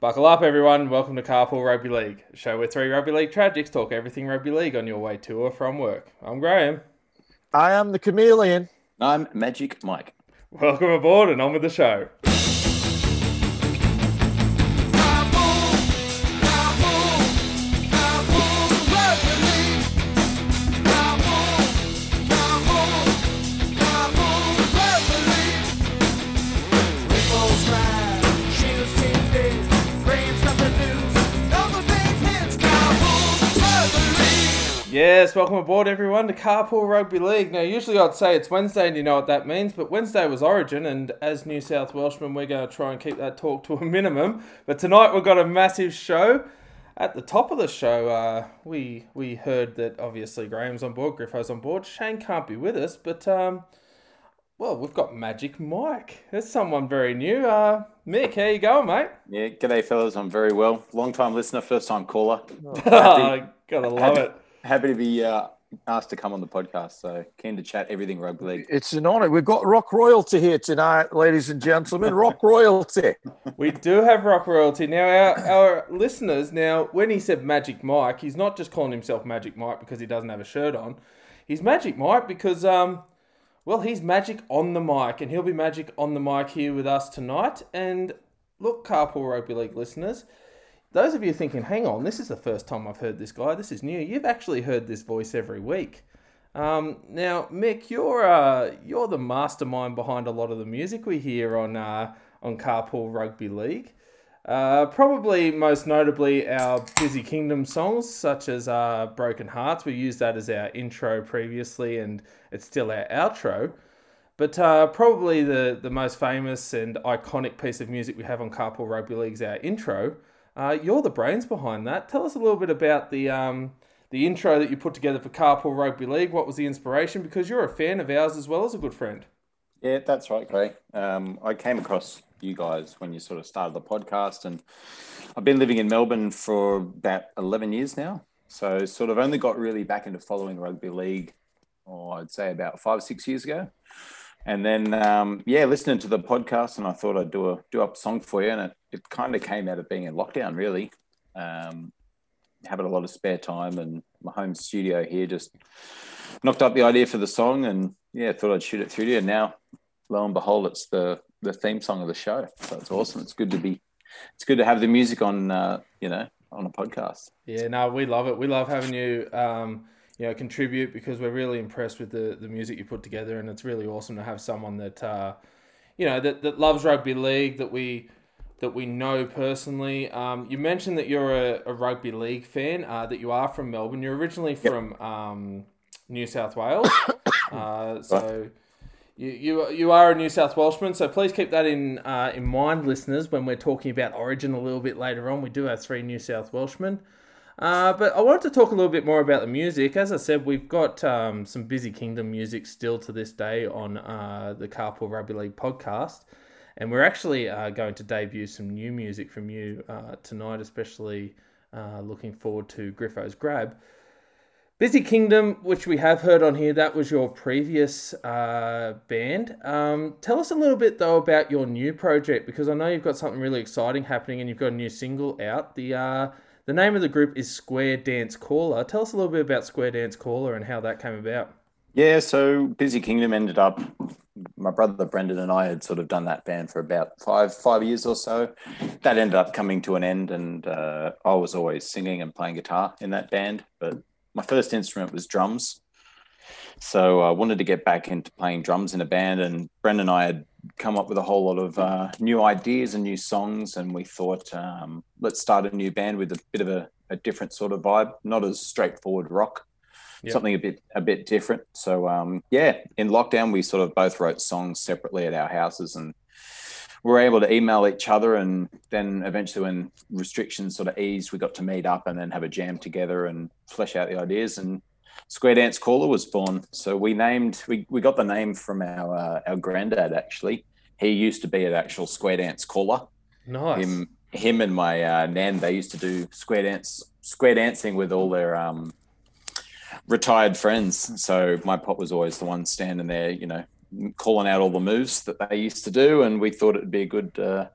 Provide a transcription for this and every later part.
Buckle up, everyone. Welcome to Carpool Rugby League, a show where three rugby league tragics talk everything rugby league on your way to or from work. I'm Graham. I am the chameleon. I'm Magic Mike. Welcome aboard and on with the show. Yes, welcome aboard everyone to Carpool Rugby League. Now, usually I'd say it's Wednesday and you know what that means, but Wednesday was Origin, and as New South Welshmen, we're going to try and keep that talk to a minimum. But tonight we've got a massive show. At the top of the show, uh, we we heard that obviously Graham's on board, Griffo's on board. Shane can't be with us, but um, well, we've got Magic Mike. There's someone very new. Uh, Mick, how you going, mate? Yeah, g'day fellas. I'm very well. Long time listener, first time caller. Oh, gotta love it. Happy to be uh, asked to come on the podcast. So keen to chat everything rugby league. It's an honour. We've got rock royalty here tonight, ladies and gentlemen. Rock royalty. We do have rock royalty now. Our our listeners now, when he said Magic Mike, he's not just calling himself Magic Mike because he doesn't have a shirt on. He's Magic Mike because um, well, he's magic on the mic, and he'll be magic on the mic here with us tonight. And look, Carpool Rugby League listeners, those of you thinking, hang on, this is the first time I've heard this guy. This is new. You've actually heard this voice every week. Um, now, Mick, you're uh, you're the mastermind behind a lot of the music we hear on uh, on Carpool Rugby League. Uh, probably most notably our Busy Kingdom songs, such as uh, Broken Hearts. We used that as our intro previously, and it's still our outro. But uh, probably the, the most famous and iconic piece of music we have on Carpool Rugby League is our intro. Uh, you're the brains behind that. Tell us a little bit about the um, the intro that you put together for Carpool Rugby League. What was the inspiration? Because you're a fan of ours as well as a good friend. Yeah, that's right, Gray. Um, I came across you guys when you sort of started the podcast, and I've been living in Melbourne for about 11 years now. So, sort of only got really back into following rugby league, or I'd say about five or six years ago. And then, um, yeah, listening to the podcast, and I thought I'd do a do up song for you, and it, it kind of came out of being in lockdown, really. Um, having a lot of spare time, and my home studio here just knocked up the idea for the song, and yeah, thought I'd shoot it through to you. And now, lo and behold, it's the the theme song of the show. So it's awesome. It's good to be. It's good to have the music on. Uh, you know, on a podcast. Yeah, no, we love it. We love having you. Um, you know, contribute because we're really impressed with the, the music you put together, and it's really awesome to have someone that, uh, you know, that, that loves rugby league that we that we know personally. Um, you mentioned that you're a, a rugby league fan, uh, that you are from Melbourne. You're originally from um, New South Wales, uh, so. You, you, you are a New South Welshman, so please keep that in uh, in mind, listeners, when we're talking about Origin a little bit later on. We do have three New South Welshmen. Uh, but I wanted to talk a little bit more about the music. As I said, we've got um, some Busy Kingdom music still to this day on uh, the Carpool Rugby League podcast. And we're actually uh, going to debut some new music from you uh, tonight, especially uh, looking forward to Griffo's Grab. Busy Kingdom, which we have heard on here, that was your previous band. Um, tell us a little bit though about your new project because I know you've got something really exciting happening and you've got a new single out. The the name of the group is Square Dance Caller. Tell us a little bit about Square Dance Caller and how that came about. Yeah, so Busy Kingdom ended up. My brother Brendan and I had sort of done that band for about five five years or so. That ended up coming to an end, and uh, I was always singing and playing guitar in that band. But my first instrument was drums, so I wanted to get back into playing drums in a band. And Brendan and I had come up with a whole lot of uh, new ideas and new songs, and we thought um, let's start a new band with a bit of a, a different sort of vibe, not as straightforward rock Yep. something a bit a bit different. So um, yeah, in lockdown we sort of both wrote songs separately at our houses and we were able to email each other and then eventually when restrictions sort of eased, we got to meet up and then have a jam together and flesh out the ideas and Square Dance Caller was born. So we named we, we got the name from our uh, our granddad actually. He used to be an actual Square Dance Caller Nice. him him and my uh, nan they used to do square dance square dancing with all their um, retired friends so my pop was always the one standing there you know calling out all the moves that they used to do and we thought it'd be a good uh,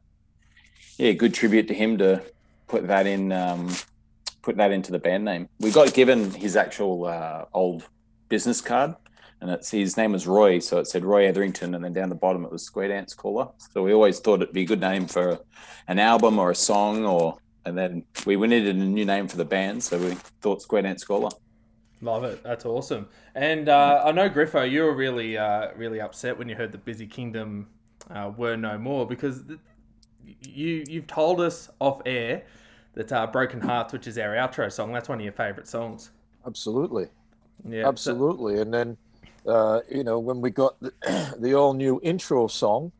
yeah, good tribute to him to put that in, um, put that into the band name. We got given his actual uh, old business card, and it's his name was Roy, so it said Roy Etherington, and then down the bottom it was Square Dance Caller. So we always thought it'd be a good name for an album or a song, or and then we needed a new name for the band, so we thought Square Dance Caller. Love it. That's awesome. And uh, I know Griffo, you were really, uh, really upset when you heard the Busy Kingdom uh, were no more because you you've told us off air that uh, Broken Hearts, which is our outro song, that's one of your favourite songs. Absolutely. Yeah, Absolutely. So, and then, uh, you know, when we got the, the all new intro song,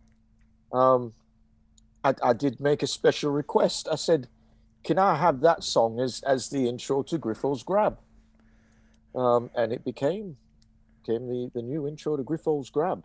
um, I, I did make a special request. I said, can I have that song as, as the intro to Griffo's Grab? Um, and it became became the, the new intro to Griffo's Grab.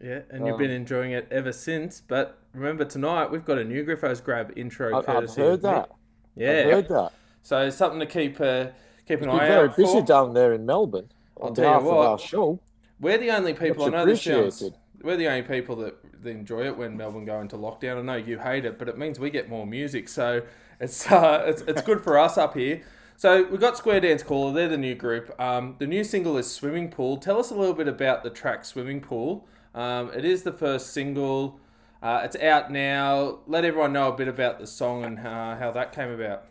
Yeah, and you've um, been enjoying it ever since. But remember tonight we've got a new Griffo's Grab intro. I, have heard that. Yeah, I've heard that. So it's something to keep uh, keep an it's eye very out busy for. down there in Melbourne I'll tell behalf you of what, our show. We're the only people. Much I know this sounds. We're the only people that, that enjoy it when Melbourne go into lockdown. I know you hate it, but it means we get more music, so it's uh, it's, it's good for us up here. So we've got Square Dance Caller. They're the new group. Um, the new single is Swimming Pool. Tell us a little bit about the track Swimming Pool. Um, it is the first single. Uh, it's out now. Let everyone know a bit about the song and uh, how that came about.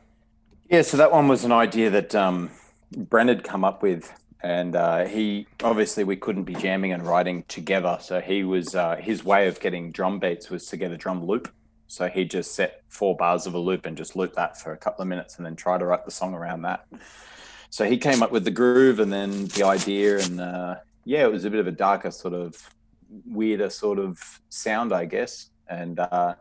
Yeah, so that one was an idea that um, Bren had come up with, and uh, he obviously we couldn't be jamming and writing together. So he was uh, his way of getting drum beats was to get a drum loop. So he just set four bars of a loop and just loop that for a couple of minutes, and then try to write the song around that. So he came up with the groove and then the idea, and uh, yeah, it was a bit of a darker sort of weirder sort of sound, I guess. And uh,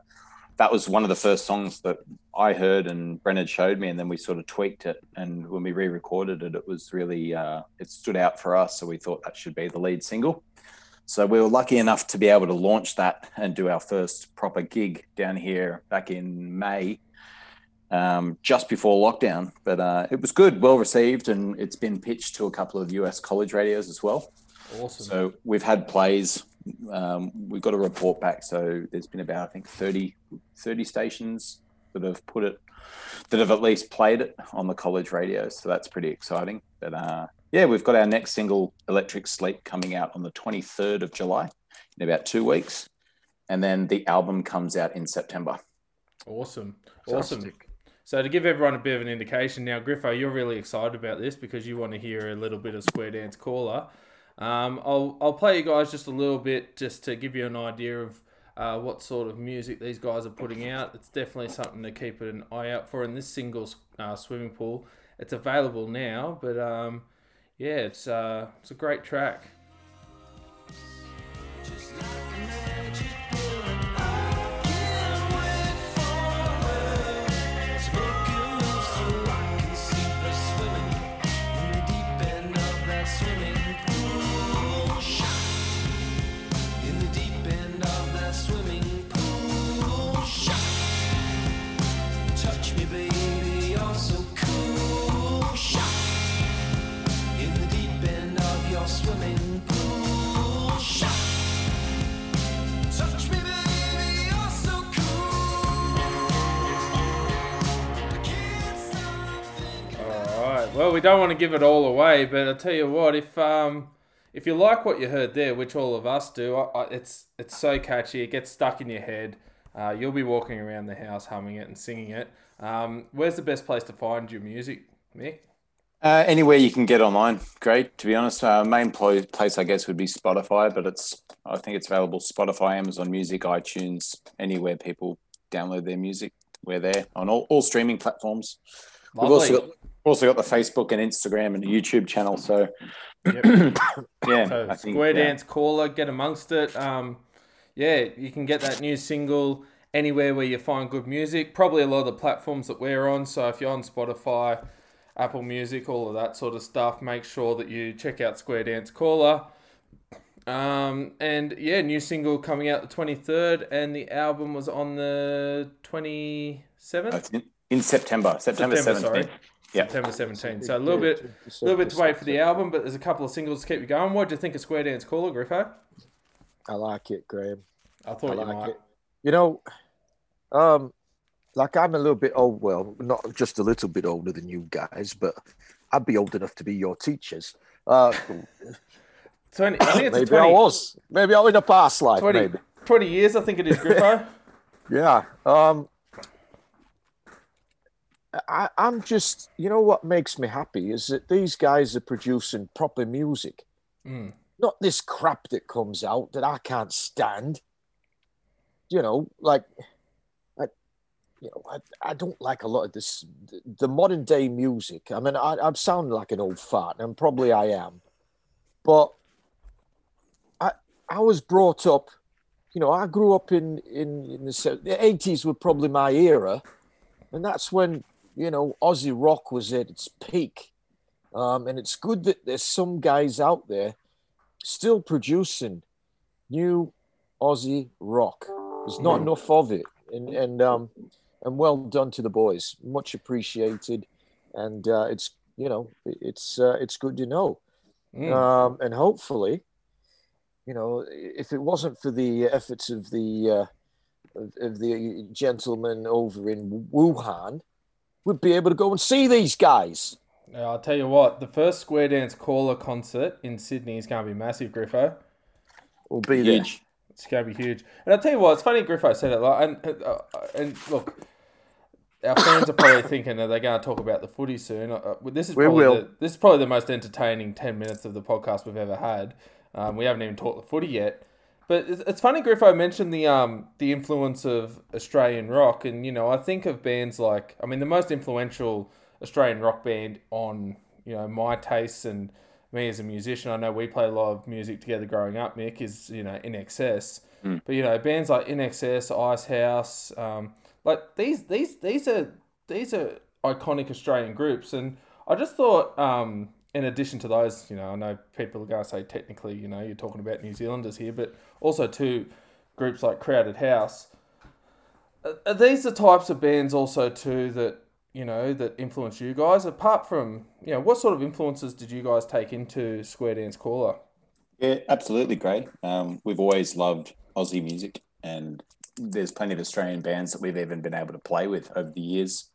that was one of the first songs that I heard and Brennan showed me, and then we sort of tweaked it. And when we re-recorded it, it was really uh, it stood out for us, so we thought that should be the lead single. So we were lucky enough to be able to launch that and do our first proper gig down here back in May, um, just before lockdown. But uh, it was good, well received, and it's been pitched to a couple of US college radios as well. Awesome. So we've had plays um, we've got a report back. So there's been about, I think, 30, 30 stations that have put it, that have at least played it on the college radio. So that's pretty exciting. But uh, yeah, we've got our next single, Electric Sleep, coming out on the 23rd of July in about two weeks. And then the album comes out in September. Awesome. Awesome. So to give everyone a bit of an indication now, Griffo, you're really excited about this because you want to hear a little bit of Square Dance Caller. Um, I'll I'll play you guys just a little bit just to give you an idea of uh, what sort of music these guys are putting out. It's definitely something to keep an eye out for in this singles uh, swimming pool. It's available now, but um, yeah, it's uh, it's a great track. Well, we don't want to give it all away, but I'll tell you what, if um, if you like what you heard there, which all of us do, I, I, it's it's so catchy. It gets stuck in your head. Uh, you'll be walking around the house humming it and singing it. Um, where's the best place to find your music, Mick? Uh, anywhere you can get online, great. To be honest, uh, main place I guess would be Spotify, but it's I think it's available Spotify, Amazon Music, iTunes, anywhere people download their music. We're there on all, all streaming platforms. Lovely. We've also got also got the Facebook and Instagram and the YouTube channel. So, yep. yeah, so I think, Square yeah. Dance Caller, get amongst it. Um, yeah, you can get that new single anywhere where you find good music. Probably a lot of the platforms that we're on. So if you're on Spotify, Apple Music, all of that sort of stuff, make sure that you check out Square Dance Caller. Um, and yeah, new single coming out the 23rd, and the album was on the 27th? In September, September, September 17th. Sorry. Yeah. September 17th. So a little bit, a little bit to wait for the album, but there's a couple of singles to keep you going. What do you think of Square Dance Caller, Griffo? I like it, Graham. I thought I you like might. It. You know, um, like I'm a little bit old. Well, not just a little bit older than you guys, but I'd be old enough to be your teachers. Uh, 20, I think it's maybe 20, I was. Maybe I was in a past life. 20, Maybe. 20 years, I think it is, Griffo. Yeah. Um, I, I'm just, you know, what makes me happy is that these guys are producing proper music, Mm. not this crap that comes out that I can't stand. You know, like, I, you know, I, I don't like a lot of this, the modern day music. I mean, I, I'm sounding like an old fart, and probably I am, but I, I was brought up you know, I grew up in in, in the the eighties were probably my era, and that's when you know Aussie rock was at its peak. Um, and it's good that there's some guys out there still producing new Aussie rock. There's not enough of it, and and um, and well done to the boys, much appreciated, and uh, it's you know it's uh, it's good to know, Mm. um, and hopefully you know, if it wasn't for the efforts of the uh, of, of the gentleman over in Wuhan, we'd be able to go and see these guys. Yeah, I'll tell you what, the first Square Dance Caller concert in Sydney is going to be massive, Griffo. We'll be there. Huge. It's going to be huge. And I'll tell you what, it's funny Griffo said it. Like, and, uh, and look, our fans are probably thinking that they're going to talk about the footy soon. Uh, uh, this is We probably will. The, this is probably the most entertaining ten minutes of the podcast we've ever had. Um, we haven't even talked the footy yet. But it's, funny Griffo mentioned the um the influence of Australian rock, and you know I think of bands like I mean the most influential Australian rock band on you know my tastes and me as a musician. I know we play a lot of music together growing up. Mick is you know INXS, but you know bands like INXS, Ice House, um, like these these these are these are iconic Australian groups, and I just thought um, in addition to those, you know, I know people are going to say technically, you know, you're talking about New Zealanders here, but also to groups like Crowded House. Are- these the types of bands also too that you know that influence you guys? Apart from you know, what sort of influences did you guys take into Square Dance Caller? Yeah, absolutely great. Um, we've always loved Aussie music, and there's plenty of Australian bands that we've even been able to play with over the years.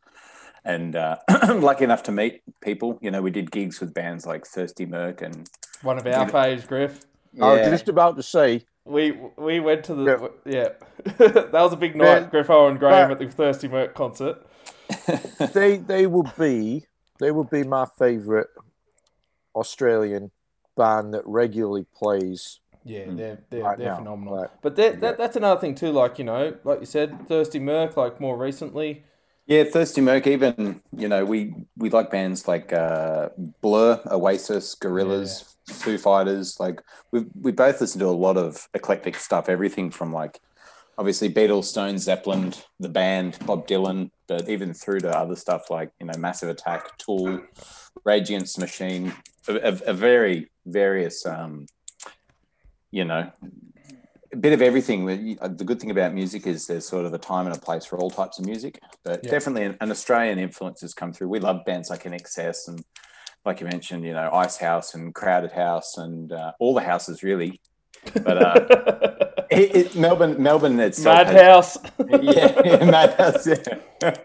And uh, lucky enough to meet people. You know, we did gigs with bands like Thirsty Merc and One of our faves, Griff. I was just about to say, We we went to the yeah. that was a big night. Yeah. Griffo and Graham But- at the Thirsty Merc concert. they they will be they will be my favourite Australian band that regularly plays. Yeah, they're they're, Right they're phenomenal. right. But that, that that's another thing too. Like you know, like you said, Thirsty Merc. Like more recently, Yeah, Thirsty Merc. Even you know, we we like bands like uh, Blur, Oasis, Gorillaz, Foo Fighters. Like we we both listen to a lot of eclectic stuff. Everything from like obviously Beatles, Stones, Zeppelin, the band, Bob Dylan, but even through to other stuff like you know Massive Attack, Tool, Rage Against the Machine. A, a, a very various, um, you know, a bit of everything. The good thing about music is there's sort of a time and a place for all types of music, but Yeah. definitely an, an Australian influence has come through. We love bands like INXS and, like you mentioned, you know, Ice House and Crowded House and uh, all the houses really. But uh, it, it, Melbourne, Melbourne has- Madhouse. yeah, Madhouse, yeah.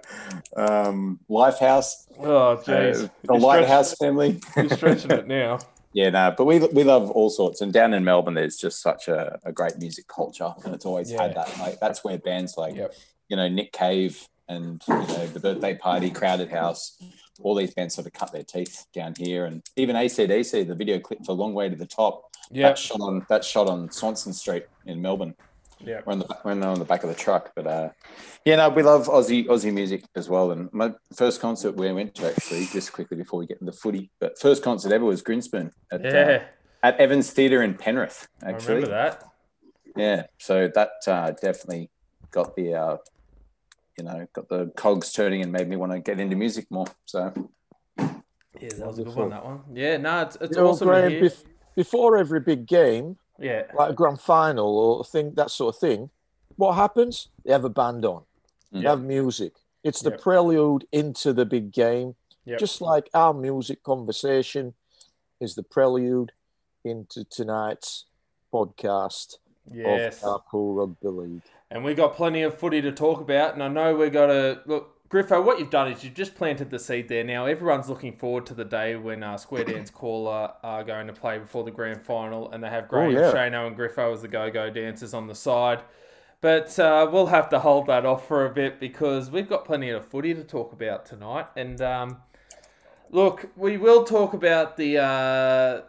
um, Lifehouse, oh uh, jeez, the Lighthouse family. You're stretching it now. Yeah, no, but we we love all sorts. And down in Melbourne, there's just such a, a great music culture, and it's always Yeah. had that. Like that's where bands like Yep. you know Nick Cave and you know the Birthday Party, Crowded House, all these bands sort of cut their teeth down here, and even ACDC, the video clip for Long Way to the Top, Yeah, that's shot on that shot on Swanston Street in Melbourne. Yeah. We're on the back- we're now on the back of the truck, but uh, yeah, no, we love Aussie Aussie music as well. And my first concert we went to actually, just quickly before we get into footy, but first concert ever was Grinspoon at uh, at Evans Theatre in Penrith, I actually. remember that. Yeah, so that uh, definitely got the, uh, you know, got the cogs turning and made me want to get into music more. So Yeah, that was a good one. That one. Yeah, no, it's it's You know, awesome to Graham, hear. bef- before every big game, Yeah, like a grand final or thing that sort of thing, what happens? They have a band on. They Yeah. have music. It's the Yep. prelude into the big game. Yep. Just like our music conversation is the prelude into tonight's podcast yes. of Carpool Rugby League. and we got plenty of footy to talk about. And I know we're going to look. Griffo, what you've done is you've just planted the seed there. Now everyone's looking forward to the day when uh, Square Dance Caller are going to play before the grand final, and they have Graham, yeah. Shano, and Griffo as the go-go dancers on the side. But uh, we'll have to hold that off for a bit because we've got plenty of footy to talk about tonight. And um, look, we will talk about the uh,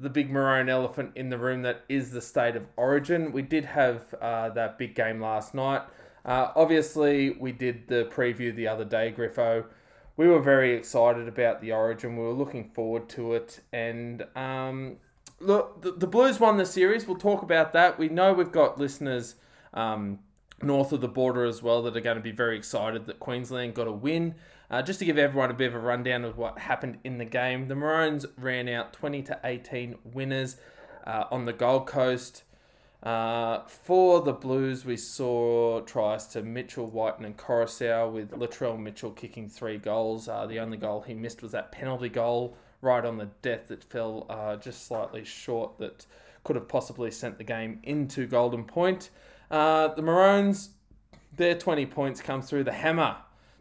the big maroon elephant in the room that is the state of origin. We did have uh, that big game last night. Uh, obviously, we did the preview the other day, Griffo. We were very excited about the origin. We were looking forward to it. And um, look, the, the Blues won the series. We'll talk about that. We know we've got listeners um, north of the border as well that are going to be very excited that Queensland got a win. Uh, just to give everyone a bit of a rundown of what happened in the game, the Maroons ran out 20 to 18 winners uh, on the Gold Coast. Uh, for the Blues, we saw tries to Mitchell, Wighton, and Koroisau, with Latrell Mitchell kicking three goals. Uh, the only goal he missed was that penalty goal right on the death that fell uh, just slightly short that could have possibly sent the game into Golden Point. Uh, the Maroons, their 20 points come through the hammer.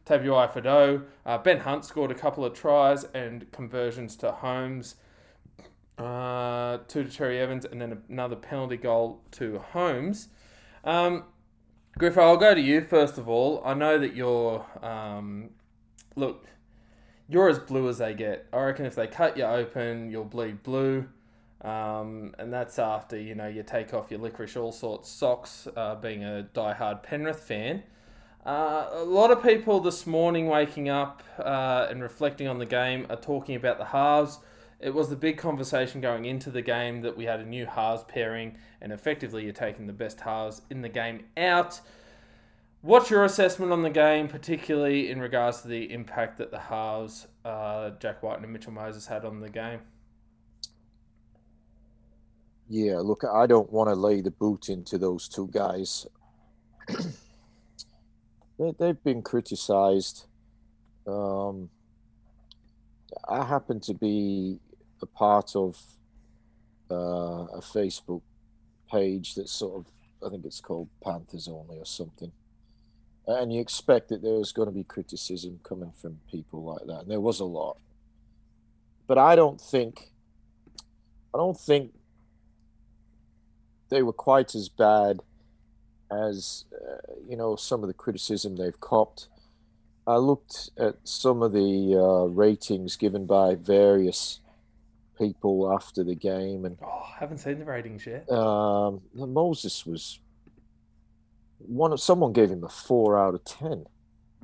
Tabuai Fidow. Uh, ben Hunt scored a couple of tries and conversions to Holmes, uh, two to Cherry Evans, and then another penalty goal to Holmes. Um, Griffo, I'll go to you first of all. I know that you're, um, look, you're as blue as they get. I reckon if they cut you open, you'll bleed blue. Um, and that's after you know you take off your licorice all sorts socks, uh, being a die-hard Penrith fan. Uh, a lot of people this morning waking up uh, and reflecting on the game are talking about the halves. It was the big conversation going into the game that we had a new halves pairing, and effectively you're taking the best halves in the game out. What's your assessment on the game, particularly in regards to the impact that the halves, uh, Jack White and Mitchell Moses, had on the game? Yeah, look, I don't want to lay the boot into those two guys. they, they've been criticised. Um, I happen to be a part of uh, a Facebook page that's sort of, I think it's called Panthers Only or something. And you expect that there was going to be criticism coming from people like that, and there was a lot. But I don't think, I don't think they were quite as bad as uh, you know some of the criticism they've copped. I looked at some of the uh, ratings given by various people after the game, and oh, I haven't seen the ratings yet. Um, Moses was one. Someone gave him a four out of ten.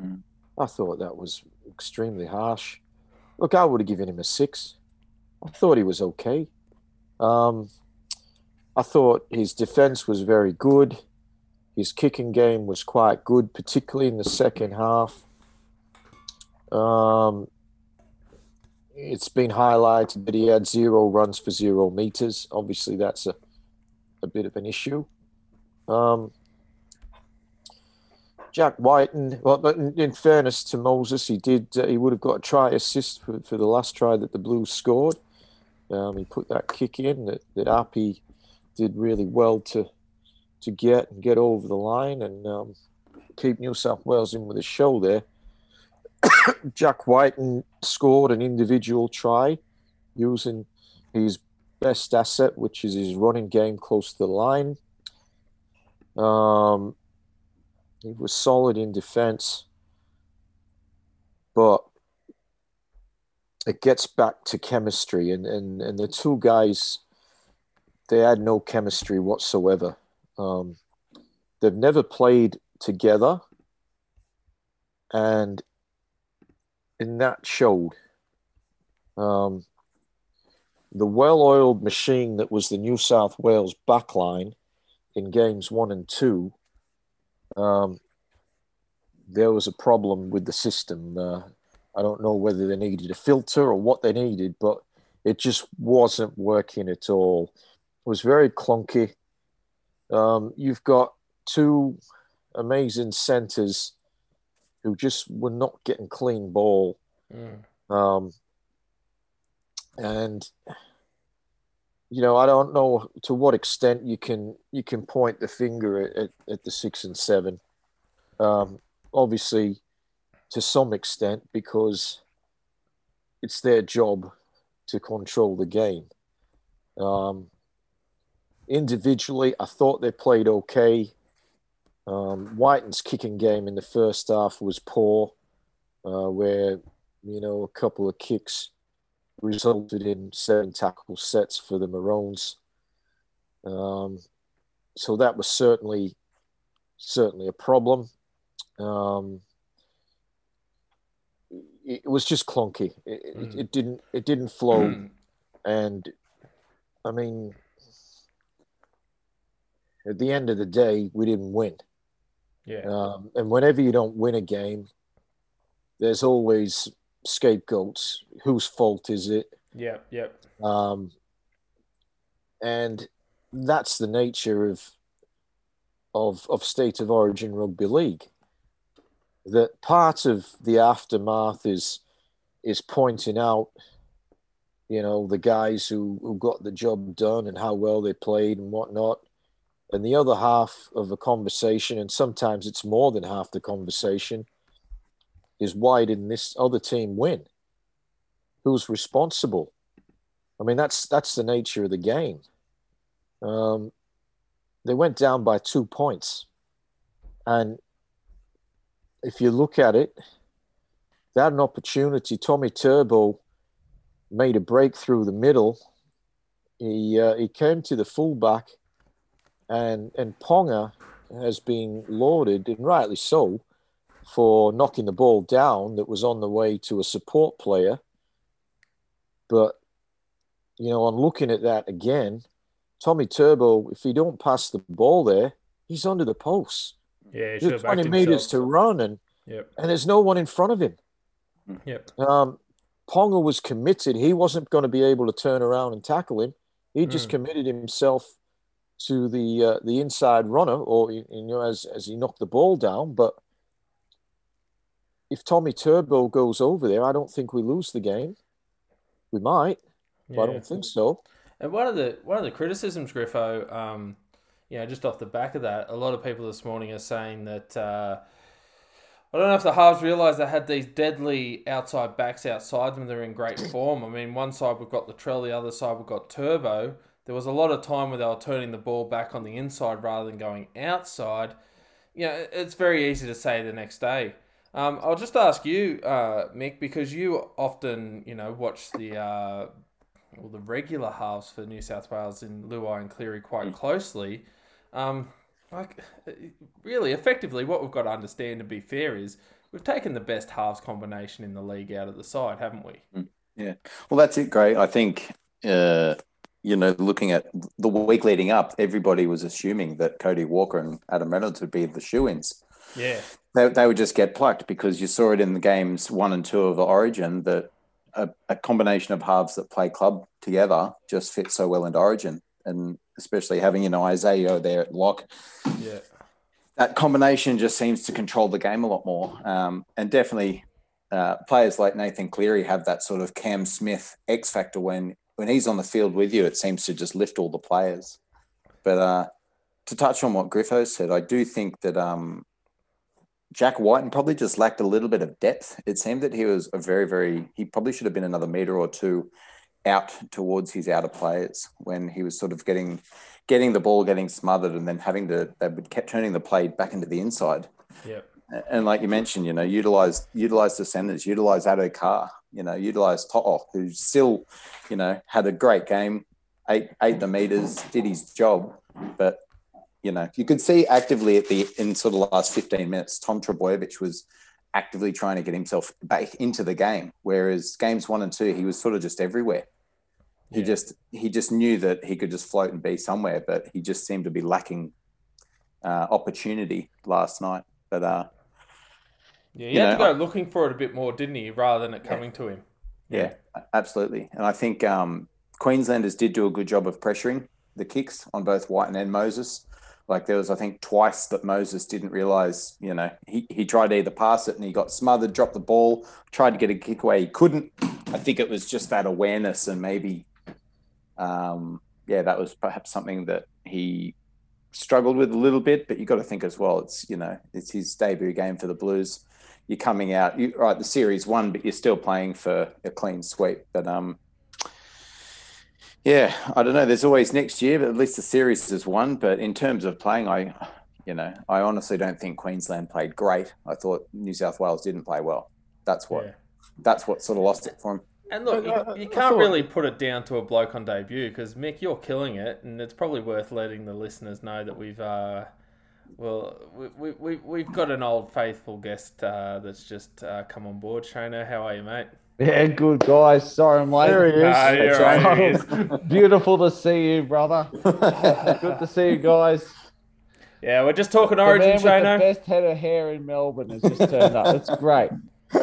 Mm. I thought that was extremely harsh. Look, I would have given him a six. I thought he was okay. Um, I thought his defense was very good. His kicking game was quite good, particularly in the second half. Um, it's been highlighted that he had zero runs for zero meters. Obviously, that's a, a bit of an issue. Um, Jack Wighton, well, but in, in, fairness to Moses, he did. Uh, he would have got a try assist for, for the last try that the Blues scored. Um, he put that kick in that that Api did really well to to get and get over the line and um, keep New South Wales in with a show there. Jack Wighton scored an individual try using his best asset, which is his running game close to the line. Um, he was solid in defense, but it gets back to chemistry, and, and, and the two guys, they had no chemistry whatsoever. Um, they've never played together, and and that showed. Um, the well-oiled machine that was the New South Wales backline in games one and two, um, there was a problem with the system. Uh, I don't know whether they needed a filter or what they needed, but it just wasn't working at all. It was very clunky. Um, you've got two amazing centers who just were not getting clean ball. Mm. Um, and you know, I don't know to what extent you can you can point the finger at, at, at the six and seven. Um, obviously, to some extent, because it's their job to control the game. Um, individually, I thought they played okay. Um, Wighton's kicking game in the first half was poor, uh, where you know a couple of kicks resulted in seven tackle sets for the Maroons. Um, so that was certainly certainly a problem. Um, it, it was just clunky. It, Mm. it, it didn't it didn't flow, Mm. and I mean, at the end of the day, we didn't win. Yeah. Um, and whenever you don't win a game, there's always scapegoats. Whose fault is it? Yep. Yep. Um, and that's the nature of of of state of origin rugby league. That part of the aftermath is is pointing out, you know, the guys who, who got the job done and how well they played and whatnot. And the other half of a conversation, and sometimes it's more than half the conversation, is why didn't this other team win? Who's responsible? I mean, that's that's the nature of the game. Um, they went down by two points, and if you look at it, they had an opportunity. Tommy Turbo made a break through the middle. He uh, he came to the fullback, and and Ponga has been lauded, and rightly so, for knocking the ball down that was on the way to a support player. But you know, on looking at that again, Tommy Turbo, if he don't pass the ball there, he's under the post. Yeah. He should There's have backed 20 meters to run, and Yep. and there's no one in front of him. Yep. Um, Ponga was committed. He wasn't going to be able to turn around and tackle him. He just Mm. committed himself to the uh, the inside runner, or you know, as as he knocked the ball down. But if Tommy Turbo goes over there, I don't think we lose the game. We might, but I don't think so. And one of the one of the criticisms, Griffo, um, you know, just off the back of that, a lot of people this morning are saying that uh, I don't know if the halves realise they had these deadly outside backs outside them. They're in great form. I mean, one side we've got Latrell, the other side we've got Turbo. There was a lot of time where they were turning the ball back on the inside rather than going outside. You know, it's very easy to say the next day. Um, I'll just ask you, uh, Mick, because you often, you know, watch the uh, well, the regular halves for New South Wales in Luai and Cleary quite closely. Um, like, really, effectively, what we've got to understand, to be fair, is we've taken the best halves combination in the league out of the side, haven't we? Yeah. Well, that's it, Gray. I think, uh, you know, looking at the week leading up, everybody was assuming that Cody Walker and Adam Reynolds would be the shoe ins. Yeah, They, they would just get plucked because you saw it in the games one and two of the Origin that a, a combination of halves that play club together just fits so well into Origin. And especially having, you know, Isaiah there at lock, yeah, that combination just seems to control the game a lot more. Um, and definitely uh, players like Nathan Cleary have that sort of Cam Smith X factor when when he's on the field with you, it seems to just lift all the players. But uh, to touch on what Griffo said, I do think that um, Jack Wighton probably just lacked a little bit of depth. It seemed that he was a very, very, he probably should have been another meter or two out towards his outer players when he was sort of getting getting the ball, getting smothered, and then having to they would kept turning the play back into the inside. yeah, And like you mentioned, you know, utilize utilize the centers, utilize Addo Carr, you know, utilize To'o, who still, you know, had a great game, ate ate the meters, did his job, but you know, you could see actively at the in sort of the last 15 minutes, Tom Trbojevic was actively trying to get himself back into the game. Whereas games one and two, he was sort of just everywhere. He Yeah. just he just knew that he could just float and be somewhere, but he just seemed to be lacking uh, opportunity last night. But uh, yeah. He You had to know, go looking for it a bit more, didn't he, rather than it coming to him? yeah, absolutely. And I think um, Queenslanders did do a good job of pressuring the kicks on both White and Moses. Like there was, I think, twice that Moses didn't realize, you know, he, he tried to either pass it and he got smothered, dropped the ball, tried to get a kick away. He couldn't. I think it was just that awareness and maybe, um, yeah, that was perhaps something that he struggled with a little bit. But you've got to think as well. It's you know it's his debut game for the Blues. You're coming out, you, right? The series won, but you're still playing for a clean sweep. But um, yeah, I don't know. There's always next year, but at least the series is won. But in terms of playing, I, you know, I honestly don't think Queensland played great. I thought New South Wales didn't play well. That's what. Yeah. That's what sort of lost it for him. And look, you, I- I- you can't really put it down to a bloke on debut because Mick, you're killing it, and it's probably worth letting the listeners know that we've, uh, well, we, we, we, we've got an old faithful guest uh, that's just uh, come on board. Shano, how are you, mate? Yeah, good guys. Sorry I'm late. There he is. Ah, you're right, he is. Beautiful to see you, brother. Good to see you guys. Yeah, we're just talking The Origin, man with the best head of hair in Melbourne has just turned up. It's great.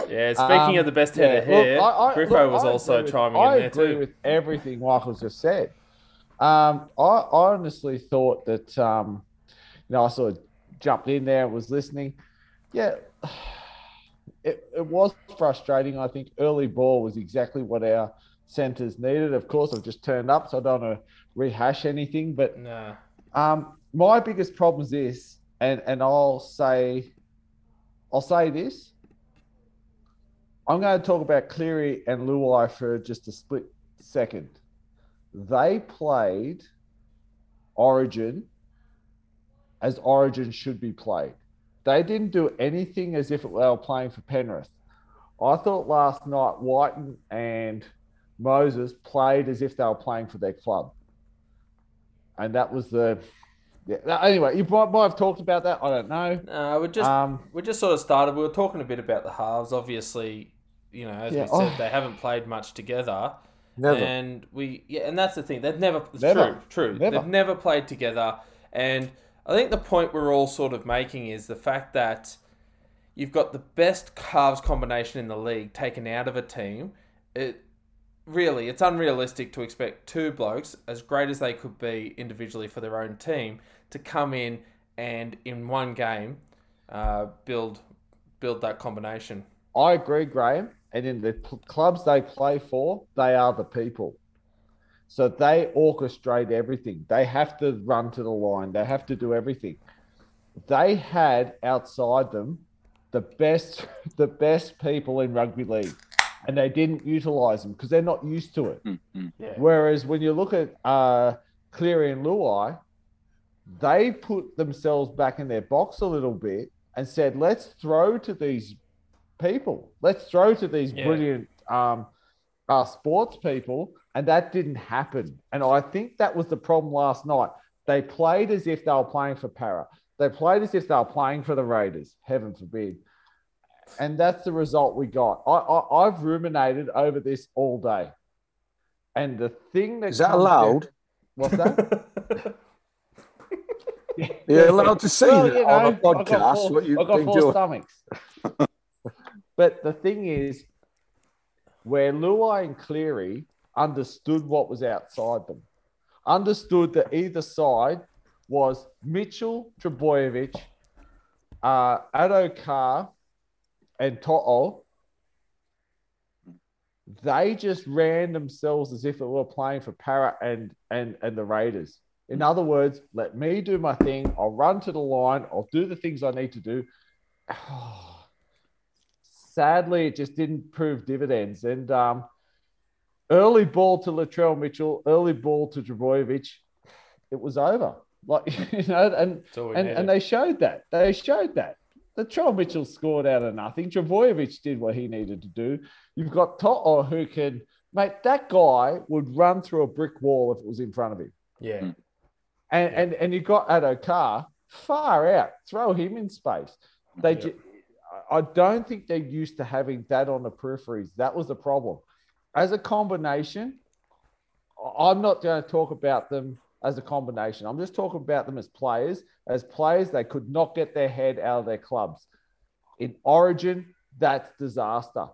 Yeah, speaking Um, of the best head yeah, of hair, look, I- I- Griffo look, was I also with- chiming I in there too. I agree too. with everything Michael's just said. Um, I, I honestly thought that um, know I sort of jumped in there and was listening. Yeah, it, it was frustrating. I think early ball was exactly what our centres needed. Of course, I've just turned up, so I don't want to rehash anything. But um, my biggest problem is this, and and I'll say, I'll say this. I'm going to talk about Cleary and Luai for just a split second. They played Origin as Origin should be played. They didn't do anything as if they were playing for Penrith. I thought last night Wighton and Moses played as if they were playing for their club. And that was the. Yeah. Anyway, you might, might have talked about that. I don't know. No, we just Um, we just sort of started. We were talking a bit about the halves. Obviously, you know, as Yeah, we said, oh. they haven't played much together. Never. And we, yeah, and that's the thing. They've never, Never. true, true. Never. They've never played together. And I think the point we're all sort of making is the fact that you've got the best halves combination in the league taken out of a team. It really, it's unrealistic to expect two blokes, as great as they could be individually for their own team, to come in and in one game uh, build build that combination. I agree, Graham. And in the clubs they play for, they are the people. So they orchestrate everything. They have to run to the line. They have to do everything. They had outside them the best, the best people in rugby league, and they didn't utilize them because they're not used to it. Mm-hmm. Whereas when you look at uh, Cleary and Luai, they put themselves back in their box a little bit and said, let's throw to these people. Let's throw to these Yeah. brilliant um, uh, sports people. And that didn't happen. And I think that was the problem last night. They played as if they were playing for Parra. They played as if they were playing for the Raiders, heaven forbid. And that's the result we got. I, I, I've ruminated over this all day. And the thing that Is that down- allowed? What's that? You're allowed to say Well, that you on a know, I've got podcast. four- what you've I've got been four doing. stomachs. but the thing is, where Luai and Cleary understood what was outside them, understood that either side was Mitchell, Trbojevic, uh, Addo-Carr, and To'o. They just ran themselves as if it were playing for Parra and, and, and the Raiders. In other words, let me do my thing. I'll run to the line. I'll do the things I need to do. Sadly, it just didn't prove dividends. And um, early ball to Latrell Mitchell, early ball to Trbojevic, it was over. Like you know, and That's all we and, and they showed that. They showed that. Latrell Mitchell scored out of nothing. Trbojevic did what he needed to do. You've got To'o who can, mate. That guy would run through a brick wall if it was in front of him. yeah. Mm. And and and you got Addo-Carr far out. Throw him in space. They, Yeah. ju- I don't think they're used to having that on the peripheries. That was the problem. As a combination, I'm not going to talk about them as a combination. I'm just talking about them as players. As players, they could not get their head out of their clubs. In Origin, that's disaster.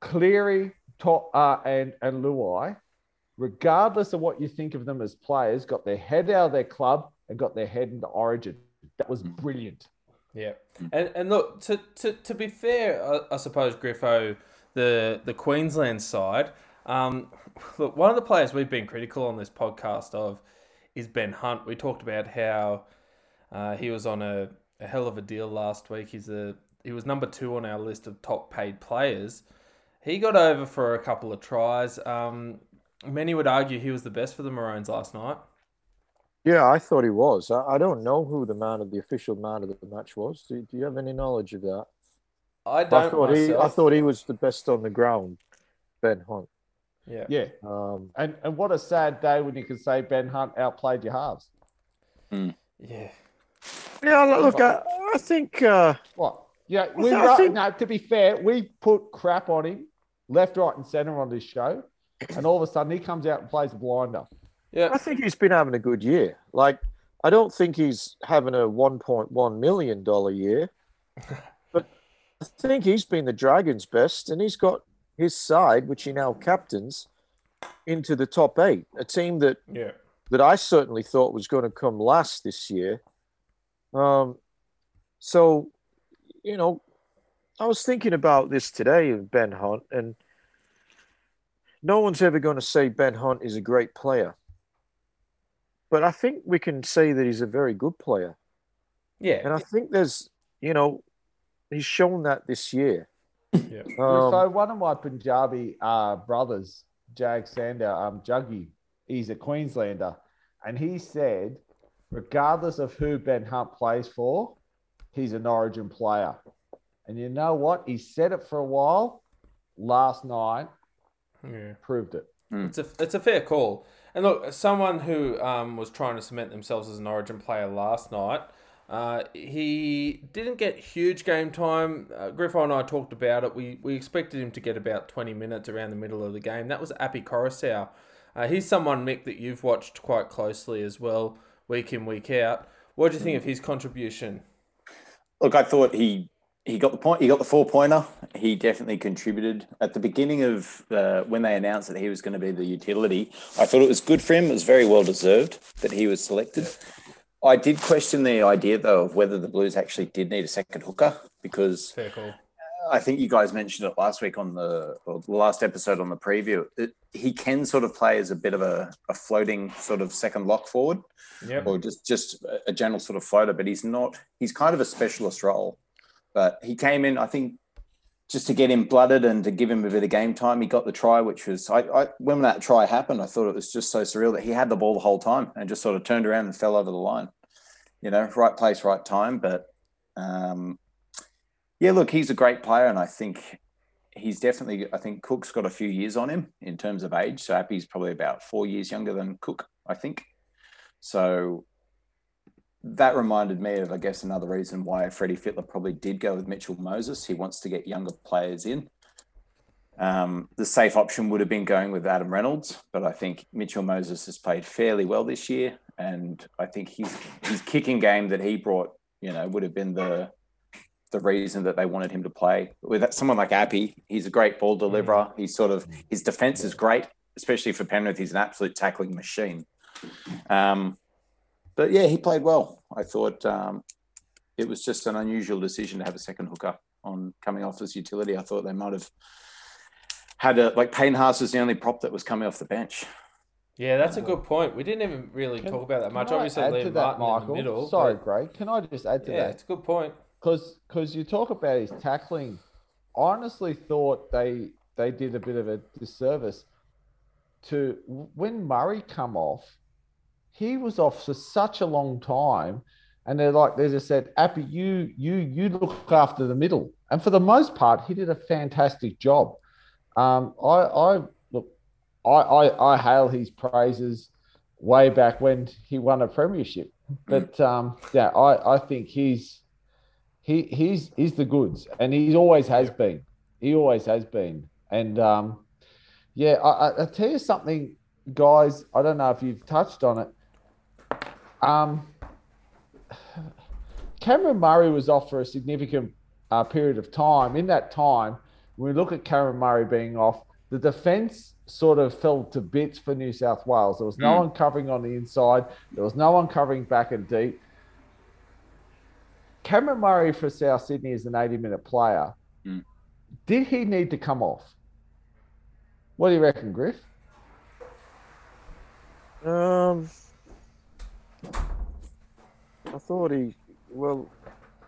Cleary, to, uh, and and Luai, regardless of what you think of them as players, got their head out of their club and got their head into Origin. That was brilliant. Yeah, and and look to to, to be fair, I, I suppose Griffo, the the Queensland side, Um, look, one of the players we've been critical on this podcast of is Ben Hunt. We talked about how uh, he was on a, a hell of a deal last week. He's a he was number two on our list of top paid players. He got over for a couple of tries. Um, many would argue he was the best for the Maroons last night. Yeah, I thought he was. I, don't know who the man of the official man of the match was. Do, do you have any knowledge of that? I don't. I thought myself. he. I thought he was the best on the ground. Ben Hunt. Yeah. Yeah. Um, And and what a sad day when you can say Ben Hunt outplayed your halves. Yeah. yeah, look, I, I think. Uh, What? Yeah, we I ru- think- no, to be fair, we put crap on him left, right, and center on this show. And all of a sudden he comes out and plays a blinder. Yeah. I think he's been having a good year. Like, I don't think he's having a 1.1 million dollar year, but I think he's been the Dragons' best, and he's got his side, which he now captains, into the top eight. A team that Yeah. that I certainly thought was going to come last this year. Um, so, you know, I was thinking about this today of Ben Hunt, and no one's ever going to say Ben Hunt is a great player. But I think we can say that he's a very good player. Yeah. And I think there's, you know, he's shown that this year. yeah. Um, so one of my Punjabi uh, brothers, Jag Sander, um, Juggy, he's a Queenslander, and he said, regardless of who Ben Hunt plays for, he's an Origin player. And you know what? He said it for a while. Last night yeah. proved it. It's a it's a fair call. And look, someone who um, was trying to cement themselves as an Origin player last night, uh, he didn't get huge game time. Uh, Griffo and I talked about it. We we expected him to get about twenty minutes around the middle of the game. That was Api Koroisau. Uh, he's someone, Mick, that you've watched quite closely as well, week in week out. What do you think of his contribution? Look, I thought he he got the point. He got the four pointer. He definitely contributed at the beginning of uh, when they announced that he was going to be the utility. I thought it was good for him. It was very well deserved that he was selected. I did question the idea though of whether the Blues actually did need a second hooker because. I think you guys mentioned it last week on the, or the last episode on the preview. It, he can sort of play as a bit of a, a floating sort of second lock forward Yep. or just just a general sort of floater, but he's not. He's kind of a specialist role. But he came in, I think, just to get him blooded and to give him a bit of game time. He got the try, which was I, I when that try happened, I thought it was just so surreal that he had the ball the whole time and just sort of turned around and fell over the line. You know, right place, right time. But um, yeah, look, he's a great player, and I think he's definitely. I think Cook's got a few years on him in terms of age. So Api's probably about four years younger than Cook, I think. So that reminded me of, I guess, another reason why Freddie Fittler probably did go with Mitchell Moses. He wants to get younger players in. Um, the safe option would have been going with Adam Reynolds, but I think Mitchell Moses has played fairly well this year, and I think his his kicking game that he brought, you know, would have been the the reason that they wanted him to play. With someone like Api, he's a great ball deliverer. He's sort of his defense is great, especially for Penrith. He's an absolute tackling machine. Um, but yeah, he played well. I thought um, it was just an unusual decision to have a second hooker on coming off as utility. I thought they might have had a like Payne Haas was the only prop that was coming off the bench. Yeah, that's a good point. We didn't even really Can- talk about that much. Obviously, add Liam to that, Martin in Michael. the middle. Sorry, but- Greg. Can I just add to yeah, that? it's a good point. because because you talk about his tackling, I honestly thought they they did a bit of a disservice to when Murray come off. He was off for such a long time, and they're like they just said, "Api, you you you look after the middle." And for the most part, he did a fantastic job. Um, I I look, I, I I hail his praises way back when he won a premiership. But um, yeah, I, I think he's he he's he's the goods, and he always has been. He always has been, and um, yeah, I, I, I'll tell you something, guys. I don't know if you've touched on it. Um, Cameron Murray was off for a significant uh, period of time. In that time, when we look at Cameron Murray being off, the defence sort of fell to bits for New South Wales. There was no Mm. one covering on the inside. There was no one covering back and deep. Cameron Murray for South Sydney is an 80 minute player. Mm. Did he need to come off? What do you reckon, Griff? Um, I thought he, well,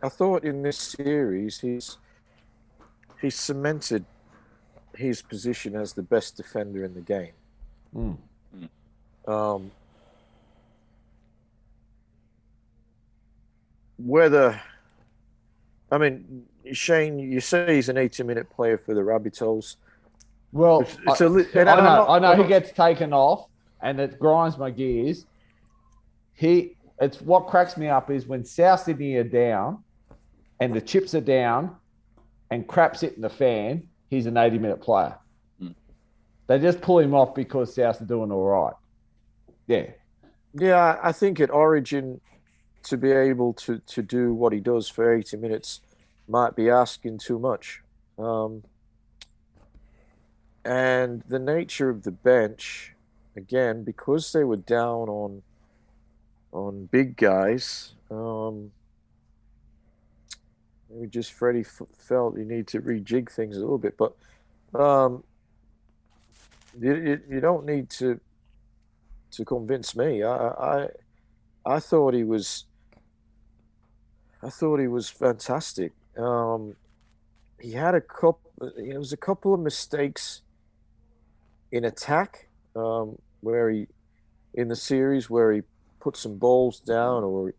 I thought in this series he's he's cemented his position as the best defender in the game. Mm. Um, whether, I mean, Shane, you say he's an 80 minute player for the Rabbitohs. Well, It's- it's I, li- I know, not- I know he gets taken off, and it grinds my gears. He, it's what cracks me up is when South Sydney are down, and the chips are down, and crap's hitting the fan. He's an eighty-minute player. Hmm. They just pull him off because South are doing all right. Yeah, Yeah, I think at Origin, to be able to, to do what he does for 80 minutes might be asking too much. Um, and the nature of the bench, again, because they were down on on big guys, um, maybe just Freddie f- felt you need to rejig things a little bit. But um, you, you, you don't need to to convince me. I, I I thought he was I thought he was fantastic. Um, he had a couple. It was a couple of mistakes in attack um, where he in the series where he put some balls down or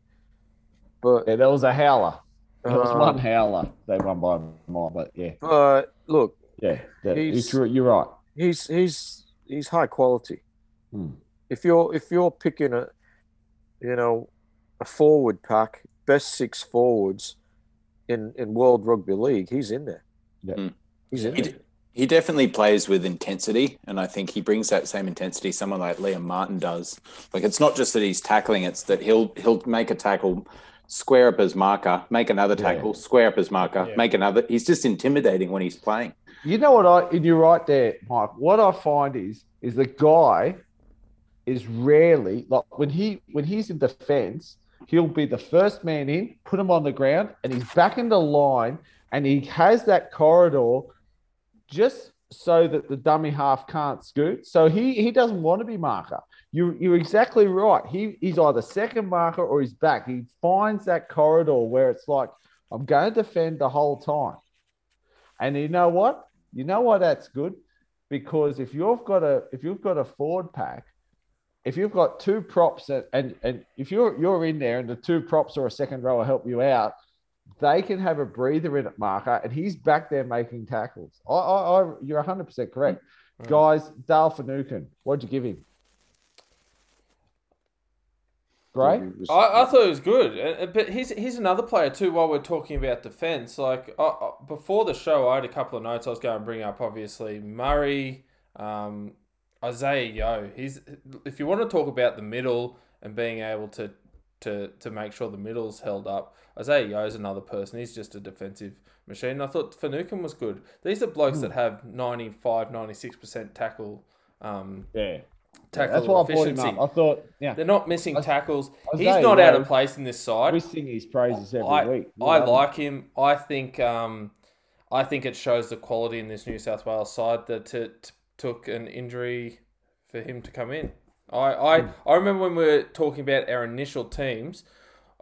but yeah, there was a howler. There was uh, one howler. They won by more, but yeah, but look yeah, that, He's- it's, you're right. he's he's he's high quality Hmm. if you're if you're picking a you know a forward pack best six forwards in in world rugby league he's in there Yeah. Mm. he's in He, there d- he definitely plays with intensity, and I think he brings that same intensity someone like Liam Martin does. Like it's not just that he's tackling; it's that he'll he'll make a tackle, square up his marker, make another Yeah. tackle, square up his marker, Yeah. make another. He's just intimidating when he's playing. You know what I and you're right there, Mike. What I find is is the guy is rarely like when he when he's in defense, he'll be the first man in, put him on the ground, and he's back in the line, and he has that corridor just so that the dummy half can't scoot. So he he doesn't want to be marker. You you're exactly right. He he's either second marker or he's back. He finds that corridor where it's like I'm going to defend the whole time. And you know what? You know why that's good? Because if you've got a if you've got a forward pack, if you've got two props and and, and if you're you're in there and the two props or a second rower help you out, they can have a breather in at marker and he's back there making tackles. I, I, I you're 100 percent correct. Guys, Dale Finucane, what'd you give him? Great. I, I thought it was good, but he's he's another player too. While we're talking about defense, like before the show, I had a couple of notes I was going to bring up. Obviously, Murray, um, Isaah Yeo. He's if you want to talk about the middle and being able to to to make sure the middle's held up. Isaah is another person. He's just a defensive machine. I thought Finucane was good. These are blokes that have 95, 96 percent tackle. Um, Yeah. tackle That's why I brought him efficiency. up. I thought, yeah, They're not missing I- tackles. I He's not out of place in this side. we sing his praises every I, week. We I love him. like him. I think um, I think it shows the quality in this New South Wales side that it took an injury for him to come in. I, I, Hmm. I remember when we were talking about our initial teams,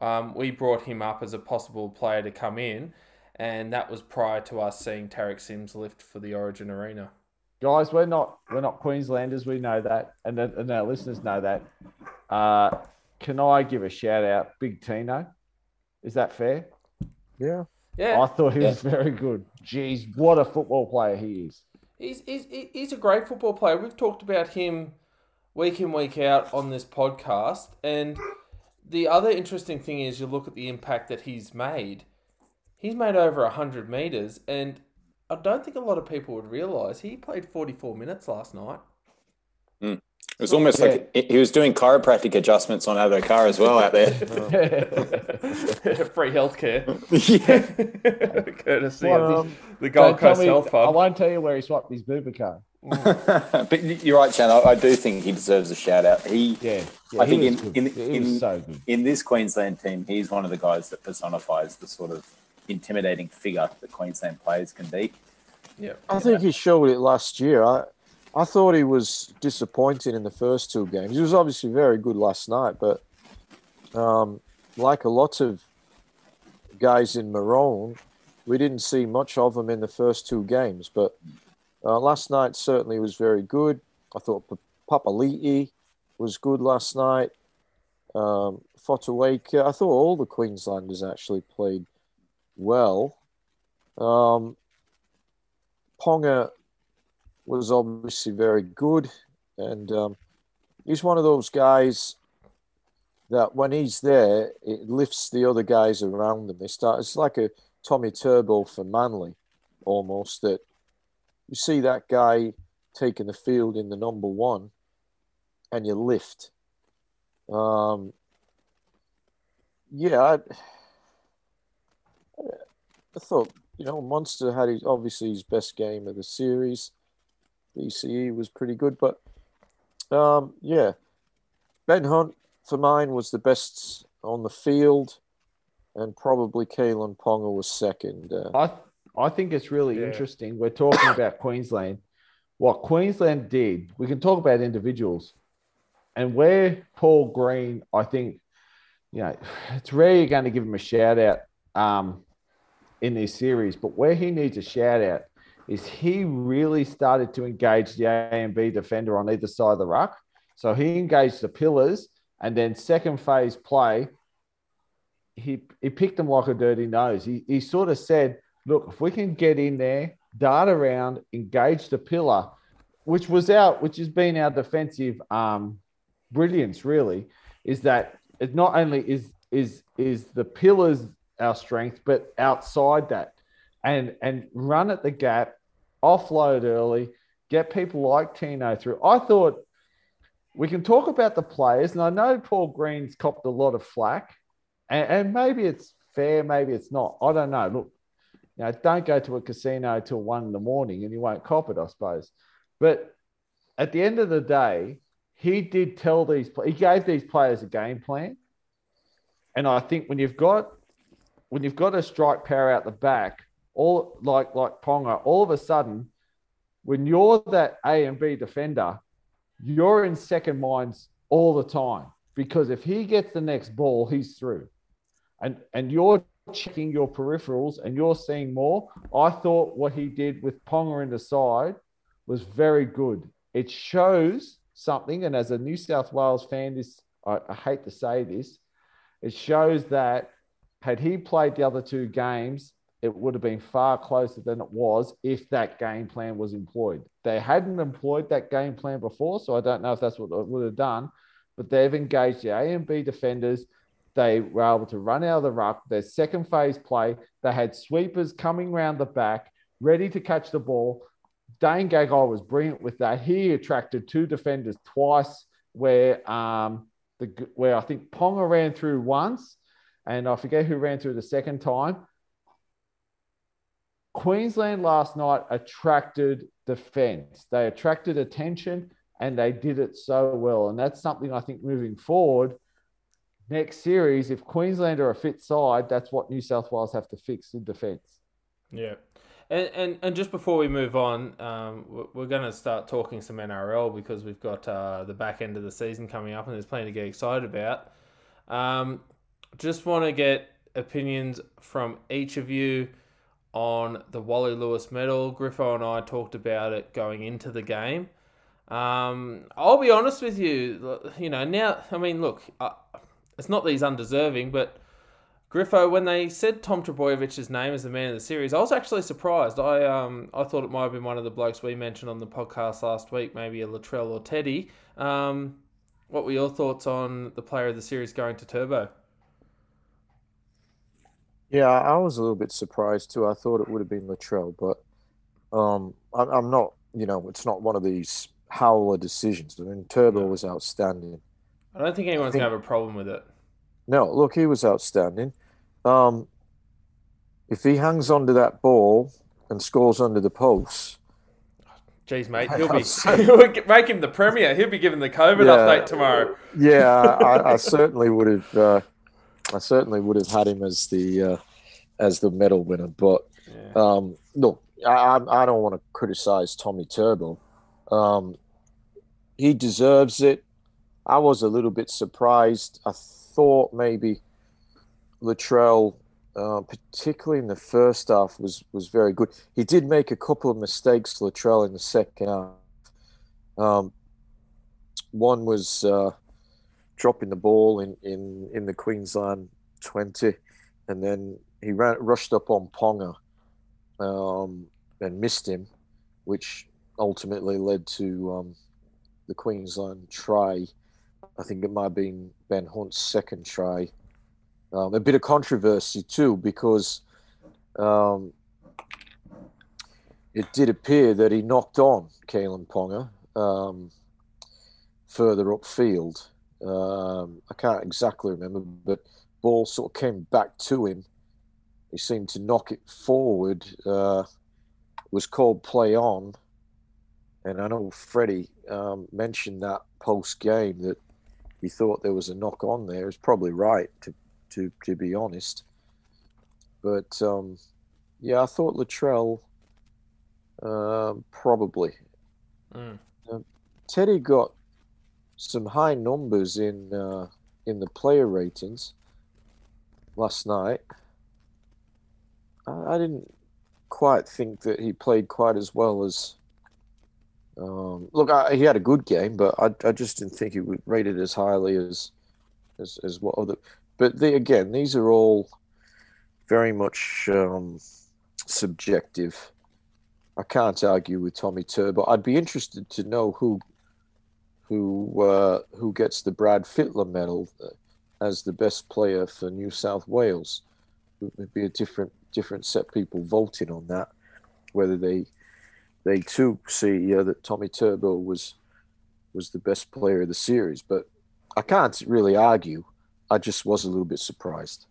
um, we brought him up as a possible player to come in, and that was prior to us seeing Tariq Sims lift for the Origin Arena. guys, we're not we're not Queenslanders. We know that, and, then- and our listeners know that. Uh, can I give a shout out, Big Tino? Is that fair? yeah Yeah, I thought he was very good. Jeez, what a football player he is. He's, he's, he's a great football player. We've talked about him week in, week out on this podcast. And the other interesting thing is you look at the impact that he's made. He's made over 100 metres, and I don't think a lot of people would realise he played 44 minutes last night. It was almost like he he was doing chiropractic adjustments on Addo-Carr as well out there. Free healthcare. yeah. Courtesy Well, of um, the Gold Coast me- Health I won't tell you where he swapped his boober card. but you're right, Shan. I, I do think he deserves a shout out. He, Yeah, yeah I he think in- in- he in- so in this Queensland team, he's one of the guys that personifies the sort of intimidating figure that Queensland players can be. Yeah. I think he showed it last year. I I thought he was disappointing in the first two games. He was obviously very good last night, but um, like a lot of guys in Maroon, we didn't see much of him in the first two games. But uh, last night certainly was very good. I thought P- Papali'i was good last night. Um, I thought all the Queenslanders actually played well. Um, Ponga was obviously very good, and um, he's one of those guys that when he's there, it lifts the other guys around them. They start. It's like a Tommy Turbo for Manly, almost. That you see that guy taking the field in the number one, and you lift. Um, yeah, I, I thought you know Monster had his, obviously his best game of the series. DCE was pretty good, but um, yeah, Ben Hunt for mine was the best on the field, and probably Kalyn Ponga was second. Uh, I I think it's really Yeah. interesting. We're talking about Queensland. What Queensland did, we can talk about individuals, and where Paul Green, I think, you know, it's rare you're going to give him a shout out um, in this series, but where he needs a shout out is he really started to engage the A and B defender on either side of the ruck. So he engaged the pillars, and then second phase play, he he picked them like a dirty nose. He he sort of said, "Look, if we can get in there, dart around, engage the pillar, which was out, which has been our defensive um, brilliance. Really, is that it not only is is is the pillars our strength, but outside that, and and run at the gap, offload early, get people like Tino through. I thought." We can talk about the players, and I know Paul Green's copped a lot of flack, and, and maybe it's fair, maybe it's not. I don't know. Look, you don't go to a casino till one in the morning and you won't cop it, I suppose. But at the end of the day, he did tell these, he gave these players a game plan. And I think when you've got, when you've got a strike power out the back, all like like Ponga, all of a sudden, when you're that A and B defender, you're in second minds all the time because if he gets the next ball, he's through. And and you're checking your peripherals and you're seeing more. I thought what he did with Ponga in the side was very good. It shows something, and as a New South Wales fan, this I, I hate to say this, it shows that had he played the other two games, it would have been far closer than it was if that game plan was employed. They hadn't employed that game plan before, so I don't know if that's what it would have done, but they've engaged the A and B defenders. They were able to run out of the ruck. Their second phase play, they had sweepers coming round the back, ready to catch the ball. Dane Gagai was brilliant with that. He attracted two defenders twice, where um, the where I think Ponga ran through once, and I forget who ran through the second time. Queensland last night attracted defense. They attracted attention and they did it so well. And that's something I think moving forward, next series, if Queensland are a fit side, that's what New South Wales have to fix in defense. Yeah. And, and, and just before we move on, um, we're- going to start talking some NRL because we've got uh, the back end of the season coming up and there's plenty to get excited about. Um, just want to get opinions from each of you on the Wally Lewis medal. Griffo and I talked about it going into the game. Um, I'll be honest with you, you know, now, I mean, look, it's not that he's undeserving, but Griffo, when they said Tom Trbojevic's name as the man of the series, I was actually surprised. I um I thought it might have been one of the blokes we mentioned on the podcast last week, maybe a Latrell or Teddy. Um, what were your thoughts on the player of the series going to Turbo? Yeah, I was a little bit surprised too. I thought it would have been Latrell, but um, I'm, I'm not. You know, it's not one of these howler decisions. I mean, Turbo No. was outstanding. I don't think anyone's think- gonna have a problem with it. No, look, he was outstanding. Um, if he hangs onto that ball and scores under the post, Jeez, mate, he'll be make him the premier. He'll be giving the COVID Yeah. update tomorrow. yeah, I, I certainly would have. Uh, I certainly would have had him as the uh, as the medal winner. But Yeah. um, look, I, I I don't want to criticize Tommy Turbo. Um, he deserves it. I was a little bit surprised. I thought maybe Latrell, uh, particularly in the first half, was was very good. He did make a couple of mistakes, Latrell, in the second half. Um, one was uh, dropping the ball in, in, in the Queensland 20, and then he ran rushed up on Ponga um, and missed him, which ultimately led to um, the Queensland try. I think it might have been Ben Hunt's second try. Um, a bit of controversy too, because um, it did appear that he knocked on Kalyn Ponga um, further upfield. Um, I can't exactly remember, but ball sort of came back to him. He seemed to knock it forward. Uh, was called play on, and I know Freddie um, mentioned that post game that he thought there was a knock on there. It's probably right to to to be honest, but um, yeah, I thought Latrell um, probably. Mm. Teddy got some high numbers in uh, in the player ratings last night. I, I didn't quite think that he played quite as well as. Um, look, I, he had a good game, but I, I just didn't think he would rate it as highly as as, as what other. But the, again, these are all very much um, subjective. I can't argue with Tommy Turbo. I'd be interested to know who who uh, who gets the Brad Fittler medal uh, as the best player for New South Wales. It would be a different different set of people voting on that, whether they they too see uh, that Tommy Turbo was was the best player of the series. But I can't really argue. I just was a little bit surprised.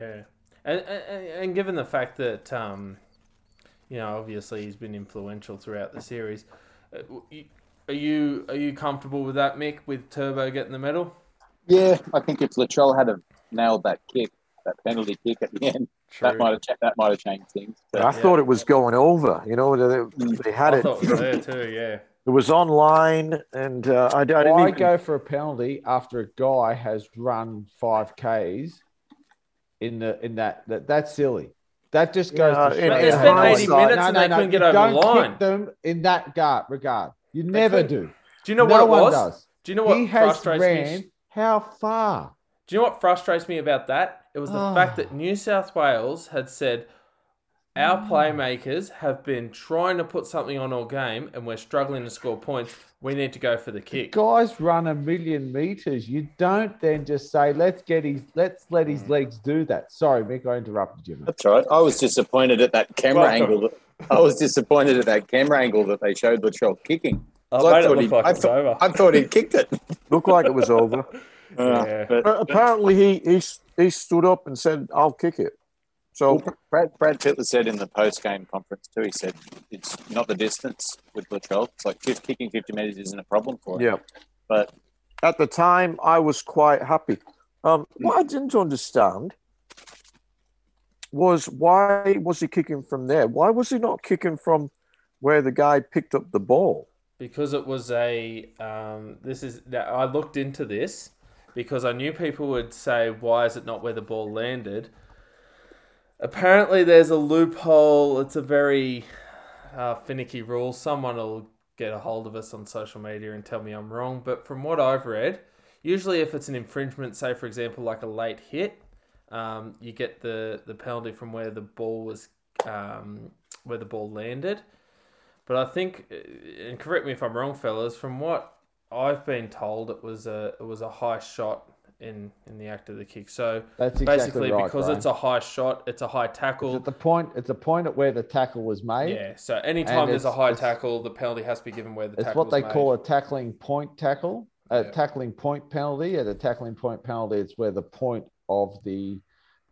Yeah, and and, and given the fact that um, you know, obviously he's been influential throughout the series. uh, Are you are you comfortable with that, Mick? With Turbo getting the medal? Yeah, I think if Latrell had have nailed that kick, that penalty kick at the end, that might have that might have changed things. But I thought it was going over. You know, they, they had I it. thought it was there too. Yeah. It was online, and uh, I, I didn't Why even, go for a penalty after a guy has run five Ks in the in that, that that's silly. That just goes Yeah, to in- show But they in spent eighty minutes and they couldn't get over the don't line. kick them in that guard, regard. You never couldn't. do. Do you know no what it one was? does. Do you know what he has frustrates ran me? how far? Do you know what frustrates me about that? It was the Oh. fact that New South Wales had said our Mm. playmakers have been trying to put something on all game and we're struggling to score points. We need to go for the kick. Guys run a million meters. You don't then just say, "Let's get his, let's let his legs do that." Sorry, Mick, I interrupted you. That's right. I was disappointed at that camera Welcome. angle. That, I was disappointed at that camera angle that they showed Latrell kicking. I I thought he- like I it over. I thought he'd kicked it. looked like it was over. Uh, Yeah. but, But apparently, he, he he stood up and said, "I'll kick it." So well, Brad, Brad Fittler said in the post game conference too. He said it's not the distance with Latrell. It's like fif- kicking fifty meters isn't a problem for him. yeah, But at the time, I was quite happy. Um, what I didn't understand was why was he kicking from there? Why was he not kicking from where the guy picked up the ball? because it was a um, this is I looked into this because I knew people would say why is it not where the ball landed. Apparently, there's a loophole. It's a very uh, finicky rule. Someone will get a hold of us on social media and tell me I'm wrong. But from what I've read, usually if it's an infringement, say for example like a late hit, um, you get the the penalty from where the ball was um, where the ball landed. But I think, uh, and correct me if I'm wrong, fellas. From what I've been told, it was a it was a high shot in in the act of the kick. So That's exactly basically, right, because Brian. it's a high shot, it's a high It's tackle. at the point. It's a point at where the tackle was made. Yeah. So anytime there's a high tackle, the penalty has to be given where the It's what they made. call a tackling point tackle, a Yeah. tackling point penalty. At a tackling point penalty, it's where the point of the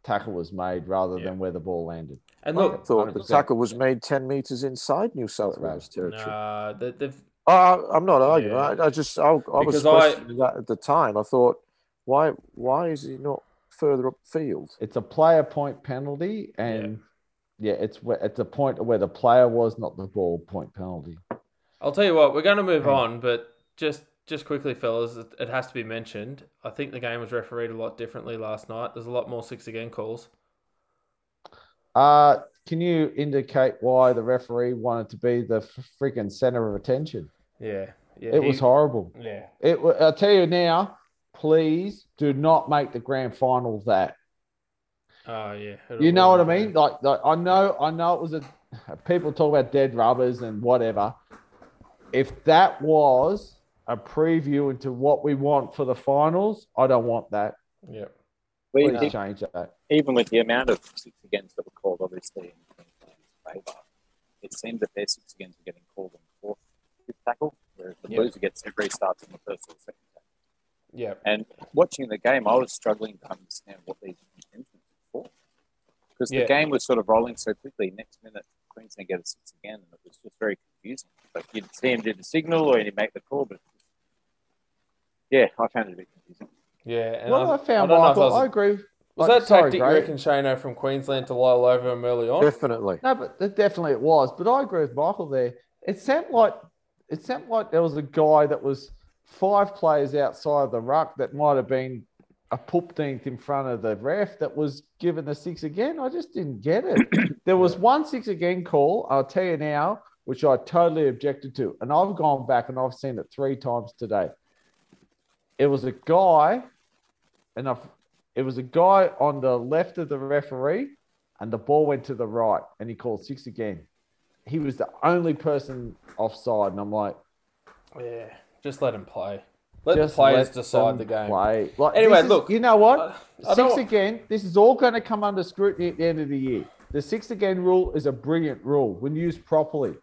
tackle was made rather Yeah. than where the ball landed. And I look, thought the 100%. tackle was made ten meters inside New South Wales territory. nah, they, they've Uh, I'm not arguing. Yeah. I, I just I, I was Because I- questioning that at the time. I thought, why why is he not further upfield? It's a player point penalty, and yeah, it's where it's a point where the player was, not the ball point penalty. I I'll tell you what, we're going to move on, but just just quickly, fellas, it, it has to be mentioned. I think the game was refereed a lot differently last night. There's a lot more six again calls. Uh, can you indicate why the referee wanted to be the freaking center of attention? Yeah, yeah. It he- was horrible. Yeah, It. I'll tell you now. Please do not make the grand final that. oh yeah. You know what I mean? Like, like I know, I know it was a. People talk about dead rubbers and whatever. If that was a preview into what we want for the finals, I don't want that. Yeah, We, Please change that. even with the amount of six against that were called, obviously in Queensland's favour, it seems that their six against were getting called in the fourth fifth tackle, whereas the Yeah. Blues gets every starts in the first or second tackle. yeah, And watching the game, I was struggling to understand what these intentions were for. Because Yeah. the game was sort of rolling so quickly. Next minute, Queensland get a six again, and it was just very confusing. Like you'd see him do the signal or he'd make the call, but yeah, I found it a bit confusing. yeah. And What I, I found, I don't know if Michael, that was, I agree. was like, that sorry, tactic, you Gray. reckon, Shano, from Queensland to lull over him early on? Definitely. No, but definitely it was. But I agree with Michael there. It sounded like it sounded like there was a guy that was five players outside of the ruck that might have been a poopteenth in front of the ref that was given the six again. I just didn't get it. there was one six again call. I'll tell you now, which I totally objected to, and I've gone back and I've seen it three times today. It was a guy, and I've, it was a guy on the left of the referee and the ball went to the right and he called six again. He was the only person offside, and I'm like, Yeah, just let him play. Let just the players let decide the game. Play. Like, Anyway, is- look, you know what? I- I six again. This is all going to come under scrutiny at the end of the year. The six again rule is a brilliant rule when used properly.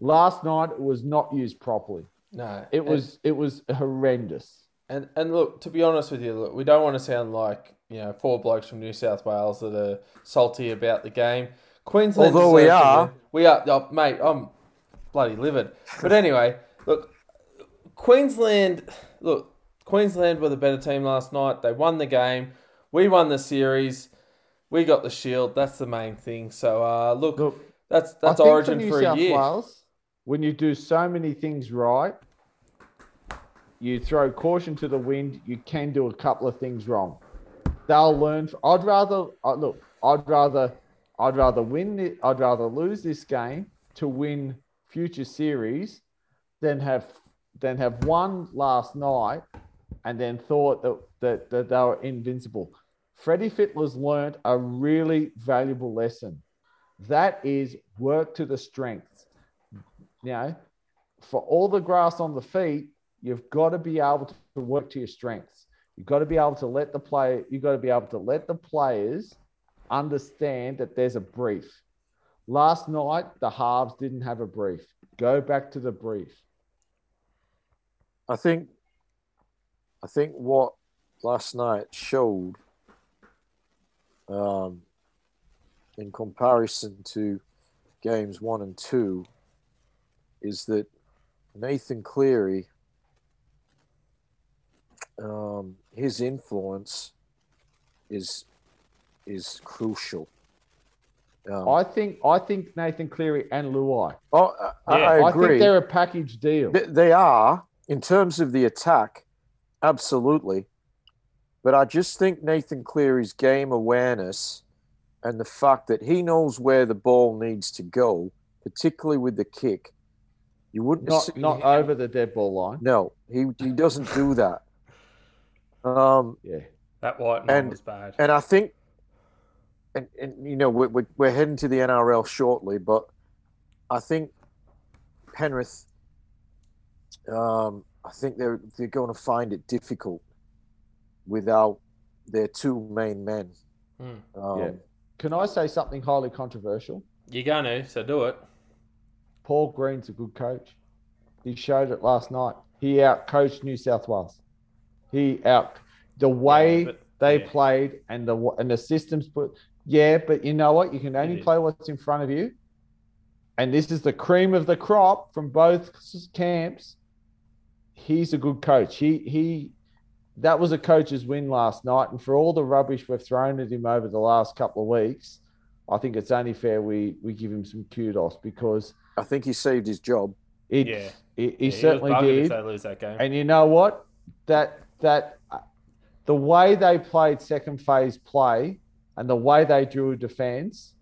Last night it was not used properly. No, It and- was it was horrendous. And and look, to be honest with you, look, we don't want to sound like you know four blokes from New South Wales that are salty about the game. Queensland, Although we are. we are, oh, mate. I'm bloody livid. But anyway, look, Queensland, look, Queensland were the better team last night. They won the game. We won the series. We got the shield. That's the main thing. So uh, look, Look, that's I that's think origin New for, South a year. Wales, when you do so many things right, you throw caution to the wind. You can do a couple of things wrong. They'll learn. I'd rather uh, look. I'd rather. I'd rather win. I'd rather lose this game to win future series than have than have won last night and then thought that that, that they were invincible. Freddie Fittler's learned a really valuable lesson that is work to the strengths. You know, for all the grass on the feet, you've got to be able to work to your strengths. You've got to be able to let the play. You've got to be able to let the players understand that there's a brief. Last night, the halves didn't have a brief. Go back to the brief. I think I think what last night showed um, in comparison to games one and two is that Nathan Cleary um, his influence is is crucial. Um, I think. I think Nathan Cleary and Luai. oh, I, Yeah, I I agree. think they're a package deal. Th- They are in terms of the attack, absolutely. But I just think Nathan Cleary's game awareness and the fact that he knows where the ball needs to go, particularly with the kick, you wouldn't Not see- not over the dead ball line. no, he he doesn't do that. Um, Yeah. That white And- man was bad. and I think, and, and you know, we're, we're, we're heading to the NRL shortly, but I think Penrith, um, I think they're they're going to find it difficult without their two main men. Hmm. Um, Yeah. Can I say something highly controversial? You're going to, so do it. Paul Green's a good coach. He showed it last night. He out coached New South Wales. He out the way Yeah, but- they yeah. played and the and the systems put. Yeah, but you know what? You can only play what's in front of you. And this is the cream of the crop from both camps. He's a good coach. He he that was a coach's win last night. And for all the rubbish we've thrown at him over the last couple of weeks, I think it's only fair we we give him some kudos because I think he saved his job. It, Yeah. he, he Yeah, certainly buggered did. They lose that game. And you know what? That that uh, the way they played second phase play and the way they drew defense,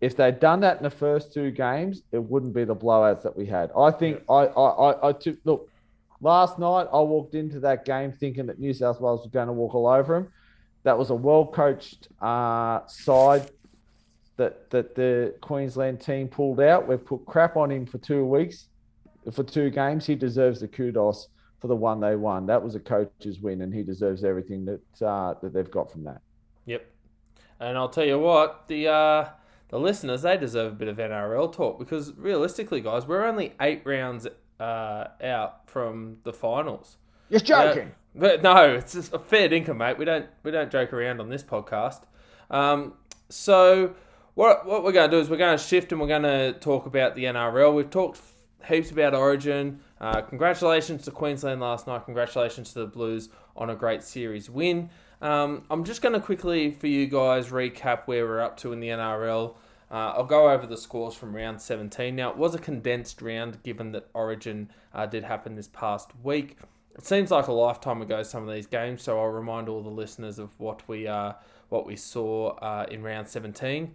if they'd done that in the first two games, it wouldn't be the blowouts that we had. I think I I, I, I took look last night. I walked into that game thinking that New South Wales was going to walk all over them. That was a well coached uh, side that that the Queensland team pulled out. We've put crap on him for two weeks, for two games. He deserves the kudos for the one they won. That was a coach's win, and he deserves everything that uh, that they've got from that. And I'll tell you what, the uh, the listeners they deserve a bit of NRL talk because realistically, guys, we're only eight rounds uh, out from the finals. You're joking. But no, it's just a fair dinkum, mate. We don't we don't joke around on this podcast. Um, so what what we're going to do is we're going to shift and we're going to talk about the NRL. We've talked heaps about Origin. Uh, congratulations to Queensland last night. Congratulations to the Blues on a great series win. Um, I'm just going to quickly for you guys recap where we're up to in the NRL. Uh, I'll go over the scores from round 17. Now, it was a condensed round given that Origin uh, did happen this past week. It seems like a lifetime ago some of these games, so I'll remind all the listeners of what we uh, what we saw uh, in round 17.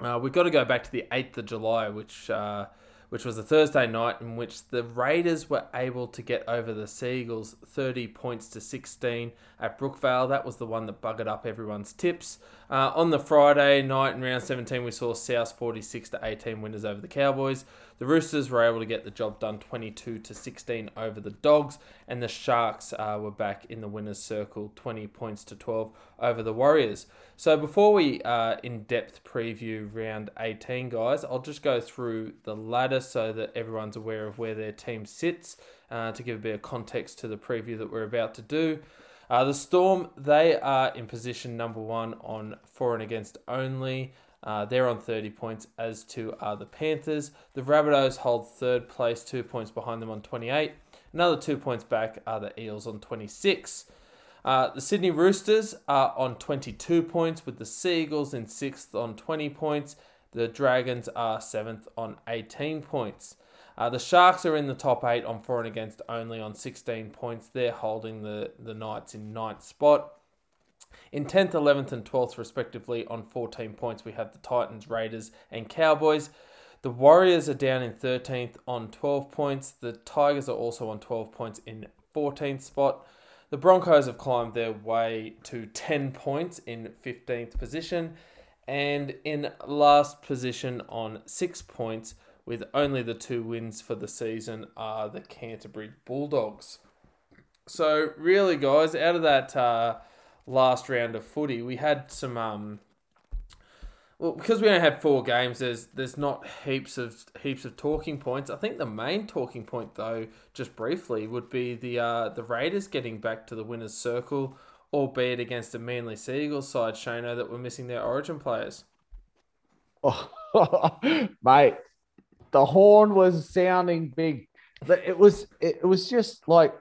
Uh, we've got to go back to the 8th of July, which uh, which was a Thursday night in which the Raiders were able to get over the Seagulls 30 points to 16 at Brookvale. That was the one that buggered up everyone's tips. Uh, on the Friday night in round 17, we saw South 46 to 18 winners over the Cowboys. The Roosters were able to get the job done 22 to 16 over the Dogs, and the Sharks uh, were back in the winners' circle 20 points to 12 over the Warriors. So before we uh, in-depth preview round 18, guys, I'll just go through the ladder so that everyone's aware of where their team sits uh, to give a bit of context to the preview that we're about to do. Uh, the Storm, they are in position number one on for and against only. Uh, they're on 30 points, as to are the Panthers. The Rabbitohs hold third place, two points behind them on 28. Another two points back are the Eels on 26. Uh, the Sydney Roosters are on 22 points, with the Seagulls in sixth on 20 points. The Dragons are seventh on 18 points. Uh, the Sharks are in the top eight on for and against only on 16 points. They're holding the, the Knights in ninth spot. In 10th, 11th, and 12th, respectively, on 14 points, we have the Titans, Raiders, and Cowboys. The Warriors are down in 13th on 12 points. The Tigers are also on 12 points in 14th spot. The Broncos have climbed their way to 10 points in 15th position. And in last position on 6 points, with only the two wins for the season, are the Canterbury Bulldogs. So, really, guys, out of that. Uh, last round of footy, we had some um well because we only had four games there's there's not heaps of heaps of talking points. I think the main talking point though, just briefly, would be the uh the Raiders getting back to the winners circle, albeit against a Manly Seagulls side, Shano, that were missing their origin players. Oh, mate, the horn was sounding big. It was it was just like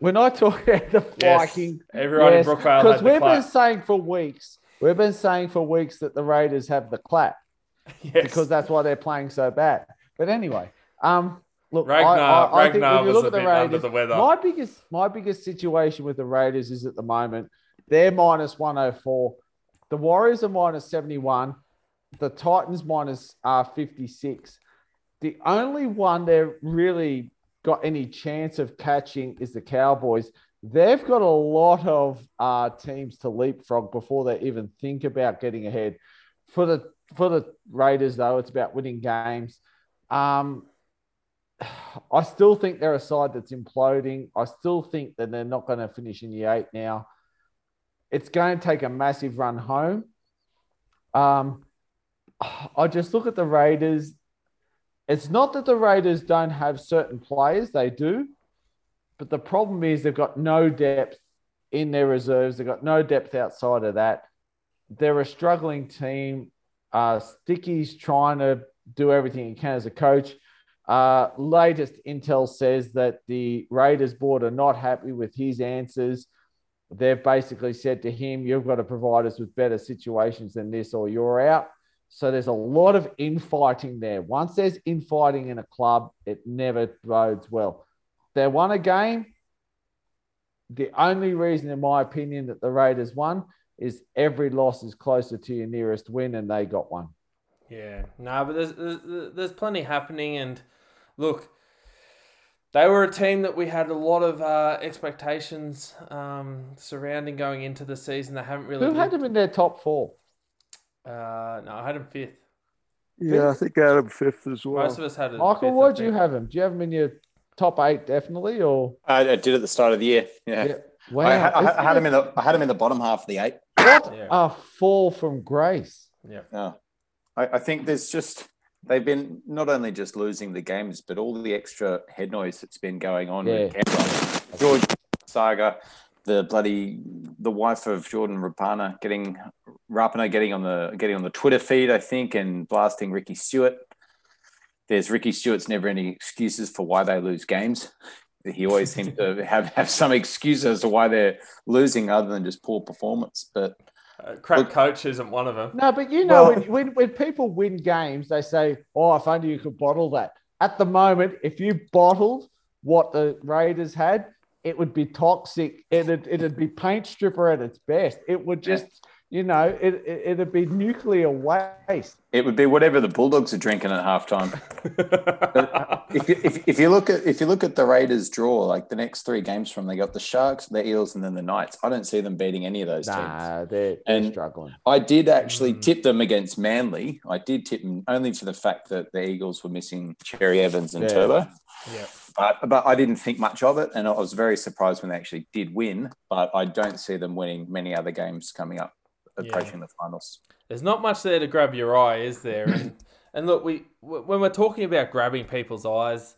when I talk about the Yes, Viking, everyone in Brookvale because we've been saying for weeks, we've been saying for weeks that the Raiders have the clap Yes. because that's why they're playing so bad. But anyway, um, look, I, Ragnar, I, I think Ragnar when you look at the Raiders, the weather. my biggest my biggest situation with the Raiders is at the moment they're minus one hundred four, the Warriors are minus seventy one, the Titans minus uh, fifty six. The only one they're really got any chance of catching is the Cowboys. They've got a lot of uh, teams to leapfrog before they even think about getting ahead. For the for the Raiders, though, it's about winning games. Um, I still think they're a side that's imploding. I still think that they're not going to finish in the eight now. It's going to take a massive run home. Um, I just look at the Raiders. It's not that the Raiders don't have certain players, they do. But the problem is they've got no depth in their reserves. They've got no depth outside of that. They're a struggling team. Uh, Sticky's trying to do everything he can as a coach. Uh, latest intel says that the Raiders board are not happy with his answers. They've basically said to him, You've got to provide us with better situations than this, or you're out. So there's a lot of infighting there. Once there's infighting in a club, it never bodes well. They won a game. The only reason, in my opinion, that the Raiders won is every loss is closer to your nearest win, and they got one. Yeah, no, but there's, there's there's plenty happening, and look, they were a team that we had a lot of uh, expectations um, surrounding going into the season. They haven't really. Who had them in their top four? Uh, no, I had them fifth. Yeah, I think Adam fifth as well. Most of us had it. Michael, fifth, where do you have them? Do you have them in your top eight, definitely, or I, I did at the start of the year. Yeah. Yeah. wow? I, I, I had isn't him in the I had him in the bottom half of the eight. it- what Yeah. a fall from grace. Yeah. Yeah. I, I think there's just they've been not only just losing the games, but all the extra head noise that's been going on with Yeah. Canberra. George Saga, the bloody the wife of Jordan Rapana getting Rapana getting on the getting on the Twitter feed, I think, and blasting Ricky Stuart. There's Ricky Stuart's never any excuses for why they lose games. He always seems to have, have some excuse as to why they're losing other than just poor performance. But Uh, crap coach isn't one of them. No, but you know, Well- when, when, when people win games, they say, oh, if only you could bottle that. At the moment, if you bottled what the Raiders had, it would be toxic. It'd, it'd be paint stripper at its best. It would just, you know, it, it, it'd be nuclear waste. it would be whatever the Bulldogs are drinking at halftime. if you, if, if you look at if you look at the Raiders draw, like the next three games from, they got the Sharks, the Eels, and then the Knights. I don't see them beating any of those teams. Nah, they're, they're And- struggling. I did actually Mm. tip them against Manly. I did tip them only for the fact that the Eagles were missing Cherry Evans and Yeah. Turbo. yeah. But but I didn't think much of it, and I was very surprised when they actually did win. But I don't see them winning many other games coming up, approaching the finals. There's not much there to grab your eye, is there? And, and look, we when we're talking about grabbing people's eyes,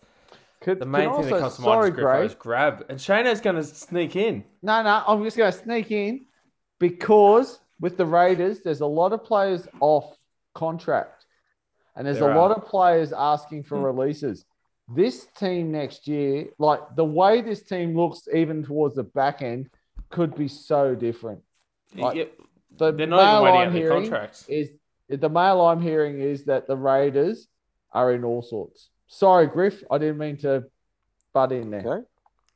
Could, the main can thing that comes to mind sorry, is Griffo's Grace. grab, and Shano's going to sneak in. No, no, I'm just going to sneak in because with the Raiders, there's a lot of players off contract, and there's There a lot of players asking for hmm. releases. This team next year, like the way this team looks, even towards the back end, could be so different. Like, Yeah, The they're not even mail waiting I'm hearing contracts. is the mail I'm hearing is that the Raiders are in all sorts. Sorry, Griff, I didn't mean to butt in there. Okay.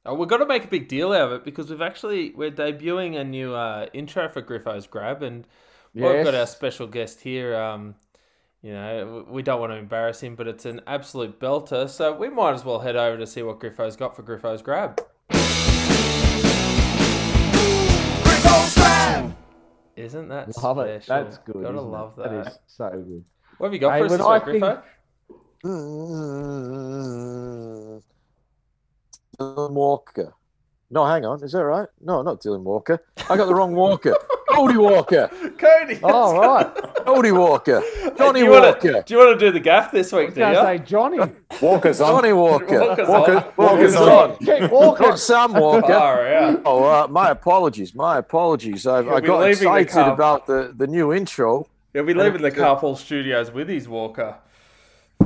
Oh, we've got to make a big deal out of it because we've actually we're debuting a new uh, intro for Griffo's Grab, and we've got our special guest here. Um, you know, we don't want to embarrass him, but it's an absolute belter. So we might as well head over to see what Griffo's got for Griffo's Grab. Isn't that Love it. special? That's good. Gotta isn't it? love that. That is so good. What have you got Hey, for us this I week, think- Griffo? Dylan Walker. No, hang on. Is that right? No, not Dylan Walker. I got the wrong Walker. Cody Walker. Cody. Oh, right. Cody Walker. Johnny do you wanna- Walker. do you want to do the gaff this week, do you? going say Johnny. Walker's on. Johnny Walker. Walker's Walker- on. Walker's Walker's on. on. Keep. Not Sam Walker. Far out. Oh, uh, my apologies. My apologies. I, I got leaving the excited about the, the new intro. He'll be leaving the Carpool Studios with his Walker.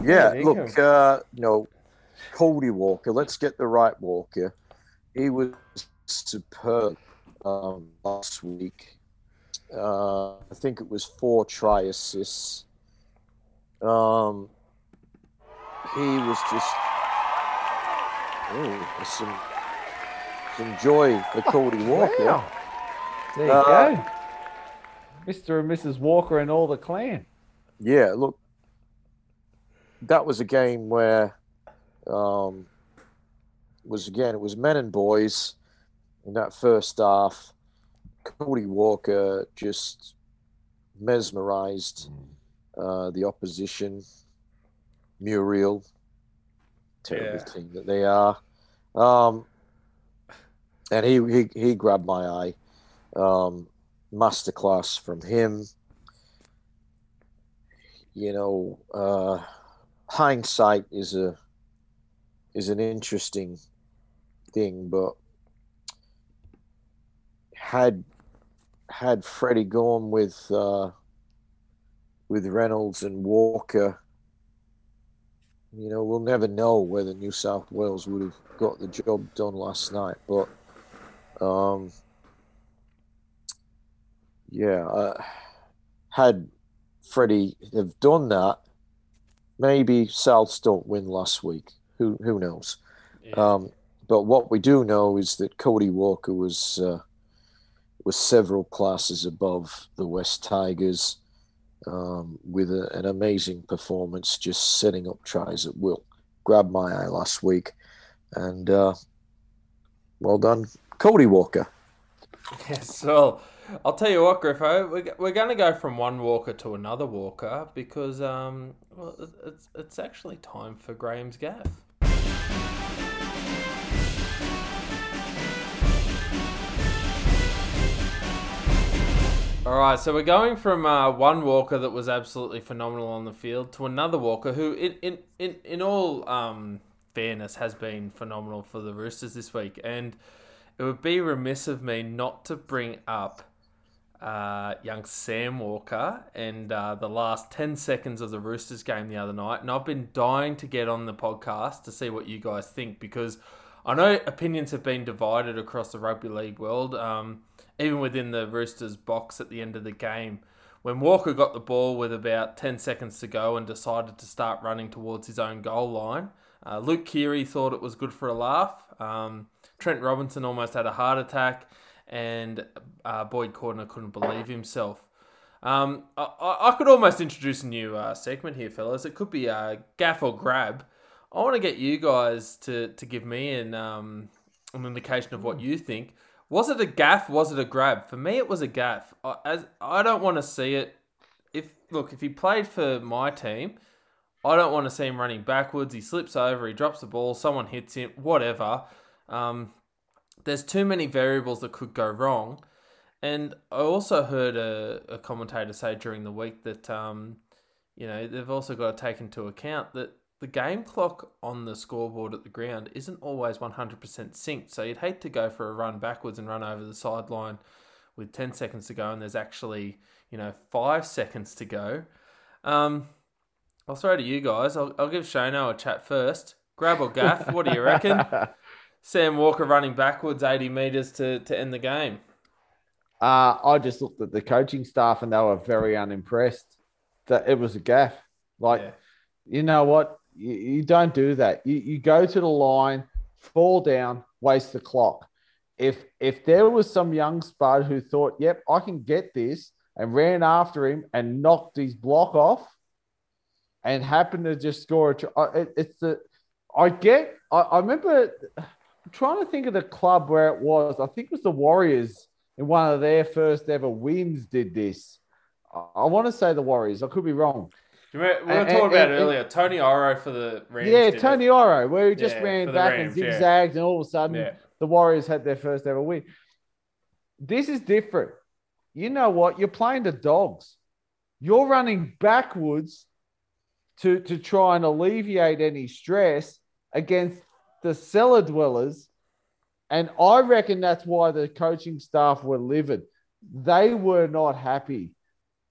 Yeah, Good look, income. uh, you know, Cody Walker. Let's get the right Walker. He was superb um, last week. Uh, I think it was four try assists. Um, he was just oh, there's some some joy for Cody Walker. Wow. There you Uh, go. Mr. and Mrs. Walker and all the clan. Yeah, look, that was a game where um, was again it was men and boys in that first half. Cody Walker just mesmerized uh, the opposition. Muriel, terrible Yeah. team that they are, um, and he, he he grabbed my eye. Um, masterclass from him you know, uh, hindsight is a is an interesting thing, but had had Freddie gone with uh, with Reynolds and Walker, you know, we'll never know whether New South Wales would have got the job done last night. But um, yeah, uh, had Freddie have done that, maybe Souths don't win last week. Who who knows? Yeah. Um, but what we do know is that Cody Walker was uh, was several classes above the West Tigers um, with a, an amazing performance, just setting up tries at will. Grabbed my eye last week, and uh, well done, Cody Walker. Yes, well, I'll tell you what, Griffo, we're, we're going to go from one Walker to another Walker because um, well, it's, it's actually time for Graham's gaff. All right, so we're going from uh, one Walker that was absolutely phenomenal on the field to another Walker who, in in in, in all um, fairness, has been phenomenal for the Roosters this week. And it would be remiss of me not to bring up uh, young Sam Walker and uh, the last 10 seconds of the Roosters game the other night. And I've been dying to get on the podcast to see what you guys think because I know opinions have been divided across the rugby league world, um, even within the Roosters box at the end of the game. When Walker got the ball with about 10 seconds to go and decided to start running towards his own goal line, uh, Luke Keary thought it was good for a laugh. Um, Trent Robinson almost had a heart attack, and uh, Boyd Cordner couldn't believe himself. Um, I, I could almost introduce a new uh, segment here, fellas. It could be uh, gaff or grab. I want to get you guys to, to give me an um, an indication of what you think. Was it a gaff? Was it a grab? For me, it was a gaff. I, as I don't want to see it. If look, if he played for my team, I don't want to see him running backwards. He slips over, he drops the ball, someone hits him, whatever. Um, there's too many variables that could go wrong. And I also heard a, a commentator say during the week that, um, you know, they've also got to take into account that the game clock on the scoreboard at the ground isn't always 100% synced. So you'd hate to go for a run backwards and run over the sideline with 10 seconds to go and there's actually, you know, five seconds to go. Um, I'll throw to you guys. I'll, I'll give Shano a chat first. Grab or gaff, what do you reckon? Sam Walker running backwards 80 metres to, to end the game. Uh, I just looked at the coaching staff and they were very unimpressed that it was a gaff. Like, Yeah. you know what? You, you don't do that. You, you go to the line, fall down, waste the clock. If if there was some young spud who thought, "Yep, I can get this," and ran after him and knocked his block off, and happened to just score a, tr- it, it's the I get. I, I remember I'm trying to think of the club where it was. I think it was the Warriors in one of their first ever wins. Did this? I, I want to say the Warriors. I could be wrong. You remember, we were talking and- about and- earlier. Tony Iro for the Rams. yeah, it. Tony Iro, where he just Yeah, ran back Rams, and yeah. zigzagged, and all of a sudden Yeah. the Warriors had their first ever win. This is different. You know what? You're playing the dogs. You're running backwards to, to try and alleviate any stress against the cellar dwellers. And I reckon that's why the coaching staff were livid. They were not happy.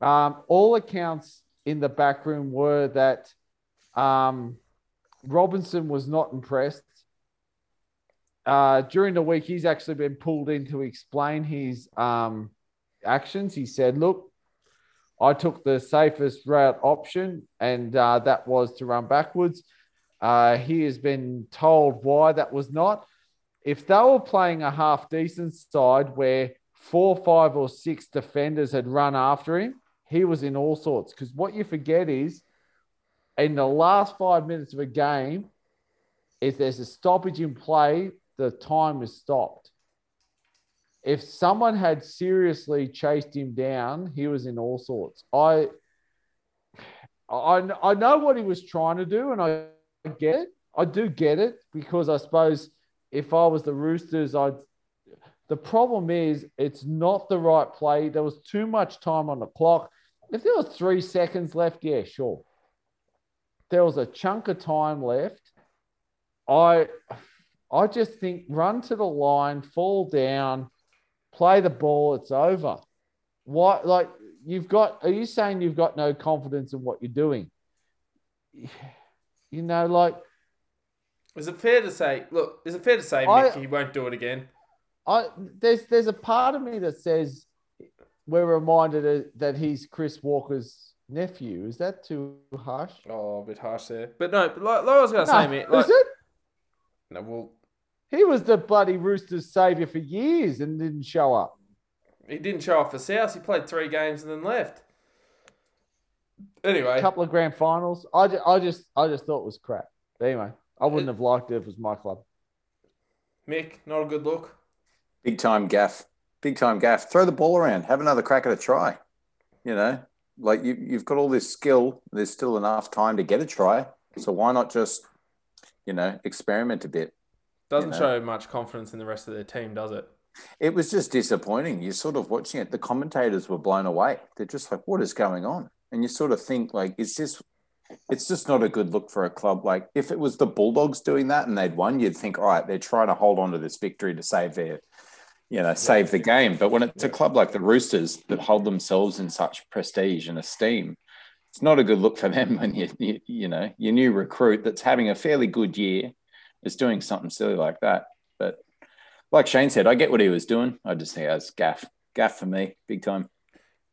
Um, all accounts in the back room were that um, Robinson was not impressed. Uh, during the week, he's actually been pulled in to explain his um, actions. He said, Look, I took the safest route option, and uh, that was to run backwards. Uh, he has been told why that was not. If they were playing a half decent side where four, five, or six defenders had run after him, he was in all sorts. Because what you forget is, in the last five minutes of a game, if there's a stoppage in play, the time is stopped. If someone had seriously chased him down, he was in all sorts. I, I, I know what he was trying to do, and I get it. I do get it because I suppose if I was the Roosters, I'd. The problem is it's not the right play. There was too much time on the clock. If there was three seconds left, yeah, sure. There was a chunk of time left. I I just think run to the line, fall down, play the ball, it's over. What like you've got are you saying you've got no confidence in what you're doing? You know, like Is it fair to say? Look, is it fair to say I- he won't do it again? I there's there's a part of me that says we're reminded that- that he's Chris Walker's nephew. Is that too harsh? Oh, a bit harsh there. But no, but like, like I was going to say, No, mate. Like, is it? no, well, He was the bloody Roosters' saviour for years and didn't show up. he didn't show up for South. He played three games and then left. Anyway, A couple of grand finals. I just, I just, I just thought it was crap. But anyway, I wouldn't have liked it if it was my club. Mick, not a good look. Big time gaff. Big time gaff. Throw the ball around. Have another crack at a try. You know, like you, you've got all this skill. There's still enough time to get a try. So why not just, you know, experiment a bit? Doesn't know. show much confidence in the rest of their team, does it? It was just disappointing. You're sort of watching it. The commentators were blown away. They're just like, what is going on? And you sort of think, like, is this, it's just not a good look for a club. Like, if it was the Bulldogs doing that and they'd won, you'd think, all right, they're trying to hold on to this victory to save their, you know, save the game. But when it's a club like the Roosters that hold themselves in such prestige and esteem, it's not a good look for them when you, you, you know, your new recruit that's having a fairly good year is doing something silly like that. But like Shane said, I get what he was doing. I just think that's gaff. Gaff for me, big time.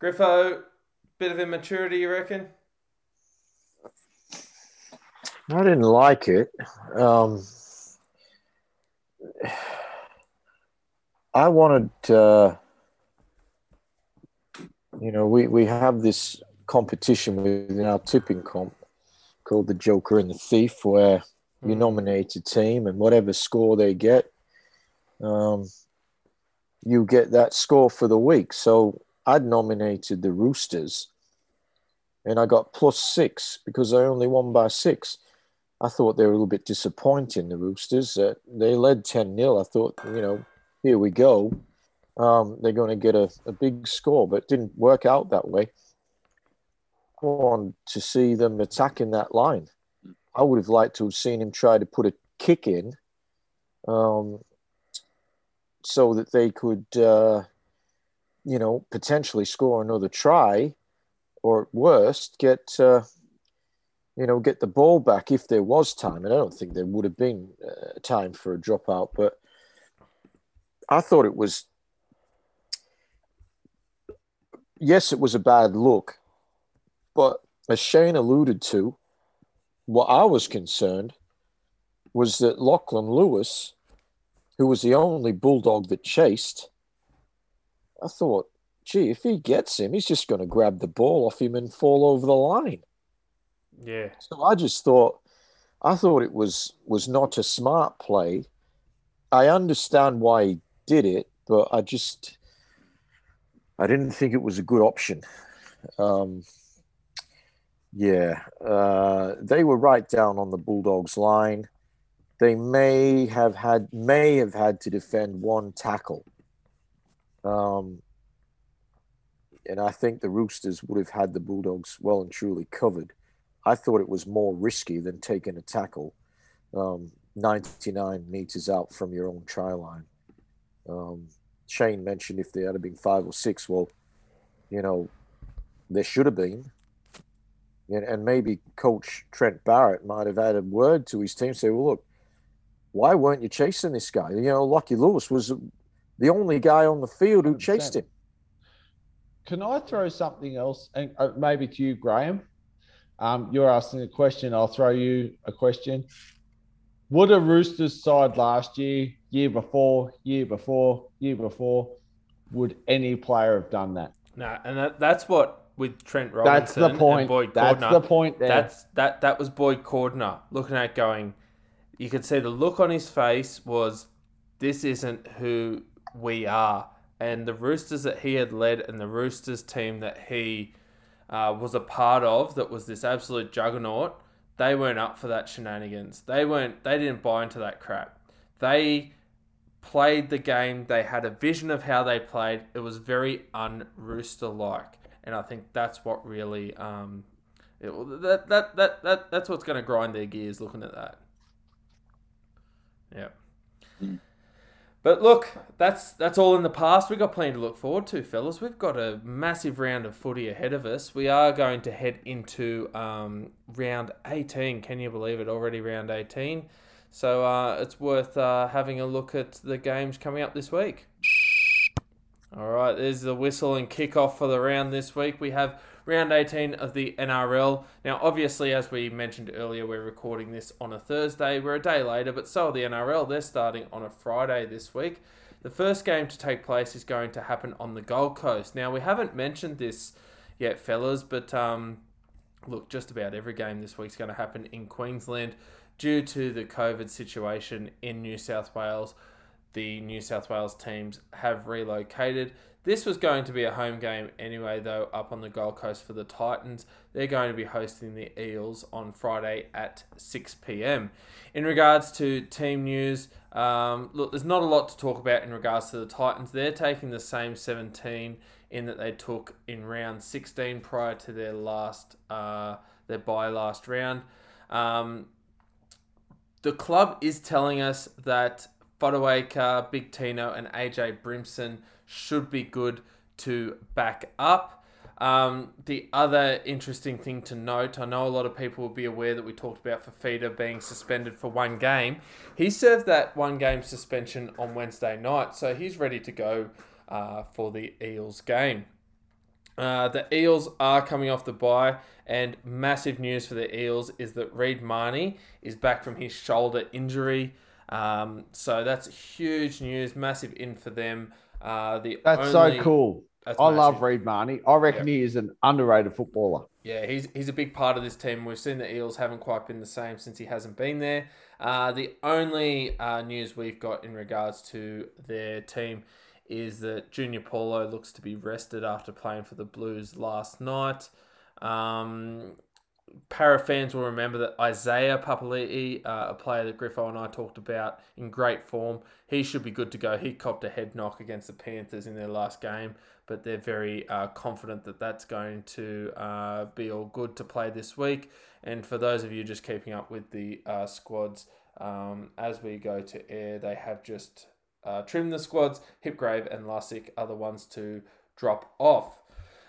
Griffo, bit of immaturity, you reckon? I didn't like it. Um, I wanted, uh, you know, we, we have this competition within our tipping comp called the Joker and the Thief, where you Hmm. nominate a team and whatever score they get, um, you get that score for the week. So I'd nominated the Roosters and I got plus six because I only won by six. I thought they were a little bit disappointing, the Roosters. Uh, they led 10 0. I thought, you know, here we go. Um, they're going to get a, a big score, but didn't work out that way. I wanted to see them attacking that line. I would have liked to have seen him try to put a kick in um, so that they could, uh, you know, potentially score another try or at worst, get uh, you know get the ball back if there was time. And I don't think there would have been uh, time for a dropout, but I thought it was. Yes, it was a bad look, but as Shane alluded to, what I was concerned was that Lachlan Lewis, who was the only bulldog that chased, I thought, gee, if he gets him, he's just going to grab the ball off him and fall over the line. Yeah. So I just thought, I thought it was was not a smart play. I understand why he did it, but I just, I didn't think it was a good option. Um, yeah, uh, they were right down on the Bulldogs line. They may have had may have had to defend one tackle. Um, and I think the Roosters would have had the Bulldogs well and truly covered. I thought it was more risky than taking a tackle um, 99 meters out from your own try line. Um, Shane mentioned if there had been five or six, well, you know, there should have been. And, and maybe Coach Trent Barrett might have added word to his team, say, well, look, why weren't you chasing this guy? You know, Lucky Lewis was the only guy on the field who chased 100%. him. Can I throw something else, and uh, maybe to you, Graham? Um, you're asking a question. I'll throw you a question. Would a Roosters side last year, year before, year before, year before, would any player have done that? No, and that, that's what with Trent Robinson. That's the point. and Boyd That's Cordner. the point there. That's that that was Boyd Cordner looking at going. You could see the look on his face was, this isn't who we are. And the Roosters that he had led, and the Roosters team that he uh, was a part of, that was this absolute juggernaut. They weren't up for that shenanigans. They weren't. They didn't buy into that crap. They played the game. They had a vision of how they played. It was very un-rooster like, and I think that's what really um, it, that, that that that that's what's going to grind their gears. Looking at that, yeah. But look, that's that's all in the past. We've got plenty to look forward to, fellas. We've got a massive round of footy ahead of us. We are going to head into um, round 18. Can you believe it? Already round 18. So uh, it's worth uh, having a look at the games coming up this week. All right, there's the whistle and kickoff for the round this week. We have round 18 of the NRL. Now, obviously, as we mentioned earlier, we're recording this on a Thursday. We're a day later, but so are the NRL. They're starting on a Friday this week. The first game to take place is going to happen on the Gold Coast. Now, we haven't mentioned this yet, fellas, but um, look, just about every game this week is going to happen in Queensland due to the COVID situation in New South Wales. The New South Wales teams have relocated. This was going to be a home game anyway, though, up on the Gold Coast for the Titans. They're going to be hosting the Eels on Friday at 6 pm. In regards to team news, um, look, there's not a lot to talk about in regards to the Titans. They're taking the same 17 in that they took in round 16 prior to their last uh, their bye last round. Um, the club is telling us that Fotuaika, Big Tino, and AJ Brimson should be good to back up. Um, the other interesting thing to note, I know a lot of people will be aware that we talked about Fifita being suspended for one game. He served that one game suspension on Wednesday night, so he's ready to go uh, for the Eels game. Uh, the Eels are coming off the bye, and massive news for the Eels is that Reed Mahoney is back from his shoulder injury. Um, so that's huge news, massive in for them. Uh, the That's only- so cool. That's I love massive. Reed Mahoney. I reckon he is an underrated footballer. Yeah, he's he's a big part of this team. We've seen the Eels haven't quite been the same since he hasn't been there. Uh, the only uh, news we've got in regards to their team is that Junior Paulo looks to be rested after playing for the Blues last night. Um, Parra fans will remember that Isaiah Papali'i, uh, a player that Griffo and I talked about in great form, he should be good to go. He copped a head knock against the Panthers in their last game, but they're very uh, confident that that's going to uh, be all good to play this week. And for those of you just keeping up with the uh, squads, um, as we go to air, they have just uh, trimmed the squads. Hipgrave and Lussick are the ones to drop off.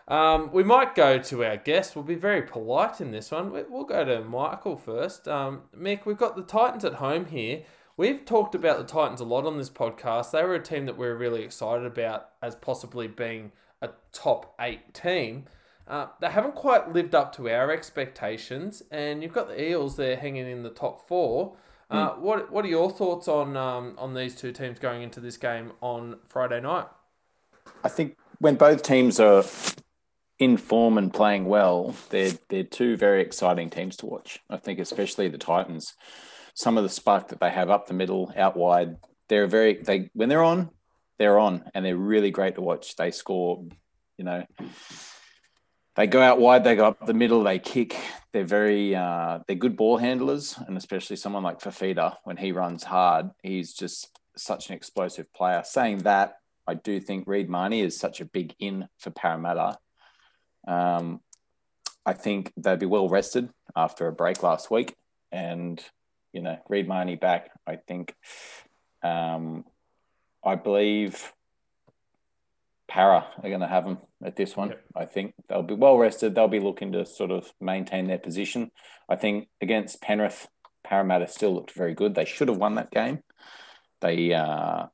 Um, we might go to our guest. We'll be very polite in this one. We- We'll go to Michael first. Um, Mick, we've got the Titans at home here. We've talked about the Titans a lot on this podcast. They were a team that we are really excited about as possibly being a top eight team. Uh, they haven't quite lived up to our expectations, and you've got the Eels there hanging in the top four. Uh, What What are your thoughts on um, on these two teams going into this game on Friday night? I think when both teams are in form and playing well, they're they're two very exciting teams to watch. I think especially the Titans. Some of the spark that they have up the middle, out wide, they're very they when they're on, they're on, and they're really great to watch. They score, you know. They go out wide, they go up the middle, they kick. They're very uh, they're good ball handlers, and especially someone like Fifita when he runs hard, he's just such an explosive player. Saying that, I do think Reed Mahoney is such a big in for Parramatta. Um, I think they'd be well rested after a break last week, and you know, Reed Mahoney back. I think, um, I believe, Parra are going to have them at this one. Yep. I think they'll be well rested. They'll be looking to sort of maintain their position. I think against Penrith, Parramatta still looked very good. They should have won that game. They uh,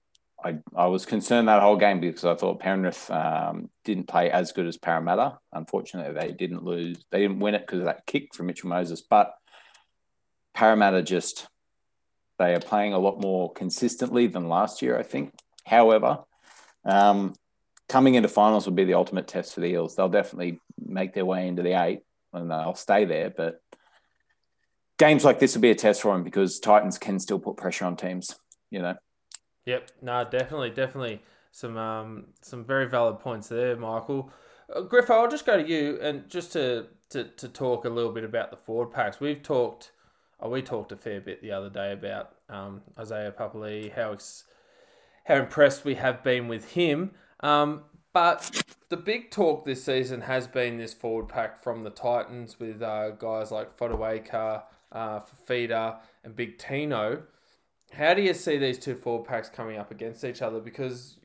I, I was concerned that whole game because I thought Penrith um, didn't play as good as Parramatta. Unfortunately, they didn't lose. They didn't win it because of that kick from Mitchell Moses. But Parramatta just they are playing a lot more consistently than last year. I think. However, um, coming into finals would be the ultimate test for the Eels. They'll definitely make their way into the eight and they'll stay there. But games like this will be a test for them because Titans can still put pressure on teams. You know. Yep, no, definitely, definitely some um, some very valid points there, Michael. Uh, Griffo, I'll just go to you and just to, to to talk a little bit about the forward packs. We've talked, oh, we talked a fair bit the other day about um, Isaiah Papali, how ex- how impressed we have been with him. Um, but the big talk this season has been this forward pack from the Titans with uh, guys like Fotuaika, uh, Fifita, and Big Tino. How do you see these two forward packs coming up against each other? Because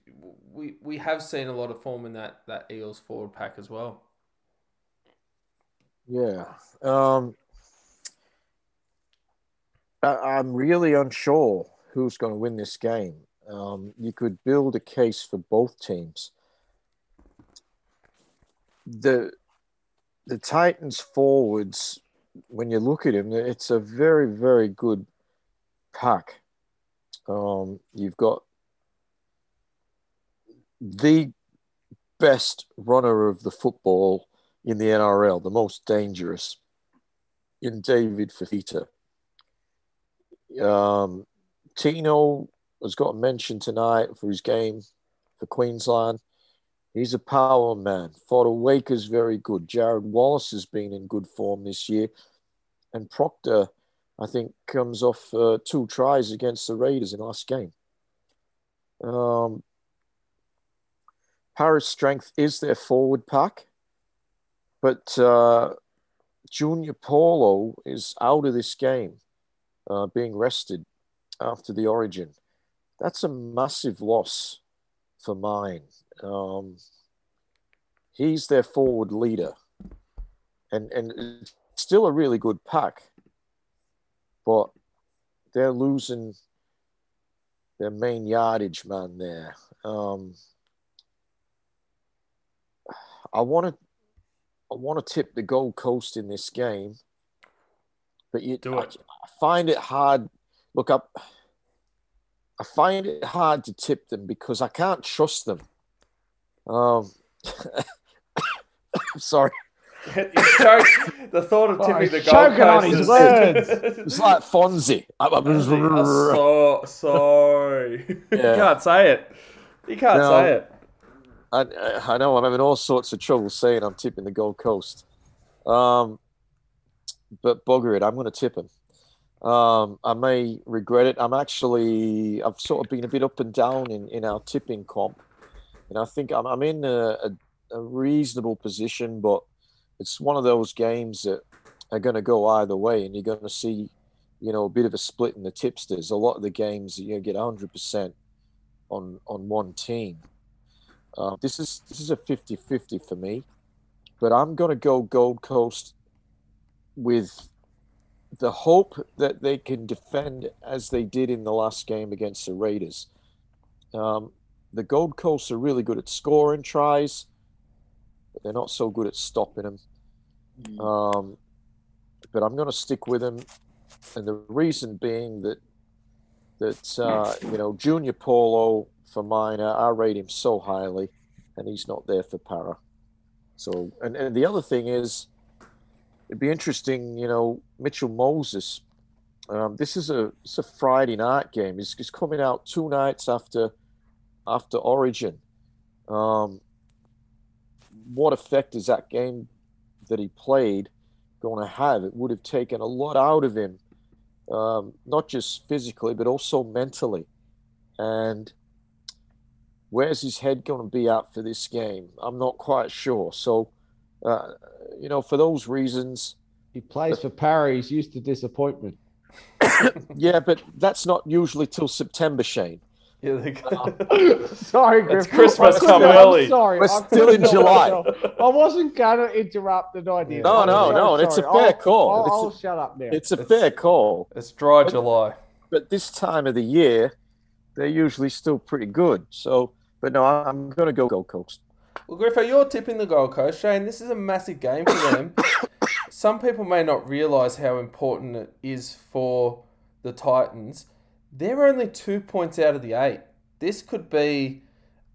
we we have seen a lot of form in that that Eels forward pack as well. Yeah. Um, I, I'm really unsure who's going to win this game. Um, you could build a case for both teams. The the Titans forwards, when you look at him, it's a very, very good pack. Um, you've got the best runner of the football in the NRL, the most dangerous, in David Fifita. Um, Tino has got a mention tonight for his game for Queensland. He's a power man. Fotuaika's very good. Jarrod Wallace has been in good form this year. And Proctor, I think, comes off uh, two tries against the Raiders in last game. Um, Parra's strength is their forward pack, but uh, Junior Paulo is out of this game, uh, being rested after the origin. That's a massive loss for mine. Um, he's their forward leader, and and still a really good pack, but they're losing their main yardage man there. Um, I want to I want to tip the Gold Coast in this game, but you Do it. I, I find it hard. Look up. I find it hard to tip them because I can't trust them. Um, I'm sorry, the thought of Oh, tipping he's the Gold choking Coast is- words. it's like Fonzie. I- I- I'm so sorry. you can't say it. You can't No. say it. I, I know I'm having all sorts of trouble saying I'm tipping the Gold Coast. Um, but bugger it, I'm going to tip him. Um, I may regret it. I'm actually, I've sort of been a bit up and down in, in our tipping comp. And I think I'm, I'm in a, a, a reasonable position, but it's one of those games that are going to go either way. And you're going to see, you know, a bit of a split in the tipsters. A lot of the games, you get 100% on, on one team. Uh, this is this is a 50-50 for me, but I'm going to go Gold Coast with the hope that they can defend as they did in the last game against the Raiders. Um, the Gold Coast are really good at scoring tries, but they're not so good at stopping them. Um, but I'm going to stick with them, and the reason being that that uh, you know Junior Paulo for mine, I, I rate him so highly, and he's not there for Parra. So, and, and the other thing is, it'd be interesting, you know, Mitchell Moses. Um, this is a it's a Friday night game. He's, coming out two nights after after Origin. Um, what effect is that game that he played going to have? It would have taken a lot out of him, um, not just physically but also mentally. And where's his head going to be at for this game? I'm not quite sure. So, uh, you know, for those reasons, He plays for Parry. He's used to disappointment. yeah, but that's not usually till September, Shane. Yeah, the- sorry, It's Christmas come early. I'm sorry. We're I still in July. I wasn't going to interrupt the idea. No, no, no, and it's a fair I'll- call. I'll, It's a- I'll shut up now. It's a It's- fair call, it's dry July. but this time of the year, they're usually still pretty good. So, but no, I'm going to go Gold Coast. Well, Griffo, you're tipping the Gold Coast. Shane, this is a massive game for them. Some people may not realise how important it is for the Titans. They're only two points out of the eight. This could be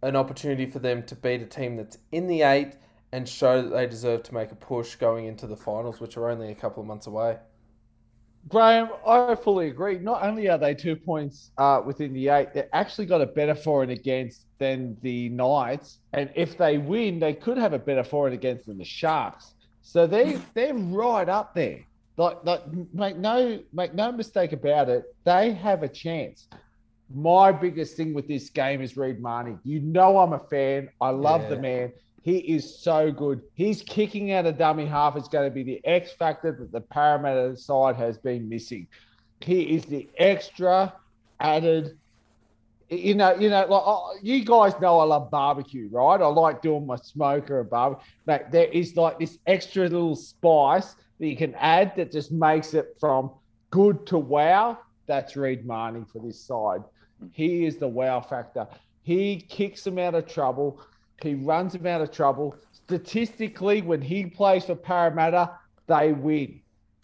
an opportunity for them to beat a team that's in the eight and show that they deserve to make a push going into the finals, which are only a couple of months away. Graham, I fully agree. Not only are they two points uh, within the eight, they've actually got a better for and against than the Knights. And if they win, they could have a better for and against than the Sharks. So they they're right up there. Like, like make no make no mistake about it. They have a chance. My biggest thing with this game is Reed Mahoney. You know I'm a fan. I love the man. He is so good. He's kicking out a dummy half is going to be the X factor that the Parramatta side has been missing. He is the extra added. You know, you know, like oh, you guys know, I love barbecue, right? I like doing my smoker and barbecue. But there is like this extra little spice that you can add that just makes it from good to wow. That's Reed Mahoney for this side. He is the wow factor. He kicks them out of trouble. He runs him out of trouble. Statistically, when he plays for Parramatta, they win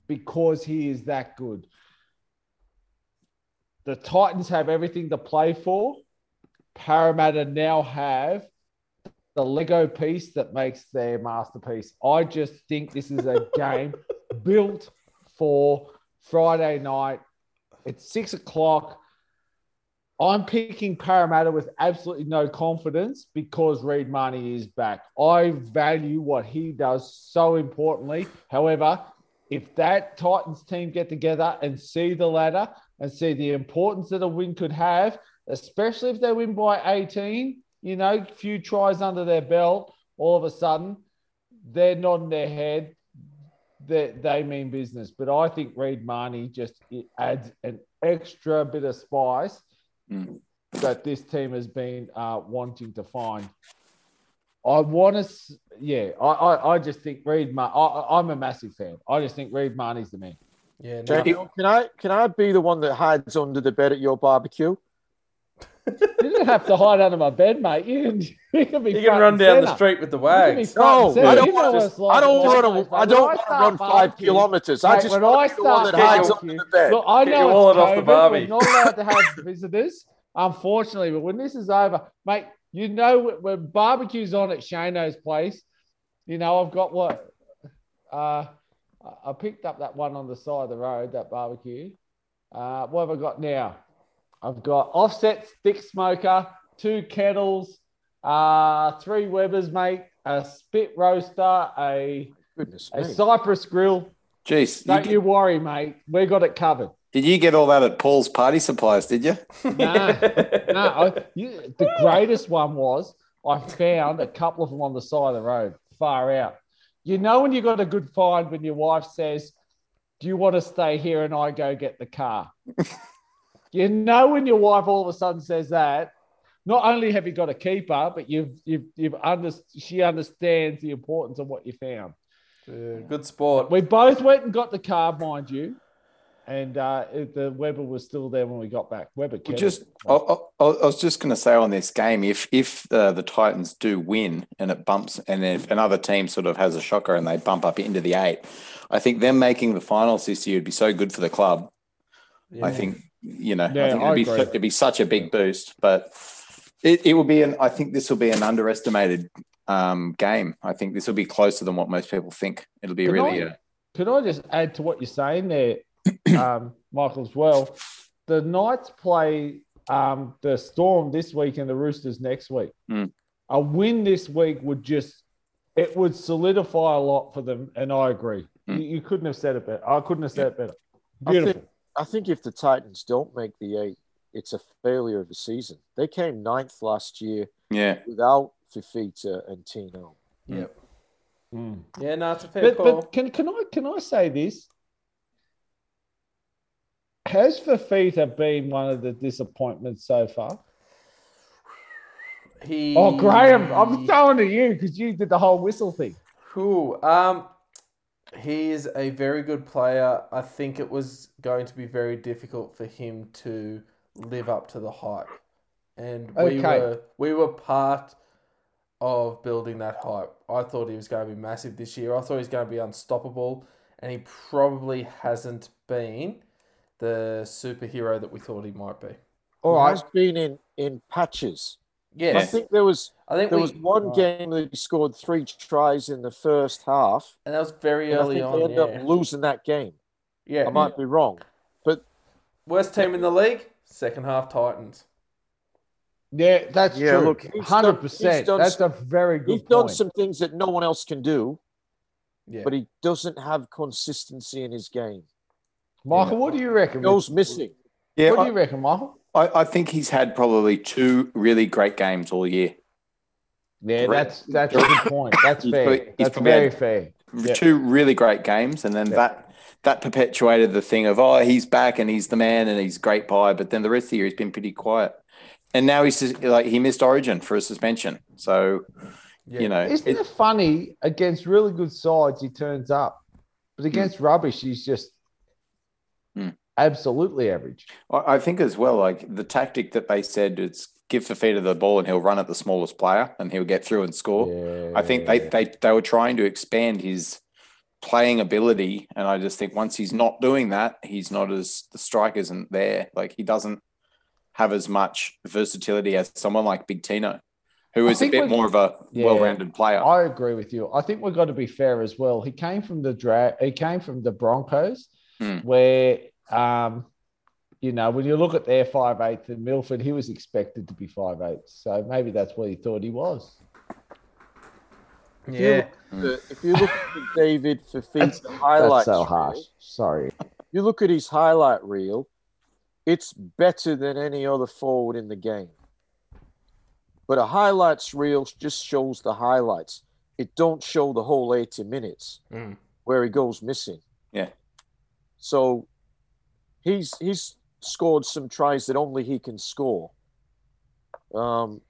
because he is that good. The Titans have everything to play for. Parramatta now have the Lego piece that makes their masterpiece. I just think this is a game built for Friday night. It's six o'clock. I'm picking Parramatta with absolutely no confidence because Reed Mahoney is back. I value what he does so importantly. However, if that Titans team get together and see the ladder and see the importance that a win could have, especially if they win by 18, you know, few tries under their belt, all of a sudden they're nodding their head. They, they mean business. But I think Reed Mahoney just adds an extra bit of spice Mm. that this team has been uh, wanting to find. I want to, yeah, I, I, I just think Reed, Mar- I, I'm a massive fan. I just think Reed Mahoney's the man. Yeah, no, can I can I be the one that hides under the bed at your barbecue? You didn't have to hide under my bed, mate. You can, you can be you can run and down the street with the You wags. front No. I don't You want what to. like I don't want to. days, I don't want to run five barbecue- kilometers. I just when want I to be the one start that hides barbecue- under the bed. Look, I know your it's wallet off the barbie. We're not allowed to have visitors, unfortunately. But when this is over, mate, you know when- when barbecue's on at Shano's place, you know I've got what? Uh, I- I picked up that one on the side of the road, that barbecue. Uh, what have I got now? I've got offset stick smoker, two kettles, uh, three Webers, mate, a spit roaster, a, Goodness a me. Cyprus grill. Jeez, Don't get- you worry, mate. We got it covered. did you get all that at Paul's party supplies? Did you? No, no. I, you, the greatest one was I found a couple of them on the side of the road, far out. You know when you got a good find when your wife says, "Do you want to stay here?" and I go get the car. you know when your wife all of a sudden says that. Not only have you got a keeper, but you've you've you've under, she understands the importance of what you found. Yeah, good sport. We both went and got the car, mind you, and uh, it- the Weber was still there when we got back. Weber, Well, just I, I, I was just going to say on this game, if if uh, the Titans do win and it bumps, and if another team sort of has a shocker and they bump up into the eight, I think them making the finals this year would be so good for the club. I think you know, Yeah, I think it'd be, agree. it'd be such a big boost, but it, it will be an. I think this will be an underestimated um, game. I think this will be closer than what most people think. It'll be Can really. I- uh, Could I just add to what you're saying there, um, Michael, as well? The Knights play um, the Storm this week and the Roosters next week. Mm. A win this week would just it would solidify a lot for them, and I agree. Mm. You, you couldn't have said it better. I couldn't have said it better. I Beautiful. Think, I think if the Titans don't make the eight, it's a failure of the season. They came ninth last year yeah, without Fifita and Tino. Yep. Mm. Yeah, no, it's a fair But, call. but can can I can I say this? Has Fifita been one of the disappointments so far? he. Oh, Graham, I'm throwing to you because you did the whole whistle thing. Cool. Um, he is a very good player. I think it was going to be very difficult for him to live up to the hype, and we Okay. were we were part of building that hype. I thought he was going to be massive this year. I thought he was going to be unstoppable, and he probably hasn't been the superhero that we thought he might be. All He right. has been in in patches. I think there was I think there we, was one Right. game that he scored three tries in the first half, and that was very and I early think on. they ended Yeah, up losing that game. yeah. I might be wrong. But worst team in the league, second half Titans. Yeah, that's Yeah, true. look, he's hundred he's percent. done That's s- a very good He's done some things that no one else can do, Yeah, but he doesn't have consistency in his game. Michael, what do you reckon? He goes missing. yeah. what I- do you reckon, Michael? I, I think he's had probably two really great games all year. Yeah, Right. that's that's a good point. That's fair. he's That's very fair. Yeah. Two really great games, and then Yeah. that that perpetuated the thing of oh he's back and he's the man and he's great pie, but then the rest of the year he's been pretty quiet, and now he's just, like he missed Origin for a suspension, so yeah. you know Isn't it- it funny? Against really good sides, he turns up, but against hmm. rubbish, he's just. Absolutely average. I think as well, like the tactic that they said it's give Fifita the ball and he'll run at the smallest player and he'll get through and score. Yeah. I think they, they they were trying to expand his playing ability, and I just think once he's not doing that, he's not as the strike isn't there. Like he doesn't have as much versatility as someone like Big Tino, Who is a bit more of a Yeah. well-rounded player. I agree with you. I think we've got to be fair as well. He came from the dra- he came from the Broncos, Hmm. where um, you know, when you look at their five eighth in Milford, he was expected to be five eight. So maybe that's what he thought he was. Yeah. The- if you look at David Fifita highlights, That's so reel, harsh. Sorry. you look at his highlight reel, it's better than any other forward in the game. But a highlights reel just shows the highlights. It don't show the whole 80 minutes Mm. where he goes missing. Yeah. So he's he's scored some tries that only he can score. Um,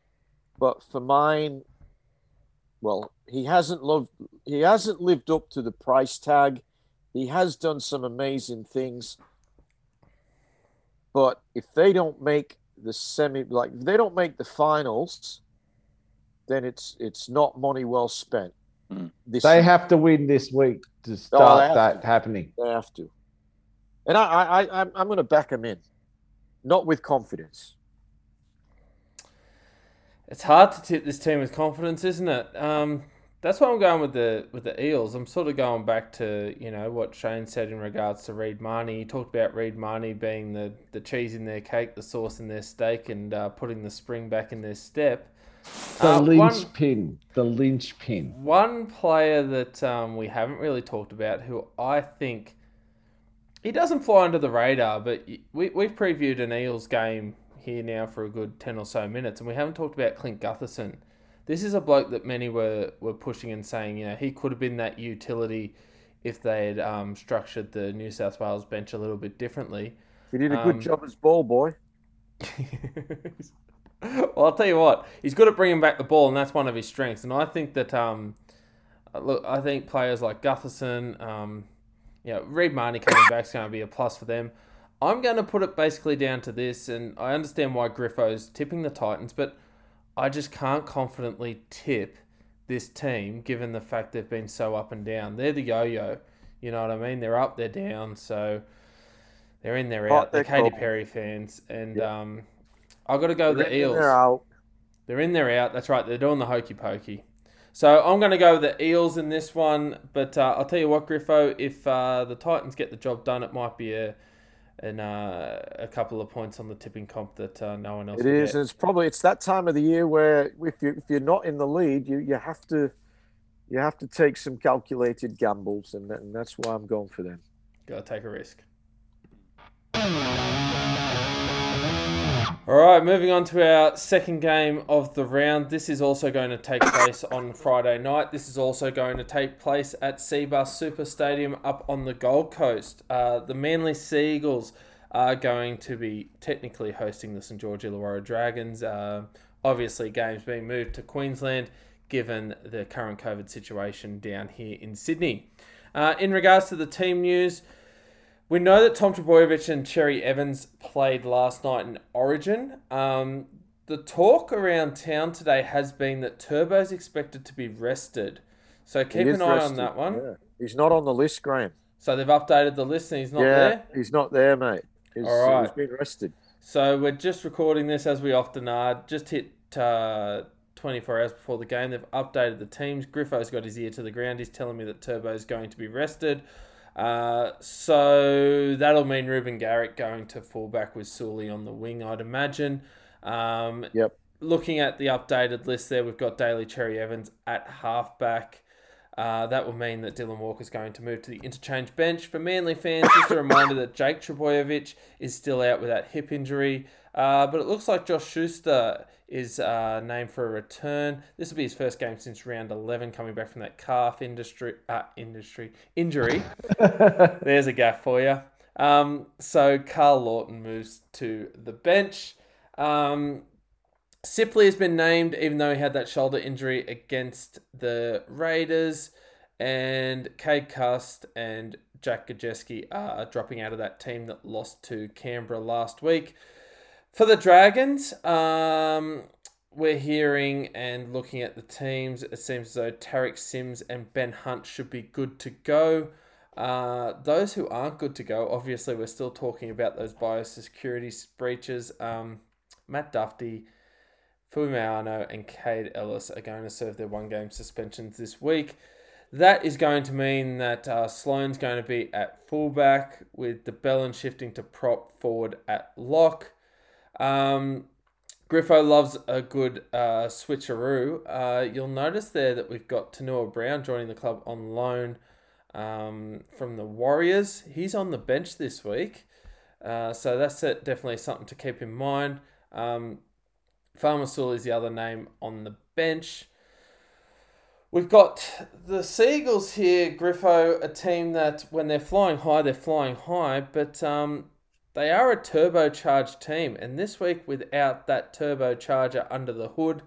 but for mine, well, he hasn't loved he hasn't lived up to the price tag. He has done some amazing things. But if they don't make the semi like if they don't make the finals, then it's it's not money well spent. Mm. This They year. have to win this week to Oh, start they have that to. happening. They have to. And I, I, I I'm, I'm going to back him in, not with confidence. It's hard to tip this team with confidence, isn't it? Um, that's why I'm going with the with the Eels. I'm sort of going back to you know what Shane said in regards to Reed Mahoney. He talked about Reed Mahoney being the, the cheese in their cake, the sauce in their steak, and uh, putting the spring back in their step. The Uh, one- linchpin. The linchpin. One player that um, we haven't really talked about, who I think he doesn't fly under the radar, but we we've previewed an Eels game here now for a good ten or so minutes, and we haven't talked about Clint Gutherson. This is a bloke that many were, were pushing and saying, you know, he could have been that utility if they had um, structured the New South Wales bench a little bit differently. He did a good Um, job as ball boy. well, I'll tell you what, he's good at bringing back the ball, and that's one of his strengths. And I think that, um, look, I think players like Gutherson, um, you know, Reed Mahoney coming back is going to be a plus for them. I'm going to put it basically down to this, and I understand why Griffo's tipping the Titans, but I just can't confidently tip this team given the fact they've been so up and down. They're the yo-yo, you know what I mean? They're up, they're down, so they're in, they're Hot, out. They're they're Katy. Perry fans, and Yeah. um, I've got to go They're the Eels. They're out. They're in, they're out. That's right. They're doing the hokey pokey. So I'm going to go with the Eels in this one. But uh, I'll tell you what, Griffo, if uh, the Titans get the job done, it might be a an, uh, a couple of points on the tipping comp that uh, no one else It is. It's probably it's that time of the year where if you if you're not in the lead, you you have to you have to take some calculated gambles, and, that, and that's why I'm going for them. Got to take a risk. All right, moving on to our second game of the round. This is also going to take place on Friday night. This is also going to take place at Cbus Super Stadium up on the Gold Coast. Uh, the Manly Seagulls are going to be technically hosting the St George Illawarra Dragons. Uh, obviously, games being moved to Queensland given the current COVID situation down here in Sydney. Uh, in regards to the team news, we know that Tom Trbojevic and Cherry Evans played last night in Origin. Um, the talk around town today has been that Turbo's expected to be rested. So keep an eye on that one. yeah. He's not on the list, Graham. So they've updated the list and he's not yeah, there. he's not there, mate. He's, All right. he's been rested. So we're just recording this as we often are. Just hit uh, 24 hours before the game. They've updated the teams. Griffo's got his ear to the ground. He's telling me that Turbo's going to be rested. Uh, so that'll mean Ruben Garrick going to fullback with Suli on the wing, I'd imagine. Um, Yep. Looking at the updated list there, we've got Daly Cherry Evans at halfback. Uh, that will mean that Dylan Walker is going to move to the interchange bench. For Manly fans, just a reminder that Jake Trbojevic is still out with that hip injury. Uh, but it looks like Josh Schuster is uh, named for a return. This will be his first game since round 11, coming back from that calf industry, uh, industry injury. There's a gaff for you. Um, so Karl Lawton moves to the bench. Um, Sipley has been named, even though he had that shoulder injury against the Raiders. And Cade Cust and Jack Gosiewski are dropping out of that team that lost to Canberra last week. For the Dragons, um, we're hearing and looking at the teams. It seems as though Tariq Sims and Ben Hunt should be good to go. Uh, those who aren't good to go, obviously, we're still talking about those biosecurity breaches. Um, Matt Dufty, Fuimaono, and Kaide Ellis are going to serve their one game suspensions this week. That is going to mean that uh, Sloan's going to be at fullback with de Belin shifting to prop forward at lock. Um, Griffo loves a good uh, switcheroo. Uh, you'll notice there that we've got Tanua Brown joining the club on loan um, from the Warriors. He's on the bench this week, uh, so that's definitely something to keep in mind. Um, Farmasul is the other name on the bench. We've got the Seagulls here, Griffo, a team that when they're flying high, they're flying high, but um, they are a turbocharged team. And this week, without that turbocharger under the hood,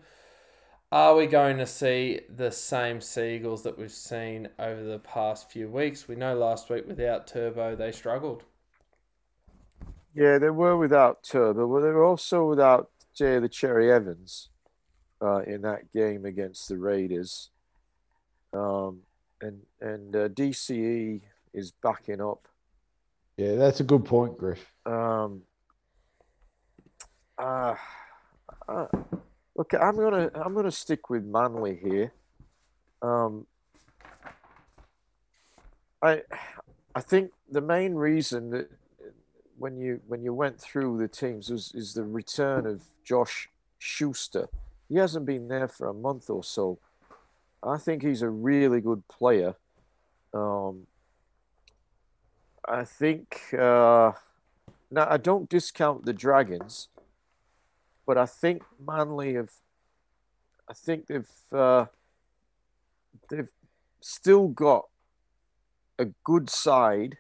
are we going to see the same Seagulls that we've seen over the past few weeks? We know last week without Turbo, they struggled. Yeah, they were without Turbo, but they were also without Jay the Cherry Evans uh, in that game against the Raiders. Um, and and uh, DCE is backing up. Yeah, that's a good point, Griff. Um, uh, uh, look, I'm gonna I'm gonna stick with Manly here. Um, I I think the main reason that when you when you went through the teams was is the return of Josh Schuster. He hasn't been there for a month or so. I think he's a really good player. Um, I think uh, now I don't discount the Dragons, but I think Manly have. I think they've uh, they've still got a good side,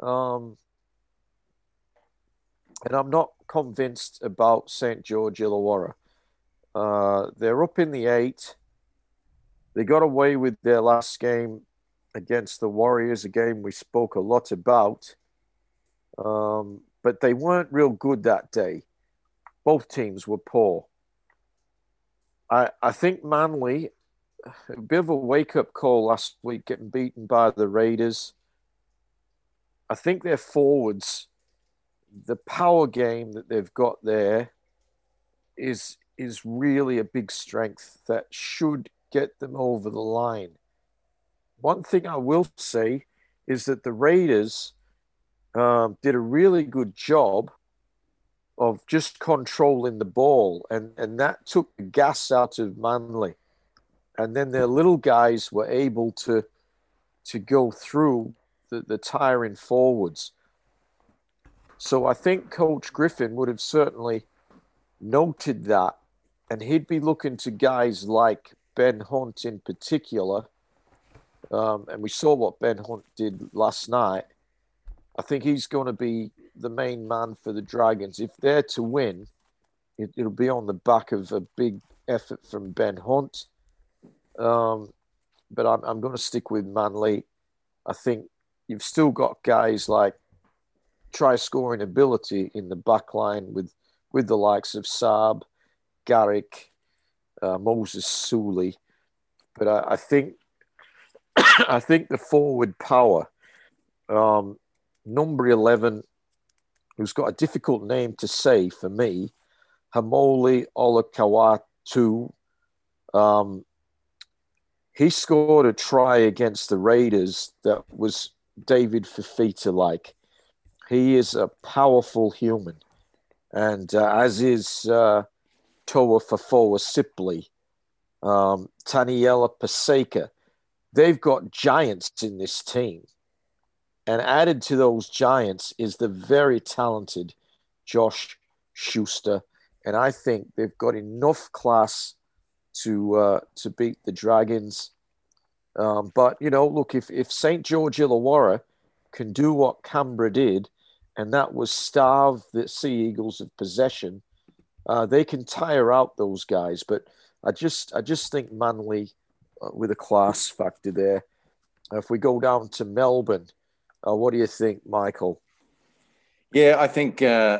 um, and I'm not convinced about St George Illawarra. Uh, they're up in the eight. They got away with their last game against the Warriors, a game we spoke a lot about. Um, but they weren't real good that day. Both teams were poor. I, I think Manly, a bit of a wake up call last week, getting beaten by the Raiders. I think their forwards, the power game that they've got there, is is really a big strength that should get them over the line. One thing I will say is that the Raiders um, did a really good job of just controlling the ball, and, and that took the gas out of Manly. And then their little guys were able to to go through the, the tiring forwards. So I think Coach Griffin would have certainly noted that, and he'd be looking to guys like Ben Hunt in particular. Um, and we saw what Ben Hunt did last night. I think he's going to be the main man for the Dragons. If they're to win, it, will be on the back of a big effort from Ben Hunt. Um, but I'm, I'm going to stick with Manly. I think you've still got guys like try scoring ability in the back line with, with the likes of Saab, Garrick, uh, Moses Suli. But I, I think I think the forward power, um, number 11, who's got a difficult name to say for me, Haumole Olakau'atu. Um, he scored a try against the Raiders that was David Fifita like. He is a powerful human. And uh, as is uh, Toafofoa Sipley, um, Taniela Paseka, they've got giants in this team. And added to those giants is the very talented Josh Schuster. And I think they've got enough class to uh, to beat the Dragons. Um, but you know, look, if if St George Illawarra can do what Canberra did, and that was starve the Sea Eagles of possession, uh, they can tire out those guys. But I just I just think Manly with a class factor there. If we go down to Melbourne, uh, what do you think, Michael? Yeah, I think uh,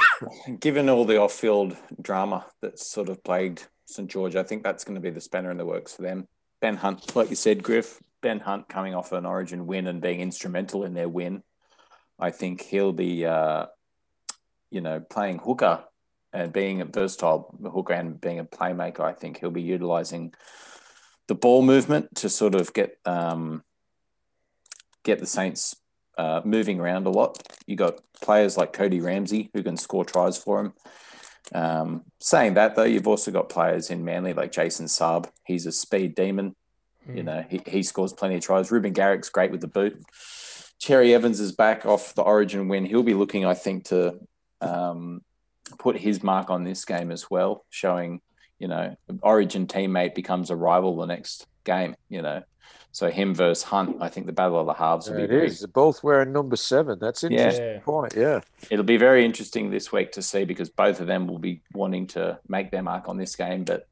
given all the off-field drama that's sort of plagued St George, I think that's going to be the spanner in the works for them. Ben Hunt, like you said, Griff, Ben Hunt coming off an Origin win and being instrumental in their win. I think he'll be, uh, you know, playing hooker and being a versatile hooker and being a playmaker. I think he'll be utilizing the ball movement to sort of get um, get the Saints uh, moving around a lot. You got players like Cody Ramsey who can score tries for him. Um, saying that though, you've also got players in Manly like Jason Saab. He's a speed demon. You know, he, he scores plenty of tries. Ruben Garrick's great with the boot. Cherry Evans is back off the Origin win. He'll be looking, I think, to um, put his mark on this game as well, showing you know, Origin teammate becomes a rival the next game. You know, so him versus Hunt, I think the battle of the halves will There be it very is. They're both wearing number seven. That's an Yeah. interesting Yeah. point. Yeah. it'll be very interesting this week to see because both of them will be wanting to make their mark on this game. But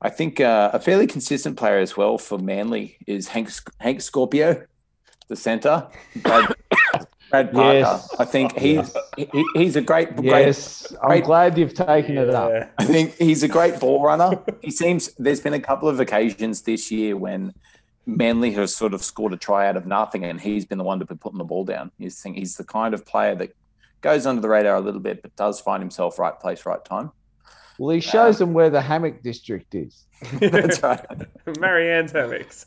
I think uh, a fairly consistent player as well for Manly is Hank Hank Scorpio, the centre. Brad, Brad Parker. Yes. I think he's he, he's a great, great Yes, I'm great- glad you've taken it up. I think he's a great ball runner. He seems there's been a couple of occasions this year when Manly has sort of scored a try out of nothing, and he's been the one to be putting the ball down. He's think he's the kind of player that goes under the radar a little bit, but does find himself right place, right time. Well, he shows them where the hammock district is. That's right. Marianne's hammocks.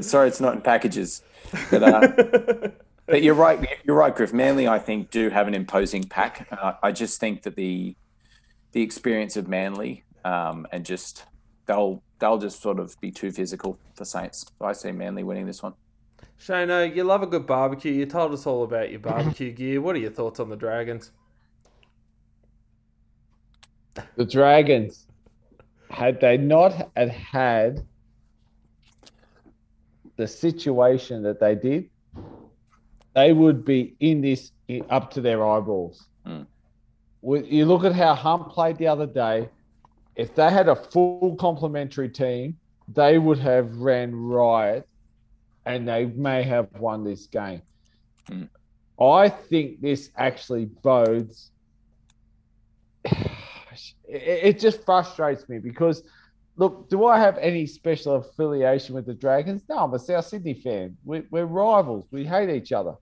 Sorry, it's not in packages, but uh, but you're right. You're right, Griff. Manly, I think, do have an imposing pack. Uh, I just think that the the experience of Manly um, and just they'll they'll just sort of be too physical for Saints. So I see Manly winning this one. Shano, you love a good barbecue. You told us all about your barbecue gear. What are your thoughts on the Dragons? The Dragons, had they not had had the situation that they did, they would be in this up to their eyeballs. Mm. You look at how Hunt played the other day. If they had a full complementary team, they would have ran riot, and they may have won this game. Mm. I think this actually bodes it, just frustrates me because look, do I have any special affiliation with the Dragons? No, I'm a South Sydney fan. We, we're rivals. We hate each other.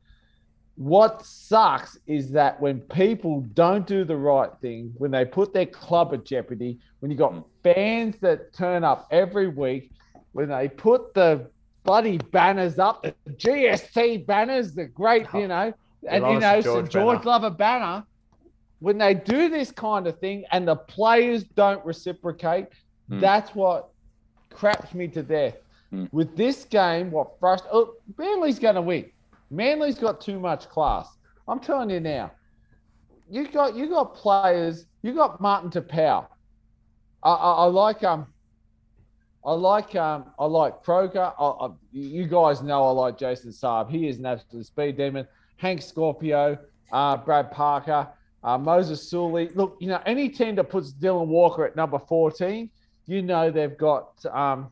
What sucks is that when people don't do the right thing, when they put their club at jeopardy, when you've got fans that turn up every week, when they put the bloody banners up, the GST banners, the great, you know, and you know. George St. George banner. love a banner when they do this kind of thing and the players don't reciprocate, Hmm. that's what craps me to death. Hmm. With this game, what frustrates? Oh, Manly's going to win. Manly's got too much class. I'm telling you now. You got you got players. You got Martin Taupau. I, I, I like um. I like um. I like Croker. I, I, you guys know I like Jason Saab. He is an absolute speed demon. Hank Scorpio, uh, Brad Parker, uh, Moses Suli. Look, you know any team that puts Dylan Walker at number fourteen, you know they've got um,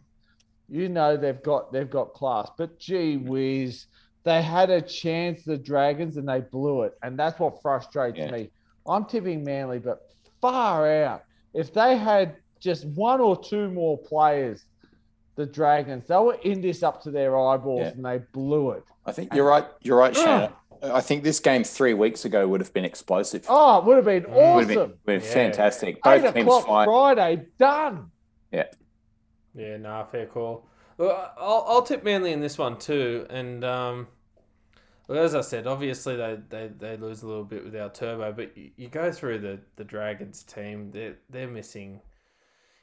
you know they've got they've got class. But gee whiz, they had a chance, the Dragons, and they blew it, and that's what frustrates Yeah. me. I'm tipping Manly, but far out. If they had just one or two more players, the Dragons, they were in this up to their eyeballs, Yeah. and they blew it. I think you're right. You're right, Shannon. I think this game three weeks ago would have been explosive. Oh, it would have been Would have been, awesome. would have been Yeah. fantastic. Eight Both teams o'clock fine. Friday, done. Yeah. Yeah, nah, fair call. Well, I'll, I'll tip Manly in this one too. And um, well, as I said, obviously they, they, they lose a little bit without Turbo, but you, you go through the, the Dragons team, they're, they're missing,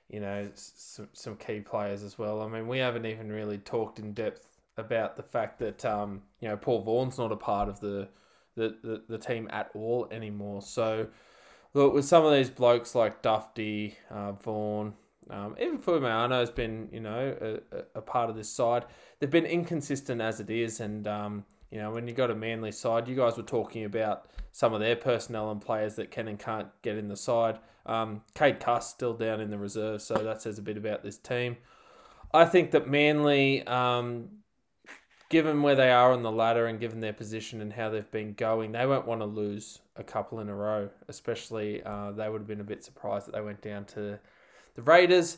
you know, some, some key players as well. I mean, we haven't even really talked in depth about the fact that, um, you know, Paul Vaughan's not a part of the, the, the, the team at all anymore. So, look, with some of these blokes like Dufty, uh, Vaughan, um, even Fuimaono has been, you know, a, a- part of this side. They've been inconsistent as it is, and um, you know, when you got a Manly side, you guys were talking about some of their personnel and players that can and can't get in the side. Um, Cade Cust still down in the reserve, so that says a bit about this team. I think that Manly, um, given where they are on the ladder and given their position and how they've been going, they won't want to lose a couple in a row. Especially, uh, they would have been a bit surprised that they went down to the Raiders.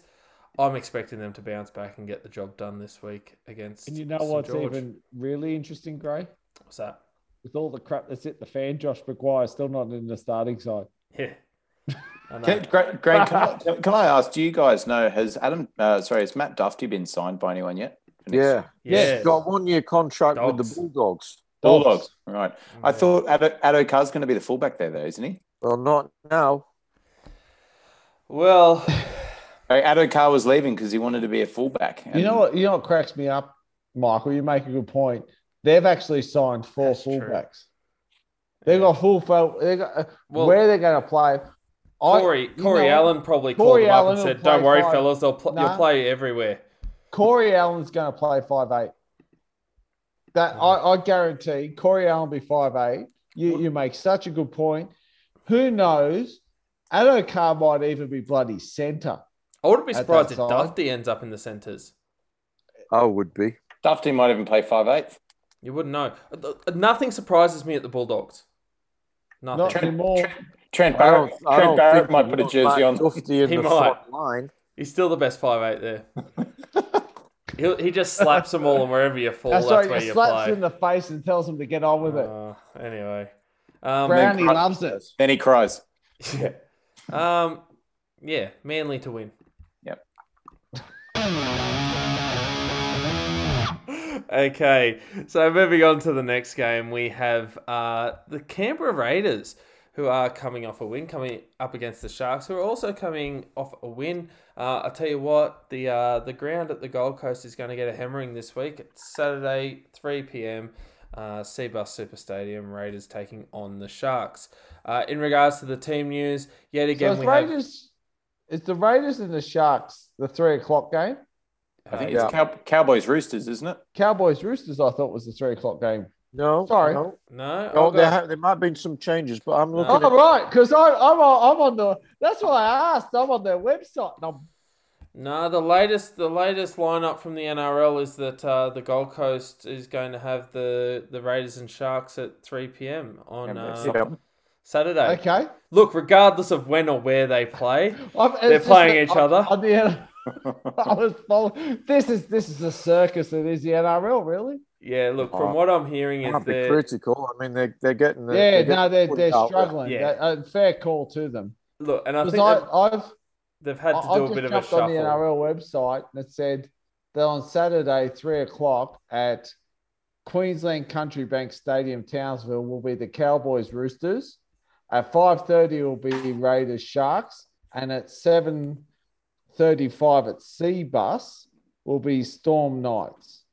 I'm expecting them to bounce back and get the job done this week against. And you know St. what's George. even really interesting, Gray? What's that? With all the crap that's hit the fan, Josh McGuire still not in the starting side. Yeah. I. Can, Greg, Greg, can, I, can I ask? Do you guys know? Has Adam? Uh, sorry, has Matt Dufty been signed by anyone yet? Yeah. Yeah. He's got one year contract with the Bulldogs. Bulldogs. Right. I thought Addo, Addo Carr's going to be the fullback there, though, isn't he? Well, not now. Well, Hey, Addo Carr was leaving because he wanted to be a fullback. You know what? You know what cracks me up, Michael. You make a good point. They've actually signed four That's true. fullbacks. They've got full full. They got uh, Well- where they're going to play. Corey you Corey know, Allan probably Corey called them up and said, "Don't worry, five- fellas, they'll pl- Nah. you'll play everywhere." Corey Allan's going to play five eight. That I, I guarantee. Corey Allan will be five eight. You you make such a good point. Who knows? Addo Carr might even be bloody centre. I wouldn't be surprised if side. Dufty ends up in the centres. I would be. Dufty might even play five eighth. You wouldn't know. Nothing surprises me at the Bulldogs. Nothing. Not Trent- anymore. Trent I Barrett, don't, I Trent don't Barrett might put a jersey on. Dufty in He the might. line. He's still the best five eight there. He'll, he just slaps them all, and wherever you fall, That's that's, right. where He you slaps play. in the face and tells him to get on with it. Uh, anyway, um, Brownie cry- loves it. Then he cries. yeah, um, yeah, Manly to win. Okay, so moving on to the next game, we have uh, the Canberra Raiders, who are coming off a win, coming up against the Sharks, who are also coming off a win. Uh, I tell you what, the uh, the ground at the Gold Coast is going to get a hammering this week. It's Saturday, three pm. Uh, Cbus Super Stadium, Raiders taking on the Sharks. Uh, in regards to the team news, yet again is we have. Raiders, is the Raiders and the Sharks the three o'clock game? I think uh, Yeah. it's Cow- Cowboys Roosters, isn't it? Cowboys Roosters, I thought was the three o'clock game. No, Sorry. No, no, no I've there, ha- there might have been some changes, but I'm looking Oh, at right, because I'm on, I'm on the. That's why I asked. I'm on their website. And I'm, No, the latest the latest lineup from the NRL is that uh, the Gold Coast is going to have the, the Raiders and Sharks at three PM on uh, yeah. Saturday. okay. Look, regardless of when or where they play, They're playing that each I- other. On the, N- I was following. This is this is a circus. that is the NRL, really. yeah. Look, from Oh, what I'm hearing I'm is not be critical. I mean, they're, they're getting the. yeah, they're no, they're they're out struggling. Yeah. That- uh, fair call to them. look, and I Because think I, they've, I've they've had to I- do I've a bit of a jumped on the. NRL website and it said that on Saturday, three o'clock at Queensland Country Bank Stadium, Townsville, will be the Cowboys Roosters. At five thirty, will be Raiders Sharks, and at seven thirty-five at Cbus will be Storm Knights.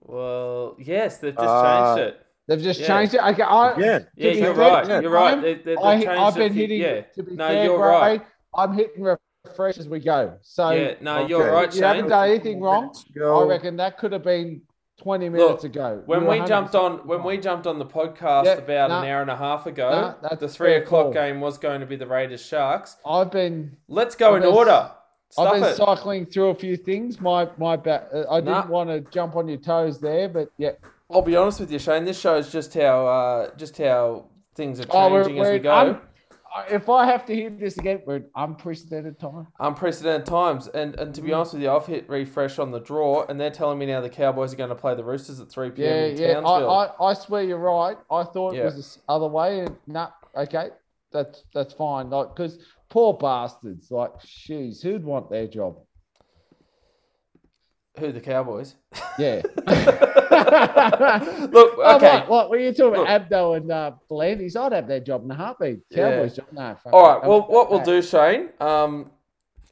Well, yes, they've just Uh, changed it. They've just Yeah. changed it. Okay, I, Yeah, Yeah, to be you're fair, right. yeah. You're right. I'm- They, they, I, they've changed I've it been for- hitting. Yeah. To be No, fair, you're Gray, right. I'm hitting refresh as we go. So Yeah, no, you're Okay. right, you haven't done anything wrong. I reckon that could have been 20 minutes ago. When we jumped 100% on when we jumped on the podcast Yeah, about nah. an hour and a half ago, Nah, the three o'clock call. game was going to be the Raiders Sharks. I've been Let's go I've in been- order. Stuff I've been it. cycling through a few things. My my ba- uh, I didn't want to jump on your toes there, but yeah. I'll be honest with you, Shane. This shows just how uh, just how things are Oh, changing as we go. I'm- if I have to hear this again, we're in unprecedented times. Unprecedented times, and and to Mm. be honest with you, I've hit refresh on the draw, and they're telling me now the Cowboys are going to play the Roosters at three Yeah, p.m. in yeah. I, Townsville. I, I swear you're right. I thought Yeah. it was this other way, and nah, okay, that's that's fine. Like because poor bastards, like, jeez, who'd want their job? Who the Cowboys? Yeah. Look, Oh, okay. what, what were you talking Look. about? Abdo and uh, V'landys? I'd have their job in a heartbeat. Yeah. Cowboys job, no. fuck All right. Well, what we'll do, Shane, um,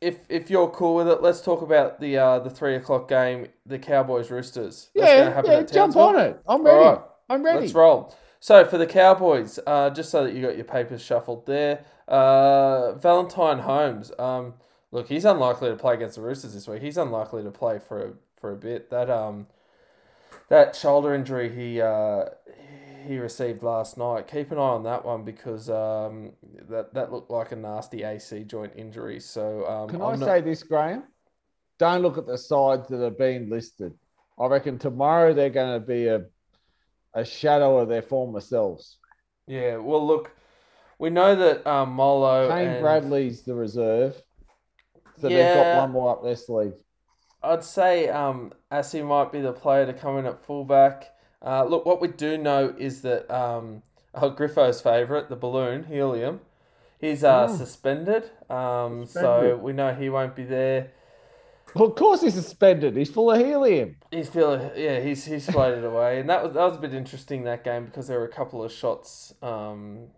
if if you're cool with it, let's talk about the uh, the three o'clock game, the Cowboys Roosters. That's Yeah, gonna happen yeah, jump on it. I'm ready. Right. I'm ready. Let's roll. So for the Cowboys, uh, just so that you got your papers shuffled there, uh, Valentine Holmes. Um, look, he's unlikely to play against the Roosters this week. He's unlikely to play for a, for a bit. That um, that shoulder injury he uh, he received last night. Keep an eye on that one because um, that that looked like a nasty AC joint injury. So um, Can I'm I not- say this, Graham? Don't look at the sides that are being listed. I reckon tomorrow they're going to be a a shadow of their former selves. Yeah, well, look, we know that um, Molo Kane and Bradley's the reserve. So they've got one more up their sleeve. I'd say um, Assi might be the player to come in at fullback. Uh, look, what we do know is that um, oh, Griffo's favourite, the balloon, Helium, he's uh, Oh. suspended. Um, so we know he won't be there. Well, of course he's suspended. He's full of helium. He's feeling, yeah, he's he's floated away, and that was that was a bit interesting that game because there were a couple of shots. Um,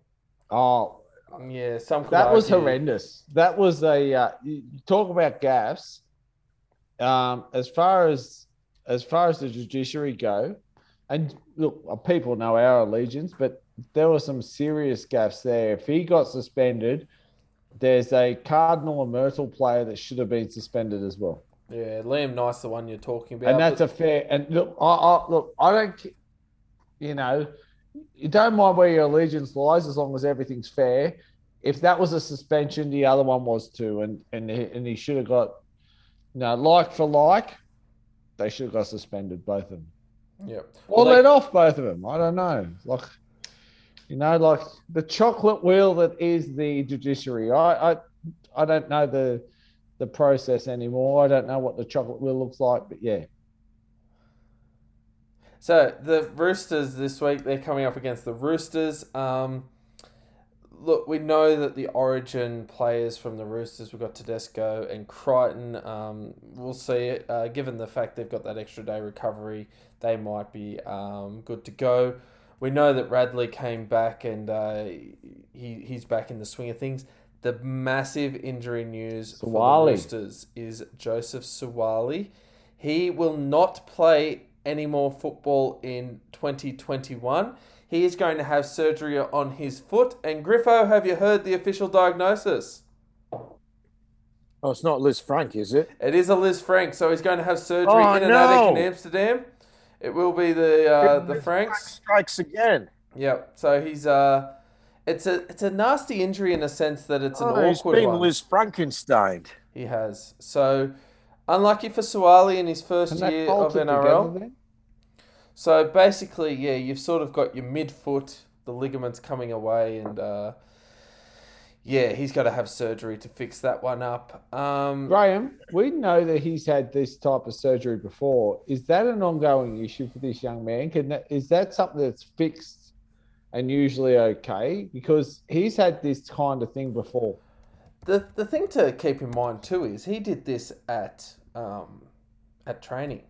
Oh, yeah, some that was horrendous. That was a uh, talk about gaffes. Um, as far as as far as the judiciary go, and look, uh, people know our allegiance, but there were some serious gaffes there. If he got suspended, there's a Cardinal and Myrtle player that should have been suspended as well. Yeah, Liam Knight, the one you're talking about. and that's but- a fair. And look, I, I look, I don't, you know, you don't mind where your allegiance lies as long as everything's fair. If that was a suspension, the other one was too, and and he, and he should have got, you know, like for like, they should have got suspended both of them, yeah. or Well, they- let off both of them. I don't know, like. You know, like the chocolate wheel that is the judiciary. I, I, I don't know the, the process anymore. I don't know what the chocolate wheel looks like, but yeah, So the Roosters this week they're coming up against the Roosters. Um, look, we know that the Origin players from the Roosters we've got Tedesco and Crichton. Um, we'll see. Uh, given the fact they've got that extra day recovery, they might be um, good to go. We know that Radley came back and uh, he he's back in the swing of things. The massive injury news for the Roosters is Joseph Suaalii. He will not play any more football in 2021. He is going to have surgery on his foot. And Griffo, have you heard the official diagnosis? Oh, it's not Liz Frank, is it? It is a Liz Frank, so he's going to have surgery Oh, in an attic in no. Amsterdam. It will be the uh, the Liz Franks. strikes again. Yep. So he's uh, it's a it's a nasty injury in a sense that it's an Oh, he's awkward been one. Liz Frankenstein. He has. So unlucky for Suaalii in his first Can that year of it NRL. together? So basically, yeah, you've sort of got your midfoot, the ligaments coming away, and uh, yeah, he's got to have surgery to fix that one up. Um, Graham, we know that he's had this type of surgery before. Is that an ongoing issue for this young man? Can that, is that something that's fixed and usually okay? Because he's had this kind of thing before. the the thing to keep in mind too is he did this at um, at training.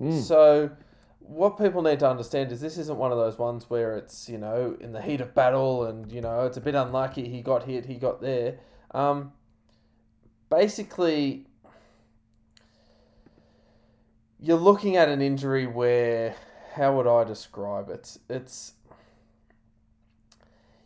Mm. So what people need to understand is this isn't one of those ones where it's you know in the heat of battle and you know it's a bit unlucky he got hit he got there. Um, basically, you're looking at an injury where how would I describe it? It's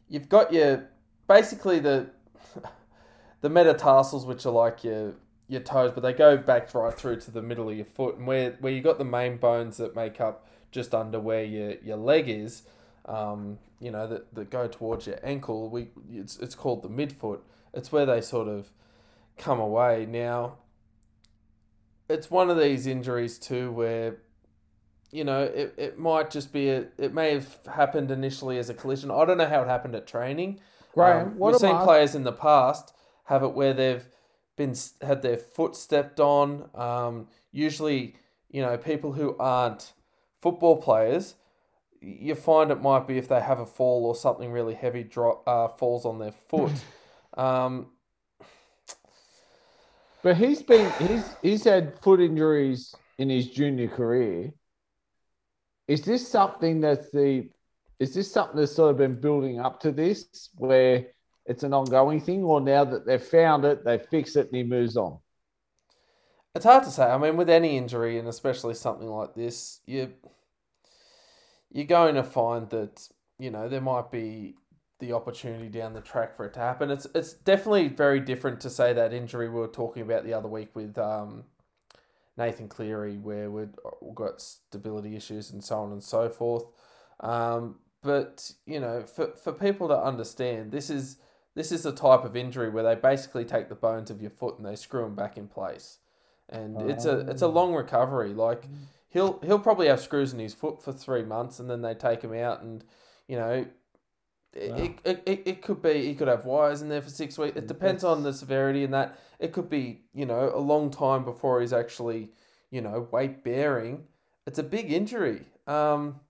you've got your basically the the metatarsals, which are like your your toes, but they go back right through to the middle of your foot, and where where you got the main bones that make up just under where your your leg is, um, you know, that, that go towards your ankle. We it's it's called the midfoot. It's where they sort of come away. Now, it's one of these injuries too where. You know, it, it might just be a. It may have happened initially as a collision. I don't know how it happened at training. Graham, Um, what we've seen I- players in the past have it where they've been had their foot stepped on. Um, usually, you know, people who aren't football players, you find it might be if they have a fall or something really heavy drop uh, falls on their foot. um, But he's been he's he's had foot injuries in his junior career. Is this something that's the is this something that's sort of been building up to this where it's an ongoing thing, or now that they've found it, they fix it and he moves on? It's hard to say. I mean, with any injury, and especially something like this, you you're going to find that you know there might be the opportunity down the track for it to happen. It's it's definitely very different to say that injury we were talking about the other week with um, Nathan Cleary, where we'd we've got stability issues and so on and so forth. Um, but you know, for for people to understand, this is this is a type of injury where they basically take the bones of your foot and they screw them back in place, and it's a it's a long recovery. Like he'll he'll probably have screws in his foot for three months, and then they take him out, and you know It, it, it, it could be he could have wires in there for six weeks. It depends on the severity and that. It could be you know a long time before he's actually you know weight bearing. It's a big injury. Um,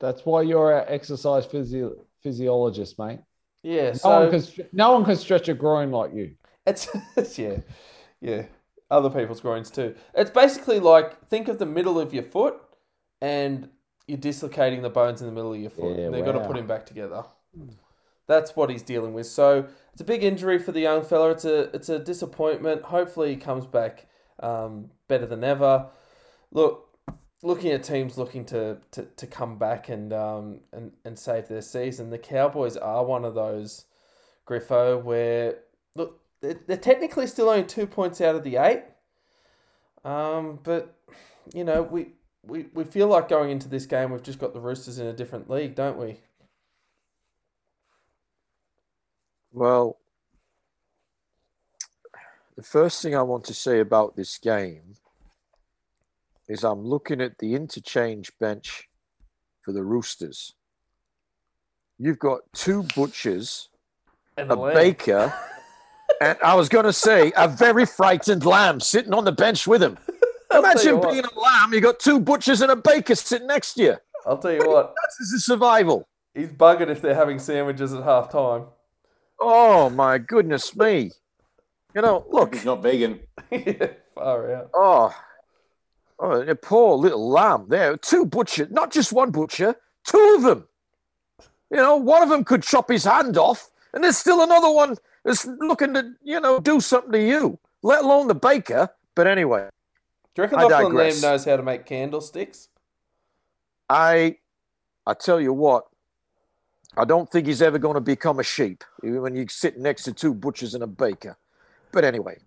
That's why you're our exercise physio- physiologist, mate. yeah, No, so one can, no one can stretch a groin like you. It's yeah, yeah. Other people's groins too. It's basically like think of the middle of your foot, and you're dislocating the bones in the middle of your foot. Yeah, They've got to put him back together. That's what he's dealing with. So it's a big injury for the young fella. It's a it's a disappointment. Hopefully he comes back um, better than ever. Look, looking at teams looking to to, to come back and um and, and save their season, the Cowboys are one of those Griffo where look they're, technically still only two points out of the eight. Um, but you know we. We, we feel like going into this game, we've just got the Roosters in a different league, don't we? Well, the first thing I want to say about this game is I'm looking at the interchange bench for the Roosters. You've got two butchers, And a lamb. baker, and I was going to say a very frightened lamb sitting on the bench with him. I'll tell you Imagine what. being a lamb. You've got two butchers and a baker sitting next to you. I'll tell you what. That's the survival. He's buggered if they're having sandwiches at half time. Oh my goodness me! You know, look. He's not vegan. yeah, far out. Oh, oh, a poor little lamb there. Two butcher, not just one butcher, two of them. You know, one of them could chop his hand off, and there's still another one that's looking to, you know, do something to you, let alone the baker. But anyway, Do you reckon I Lachlan Lamb knows how to make candlesticks? I, I tell you what, I don't think he's ever going to become a sheep even when you sit next to two butchers and a baker. But anyway,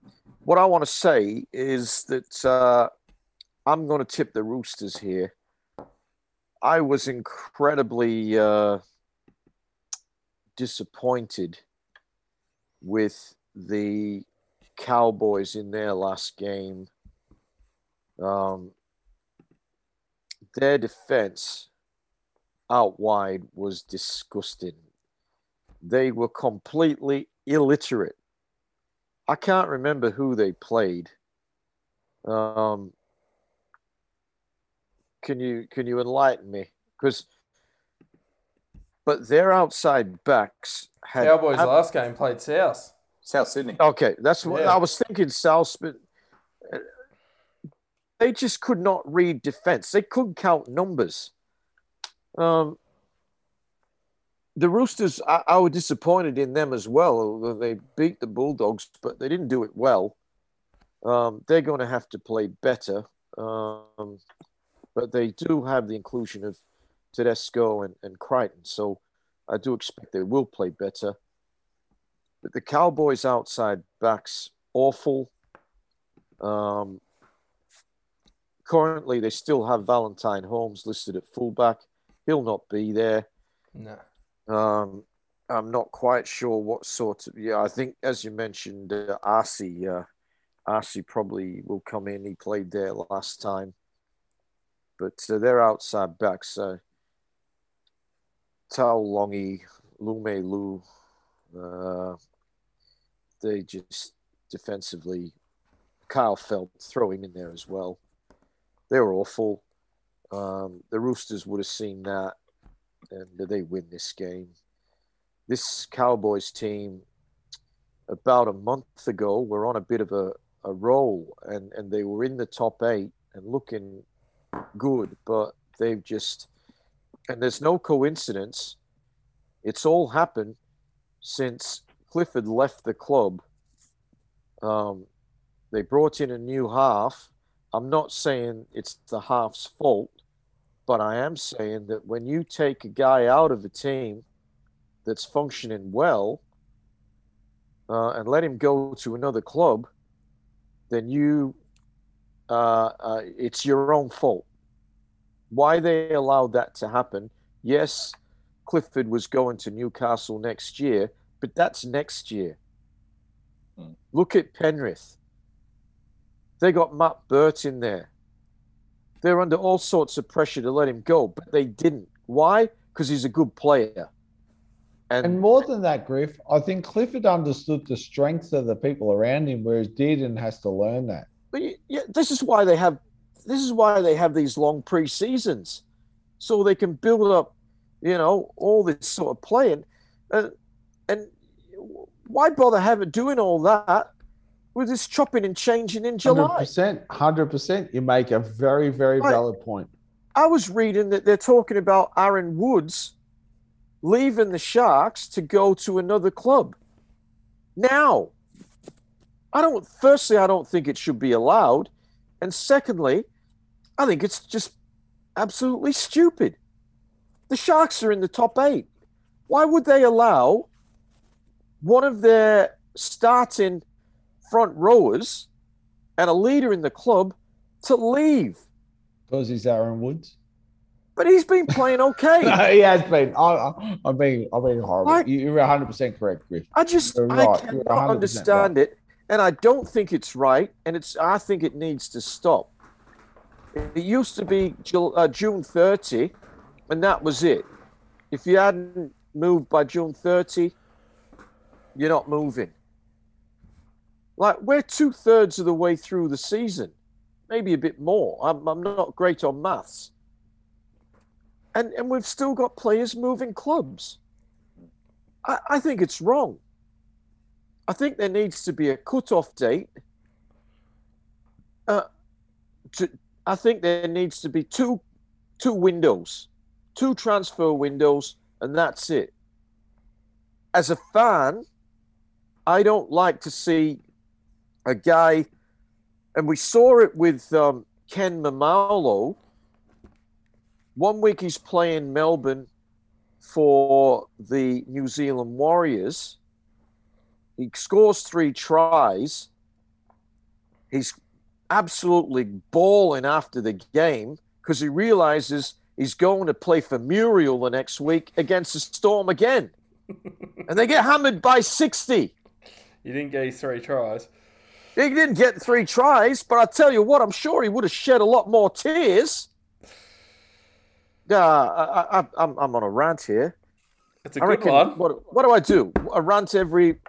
what I want to say is that uh, I'm going to tip the Roosters here. I was incredibly uh, disappointed with the Cowboys in their last game. Um, their defense out wide was disgusting. They were completely illiterate. I can't remember who they played. Um, can you can you enlighten me? Because but their outside backs had Cowboys ab- last game played South. South Sydney. Okay, that's what Yeah. I was thinking. South, but uh, they just could not read defense. They couldn't count numbers. Um, the Roosters, I, I was disappointed in them as well. They beat the Bulldogs, but they didn't do it well. Um, they're going to have to play better. Um, but they do have the inclusion of Tedesco and, and Crichton, so I do expect they will play better. But the Cowboys outside backs awful. Um, currently, they still have Valentine Holmes listed at fullback. He'll not be there. No. Um, I'm not quite sure what sort of. Yeah, I think as you mentioned, uh, Arcee, uh, Arcee probably will come in. He played there last time, but uh, they're outside backs. Uh, Taulagi, Lume Lu, uh, they just defensively. Kyle Feldt throw him in there as well. They were awful. Um, the Roosters would have seen that, and they win this game. This Cowboys team, about a month ago, were on a bit of a, a roll, and, and they were in the top eight and looking good, but they've just, and there's no coincidence. It's all happened since Clifford left the club. Um, they brought in a new half. I'm not saying it's the half's fault, but I am saying that when you take a guy out of a team that's functioning well uh, and let him go to another club, then you, uh, uh, it's your own fault. Why they allowed that to happen? Yes, Clifford was going to Newcastle next year, but that's next year. Hmm. Look at Penrith. They got Matt Burton there. They're under all sorts of pressure to let him go, but they didn't. Why? Because he's a good player. And, And more than that, Griff, I think Clifford understood the strengths of the people around him, whereas Dearden has to learn that. but yeah, this is why they have this is why they have these long pre-seasons, so they can build up, you know, all this sort of playing, and uh, and why bother having doing all that with this chopping and changing in July. 100%. hundred percent. You make a very, very Right. valid point. I was reading that they're talking about Aaron Woods leaving the Sharks to go to another club. Now, I don't. Firstly, I don't think it should be allowed, and secondly, I think it's just absolutely stupid. The Sharks are in the top eight. Why would they allow one of their starting front rowers and a leader in the club to leave? Because he's Aaron Woods. But he's been playing okay. No, he has been. I, I, I'm being, I'm being horrible. You- You're 100 percent correct, Griff. I just You're I cannot 100% understand it, and I don't think it's right, and it's I think it needs to stop. It used to be uh, June 30, and that was it. If you hadn't moved by June 30, you're not moving. Like we're two thirds of the way through the season, maybe a bit more. I'm, I'm not great on maths, and and we've still got players moving clubs. I, I think it's wrong. I think there needs to be a cut-off date. Uh, to, I think there needs to be two, two windows, two transfer windows, and that's it. As a fan, I don't like to see a guy, and we saw it with um, Ken Maumalo. One week he's playing Melbourne for the New Zealand Warriors. He scores three tries. He's absolutely bawling after the game because he realizes he's going to play for Muriel the next week against the Storm again. and they get hammered by 60. You didn't get his three tries. He didn't get three tries, but I tell you what, I'm sure he would have shed a lot more tears. Uh, I, I, I'm, I'm on a rant here. It's a I good reckon. one. What, what do I do? A rant every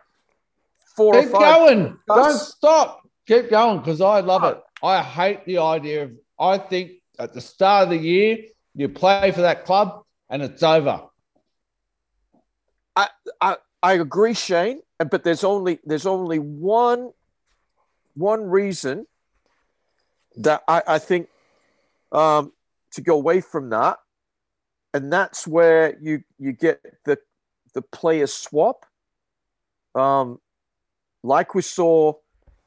four Keep or five. going. Don't stop. Keep going because I love it. I hate the idea of. I think at the start of the year you play for that club and it's over. I, I, I agree, Shane, but there's only there's only one one reason that I, I think um, to go away from that, and that's where you you get the the player swap, um, like we saw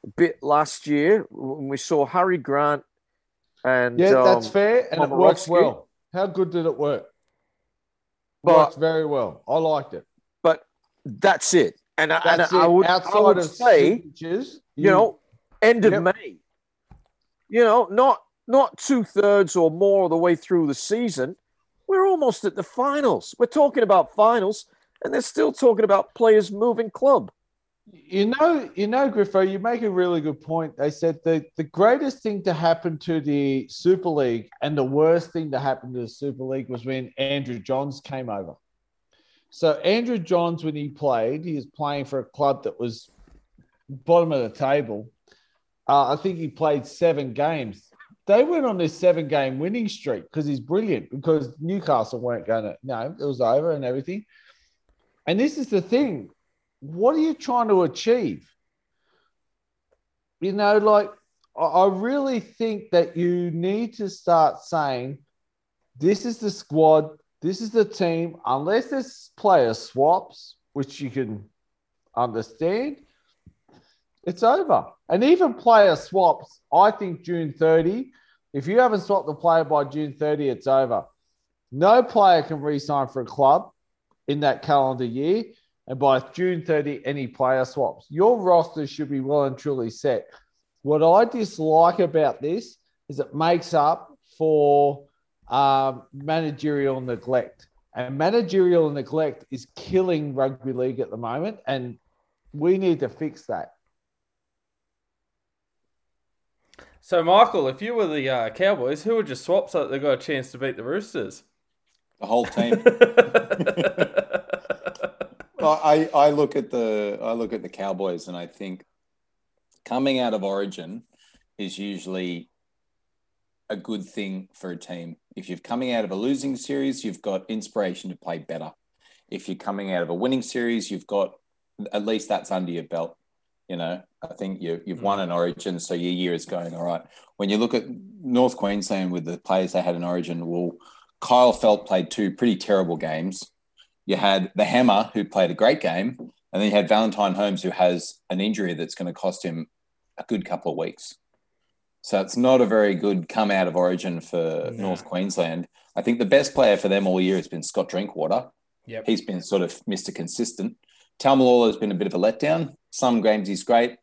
a bit last year when we saw Harry Grant and Yeah, that's um, fair and it works well. How good did it work? But- Worked very well. I liked it. but that's it. And, I, and That's I would, outside I would of say signatures, you know, end of Yep. May. You know, not not two thirds or more of the way through the season. We're almost at the finals. We're talking about finals, and they're still talking about players moving club. You know, you know, Griffo, you make a really good point. They said the, the greatest thing to happen to the Super League and the worst thing to happen to the Super League was when Andrew Johns came over. So Andrew Johns, when he played, he was playing for a club that was bottom of the table. Uh, I think he played seven games. They went on this seven game winning streak because he's brilliant because Newcastle weren't going to, no, it was over and everything. And this is the thing what are you trying to achieve? You know, like I really think that you need to start saying, this is the squad, this is the team, unless there's player swaps, which you can understand, it's over. And even player swaps, I think June 30, if you haven't swapped the player by June 30, it's over. No player can re sign for a club in that calendar year. And by June 30, any player swaps. Your roster should be well and truly set. What I dislike about this is it makes up for um, managerial neglect. And managerial neglect is killing rugby league at the moment. And we need to fix that. So, Michael, if you were the uh, Cowboys, who would you swap so that they got a chance to beat the Roosters? The whole team. I, I look at the I look at the Cowboys and I think coming out of Origin is usually a good thing for a team. If you're coming out of a losing series, you've got inspiration to play better. If you're coming out of a winning series, you've got at least that's under your belt. You know, I think you, you've hmm. won an Origin, so your year is going all right. When you look at North Queensland with the players they had in Origin, well, Kyle Feldt played two pretty terrible games. You had the Hammer, who played a great game, and then you had Valentine Holmes, who has an injury that's going to cost him a good couple of weeks. So it's not a very good come out of origin for No. North Queensland. I think the best player for them all year has been Scott Drinkwater. Yep. He's been sort of Mr. Consistent. Taumalolo has been a bit of a letdown. Some games he's great.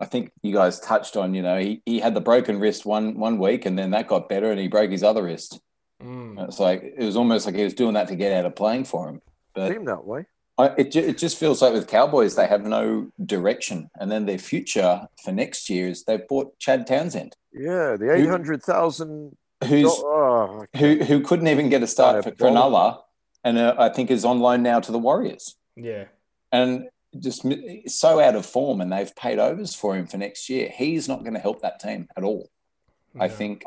I think you guys touched on, you know, he, he had the broken wrist one one week and then that got better and he broke his other wrist. Mm. It's like it was almost like he was doing that to get out of playing for him. But Seemed that way. I, it, it just feels like with Cowboys, they have no direction. And then their future for next year is they've bought Chad Townsend, Yeah, the eight hundred thousand. who's Oh, who who couldn't even get a start for Diabolical. Cronulla, and uh, I think is on loan now to the Warriors, Yeah. And just so out of form. And they've paid overs for him for next year. He's not going to help that team at all. I think.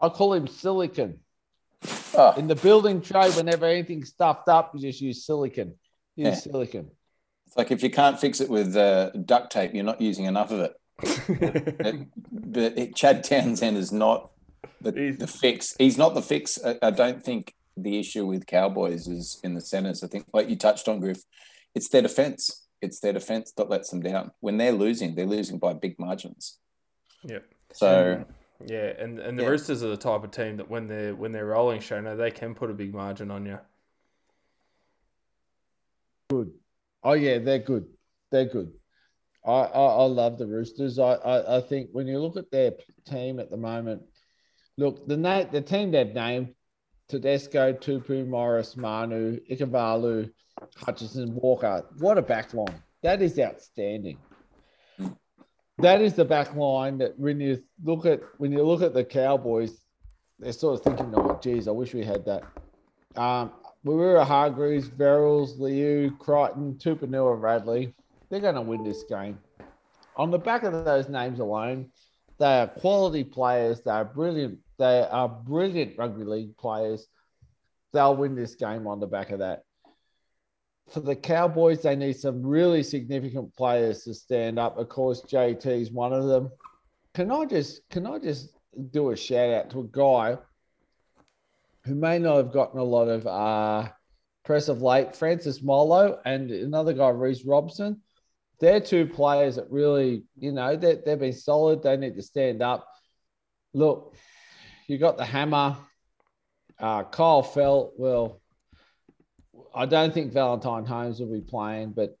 I call him silicon. Oh, In the building trade, whenever anything's stuffed up, you just use silicon. Use Yeah. silicon. it's like if you can't fix it with uh, duct tape, you're not using enough of it. It- but it, Chad Townsend is not the, the fix. He's not the fix. I, I don't think the issue with Cowboys is in the centers. I think, like you touched on, Griff, it's their defense. It's their defense that lets them down. When they're losing, they're losing by big margins. Yep. So Yeah, and, and the Yeah. Roosters are the type of team that when they're when they're rolling, Shano, they can put a big margin on you. Good. Oh yeah, they're good. They're good. I, I, I love the Roosters. I, I, I think when you look at their team at the moment, look the na- the team they've named Tedesco, Tupou, Morris, Manu, Ikavalu, Hutchison, Walker. What a back line. That is outstanding. That is the back line that when you look at when you look at the Cowboys, they're sort of thinking, oh geez, I wish we had that. Um, Waerea-Hargreaves, Verrills, Liu, Crichton, Tupouniua, Radley. They're going to win this game. On the back of those names alone, they are quality players. They are brilliant. They are brilliant rugby league players. They'll win this game on the back of that. For the Cowboys, they need some really significant players to stand up. Of course, JT is one of them. Can I just can I just do a shout out to a guy who may not have gotten a lot of uh, press of late, Francis Molo and another guy, Reece Robson. They're two players that really, you know, they, they've been solid. They need to stand up. Look, you got the hammer. Uh, Kyle Feldt, well, I don't think Valentine Holmes will be playing, but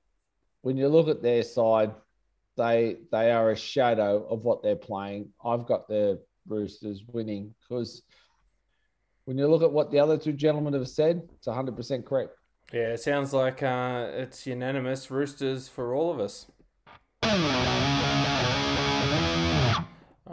when you look at their side, they they are a shadow of what they're playing. I've got the Roosters winning because when you look at what the other two gentlemen have said, it's 100% correct. Yeah, it sounds like uh, it's unanimous Roosters for all of us.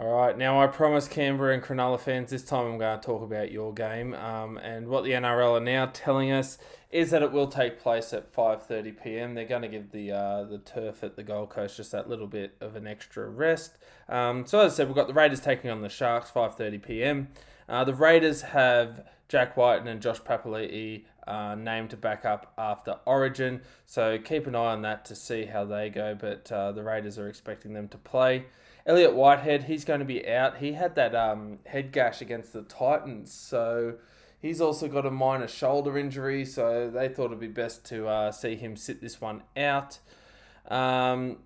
All right, now I promise Canberra and Cronulla fans this time I'm going to talk about your game. Um, and what the NRL are now telling us is that it will take place at 5:30 p.m. They're going to give the uh, the turf at the Gold Coast just that little bit of an extra rest. Um, so as I said, we've got the Raiders taking on the Sharks 5:30 p.m. Uh, the Raiders have Jack Wighton and Josh Papali'i uh, named to back up after Origin, so keep an eye on that to see how they go. But uh, the Raiders are expecting them to play. Elliot Whitehead, he's going to be out. He had that um, head gash against the Titans, so he's also got a minor shoulder injury. So they thought it'd be best to uh, see him sit this one out. Um,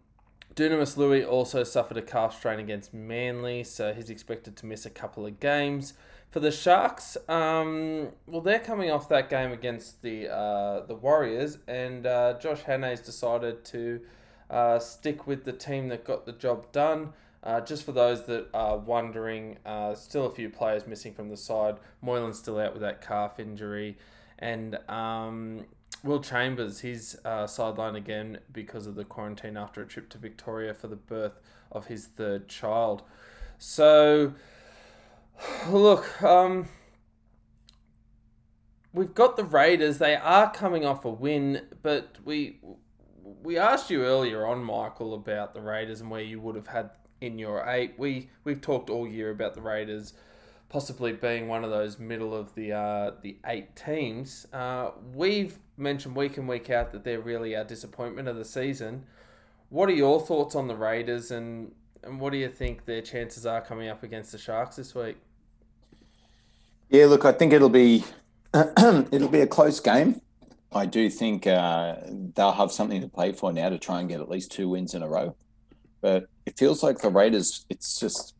Dunamis Lui also suffered a calf strain against Manly, so he's expected to miss a couple of games. For the Sharks, um, well, they're coming off that game against the uh, the Warriors, and uh, Josh Hannay's decided to uh, stick with the team that got the job done. Uh, just for those that are wondering, uh, still a few players missing from the side. Moylan's still out with that calf injury, and um, Will Chambers, he's uh, sidelined again because of the quarantine after a trip to Victoria for the birth of his third child. So, look, um, we've got the Raiders. They are coming off a win, but we we asked you earlier on, Michael, about the Raiders and where you would have had in your eight. We we've talked all year about the Raiders possibly being one of those middle of the uh, the eight teams. Uh, we've mentioned week in week out that they're really our disappointment of the season. What are your thoughts on the Raiders and and what do you think their chances are coming up against the Sharks this week? Yeah, look, I think it'll be it'll be a close game. I do think uh, they'll have something to play for now to try and get at least two wins in a row. But it feels like the Raiders, it's just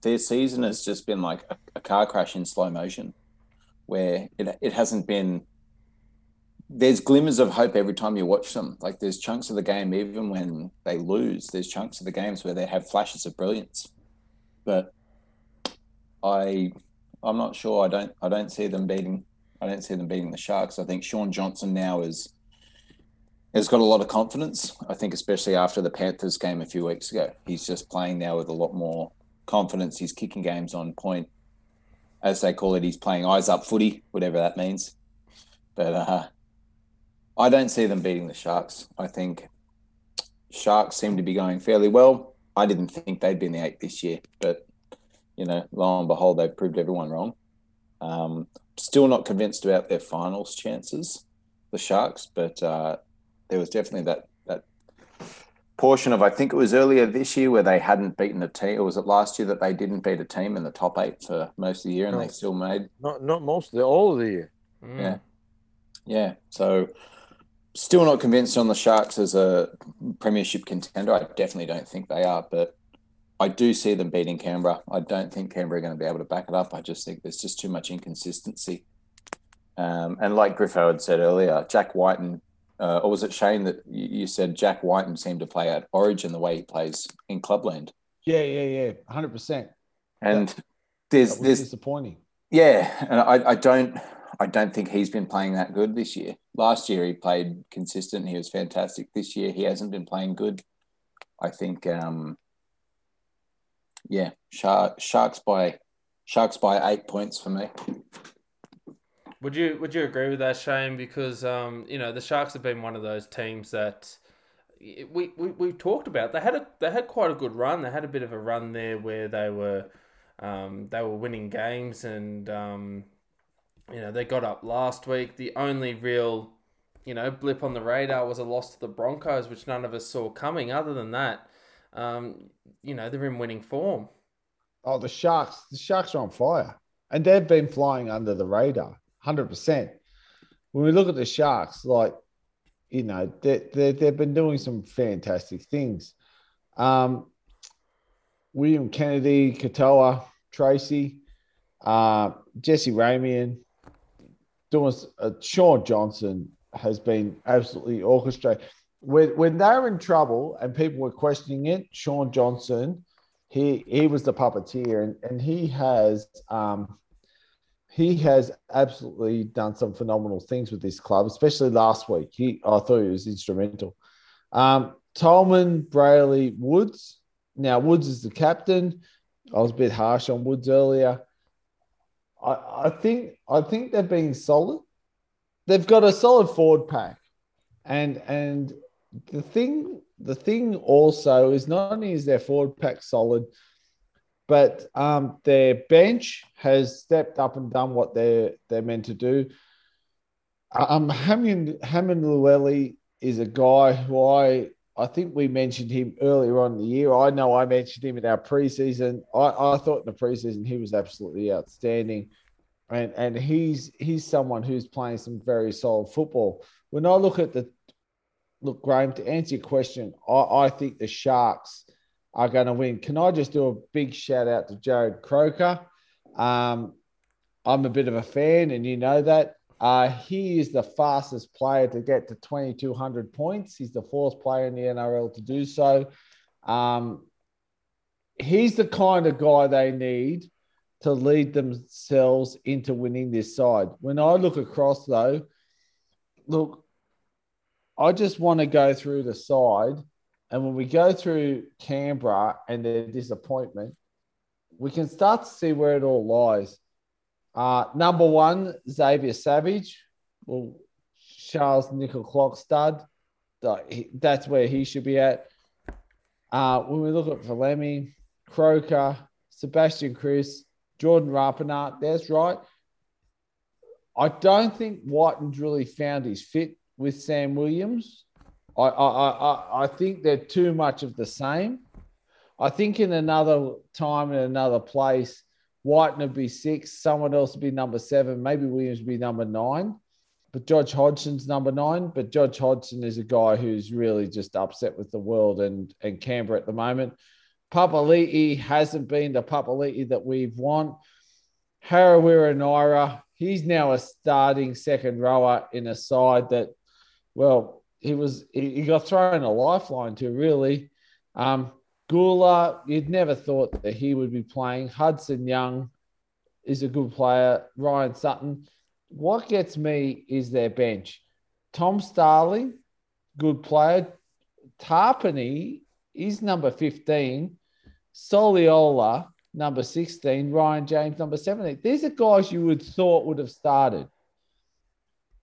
their season has just been like a, a car crash in slow motion, where it it hasn't been. There's glimmers of hope every time you watch them. Like there's chunks of the game, even when they lose, there's chunks of the games where they have flashes of brilliance. But I, I'm not sure. I don't. I don't see them beating. I don't see them beating the Sharks. I think Shaun Johnson now is has got a lot of confidence. I think, especially after the Panthers game a few weeks ago, he's just playing now with a lot more confidence. He's kicking games on point, as they call it. He's playing eyes up footy, whatever that means. But uh, I don't see them beating the Sharks. I think Sharks seem to be going fairly well. I didn't think they'd be in the eight this year, but you know, lo and behold, they've proved everyone wrong. Um, still not convinced about their finals chances, the Sharks, but uh, there was definitely that that portion of I think it was earlier this year where they hadn't beaten a team, or was it last year that they didn't beat a team in the top eight for most of the year, and No. they still made Not not most of the all of the year. Mm. yeah, yeah. So still not convinced on the Sharks as a premiership contender. I definitely don't think they are, but I do see them beating Canberra. I don't think Canberra are going to be able to back it up. I just think there's just too much inconsistency. Um, and like Griffo had said earlier, Jack Wighton, uh, or was it Shane that you, said Jack Wighton seemed to play at Origin the way he plays in Clubland? Yeah, yeah, yeah, hundred percent. And That there's was there's disappointing. yeah, and I, I don't I don't think he's been playing that good this year. Last year he played consistent, he was fantastic. This year he hasn't been playing good. I think um yeah, Shark, Sharks by Sharks by eight points for me. Would you would you agree with that, Shane? Because um, you know the Sharks have been one of those teams that we we we talked about. They had a they had quite a good run. They had a bit of a run there where they were um, they were winning games, and um, you know they got up last week. The only real you know blip on the radar was a loss to the Broncos, which none of us saw coming. Other than that, um, you know they're in winning form. Oh, the Sharks, the Sharks are on fire. And they've been flying under the radar, 100%. When we look at the Sharks, like, you know, they, they, they've been doing some fantastic things. Um, William Kennedy, Katoa, Tracy, uh, Jesse Ramien, doing uh, Shaun Johnson has been absolutely orchestrated. When, when they were in trouble and people were questioning it, Shaun Johnson, he he was the puppeteer and, and he has um, he has absolutely done some phenomenal things with this club, especially last week. He I thought he was instrumental. Um, Tolman, Brailey, Woods. Now Woods is the captain. I was a bit harsh on Woods earlier. I, I think I think they're being solid. They've got a solid forward pack, and and the thing the thing also is not only is their forward pack solid, but um, their bench has stepped up and done what they're they're meant to do. Um, Hamlin Hamlin is a guy who I I think we mentioned him earlier on in the year. I know I mentioned him in our preseason. I, I thought in the preseason he was absolutely outstanding, and and he's he's someone who's playing some very solid football. When I look at the look, Graham, to answer your question, I, I think the Sharks are going to win. Can I just do a big shout out to Jarrod Croker? Um, I'm a bit of a fan, and you know that. Uh, he is the fastest player to get to 2,200 points. He's the fourth player in the NRL to do so. Um, he's the kind of guy they need to lead themselves into winning this side. When I look across, though, look, I just want to go through the side. And when we go through Canberra and their disappointment, we can start to see where it all lies. Uh, number one, Xavier Savage. Well, Charnze Nicoll-Klokstad. That's where he should be at. Uh, when we look at Valemei, Croker, Sebastian Kris, Jordan Rapana, that's right. I don't think Wighton's really found his fit with Sam Williams. I, I, I, I think they're too much of the same. I think in another time in another place, Wighton would be six, someone else would be number seven, maybe Williams would be number nine. But Josh Hodgson's number nine. But Josh Hodgson is a guy who's really just upset with the world and, and Canberra at the moment. Papali'i hasn't been the Papali'i that we've want. Harawira-Naera, he's now a starting second rower in a side that, well, he was he, got thrown a lifeline to really. Um, Guler, you'd never thought that he would be playing. Hudson Young is a good player. Ryan Sutton. What gets me is their bench. Tom Starling, good player. Tapine is number 15. Soliola, number 16. Ryan James, number 17. These are guys you would thought would have started.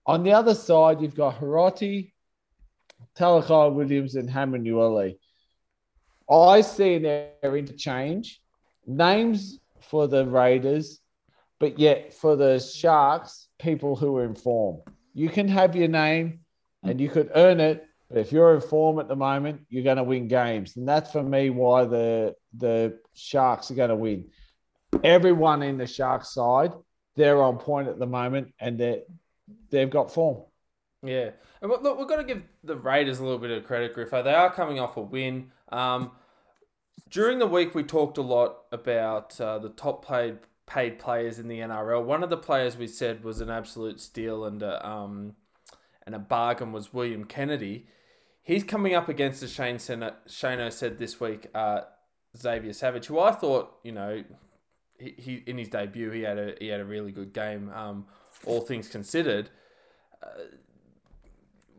On the other side, you've got Hiroti, Talakai Williams, and Hamlin Uele. I see their interchange names for the Raiders, but yet for the Sharks, people who are in form. You can have your name and you could earn it, but if you're in form at the moment, you're going to win games, and that's for me why the the Sharks are going to win. Everyone in the Sharks side, they're on point at the moment, and they they've got form. Yeah, and look, we've got to give the Raiders a little bit of credit, Griffo. They are coming off a win. Um, during the week, we talked a lot about uh, the top paid paid players in the NRL. One of the players we said was an absolute steal and a, um, and a bargain was William Kennedy. He's coming up against, as Shane Shano said this week, uh, Xavier Savage, who I thought, you know, he, he in his debut he had a he had a really good game. Um, all things considered. Uh,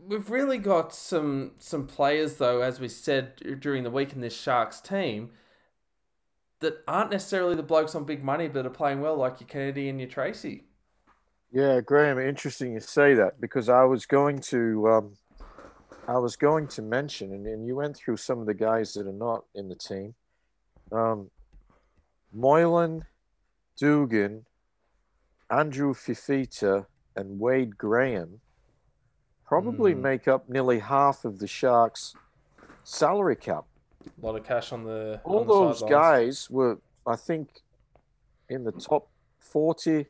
we've really got some some players though, as we said during the week in this Sharks team, that aren't necessarily the blokes on big money, but are playing well, like your Kennedy and your Tracy. Yeah, Graham, interesting you say that because I was going to, um, I was going to mention, and, and you went through some of the guys that are not in the team. Um, Moylan, Dugan, Andrew Fifita, and Wade Graham probably mm. make up nearly half of the Sharks' salary cap. A lot of cash on the. All on the those guys were, I think, in the top 40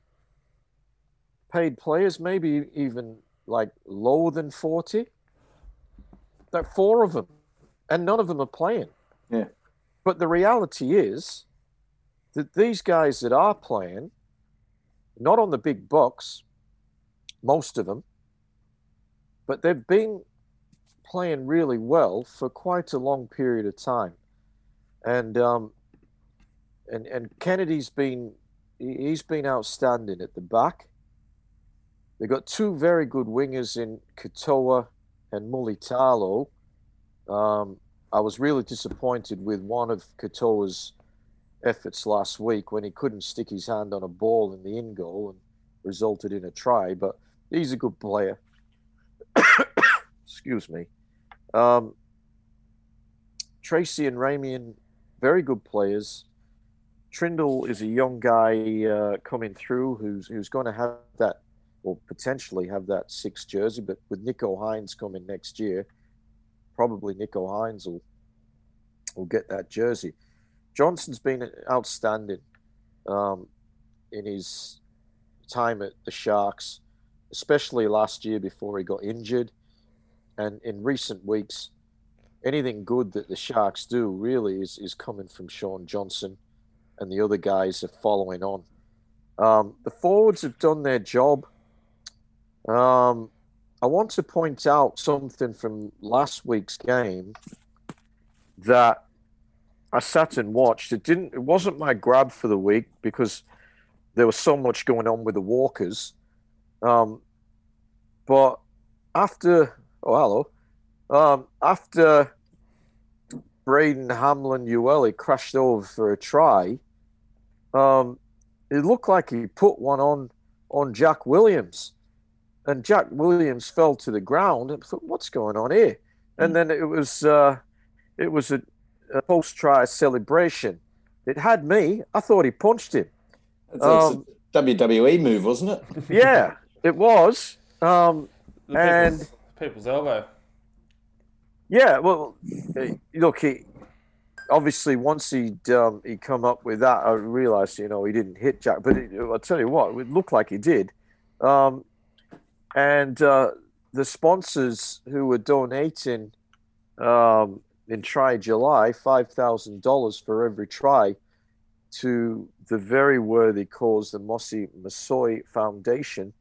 paid players, maybe even like lower than 40. Like four of them, and none of them are playing. Yeah. But the reality is that these guys that are playing, not on the big bucks, most of them, but they've been playing really well for quite a long period of time, and um, and and Kennedy's been he's been outstanding at the back. They've got two very good wingers in Katoa and Mulitalo. Um, I was really disappointed with one of Katoa's efforts last week when he couldn't stick his hand on a ball in the in goal and resulted in a try. But he's a good player. Excuse me. Um, Tracy and Ramien, very good players. Trindall is a young guy uh, coming through who's who's going to have that, or potentially have that six jersey. But with Nicho Hynes coming next year, probably Nicho Hynes will will get that jersey. Johnson's been outstanding um, in his time at the Sharks, especially last year before he got injured. And in recent weeks, anything good that the Sharks do really is, is coming from Shaun Johnson, and the other guys are following on. Um, the forwards have done their job. Um, I want to point out something from last week's game that I sat and watched. It didn't. It wasn't my grab for the week because there was so much going on with the Walkers. Um, but after Oh, hello. Um, after Braden Hamlin Uele crashed over for a try, um, it looked like he put one on on Jack Williams, and Jack Williams fell to the ground. I thought, what's going on here? And then it was uh, it was a, a post try celebration. It had me. I thought he punched him. It's Um, a WWE move, wasn't it? Yeah, it was. Um, The And- people's, people's elbow. Yeah, well, uh, look, he obviously once he'd um, he come up with that, I realised you know he didn't hit Jack, but it, I'll tell you what, it looked like he did. Um, and uh, the sponsors who were donating um, in Try July five thousand dollars for every try to the very worthy cause, the Mossy Masoi Foundation,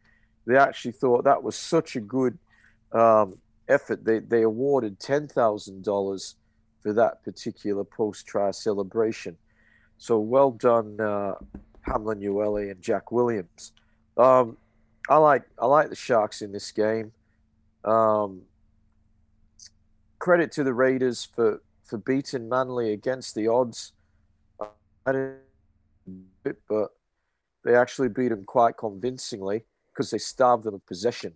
they actually thought that was such a good um, effort. They they awarded ten thousand dollars for that particular post try celebration. So well done, uh, Hamlin Uele and Jack Williams. Um, I like I like the Sharks in this game. Um, credit to the Raiders for for beating Manly against the odds. I didn't, but they actually beat them quite convincingly because they starved them of possession.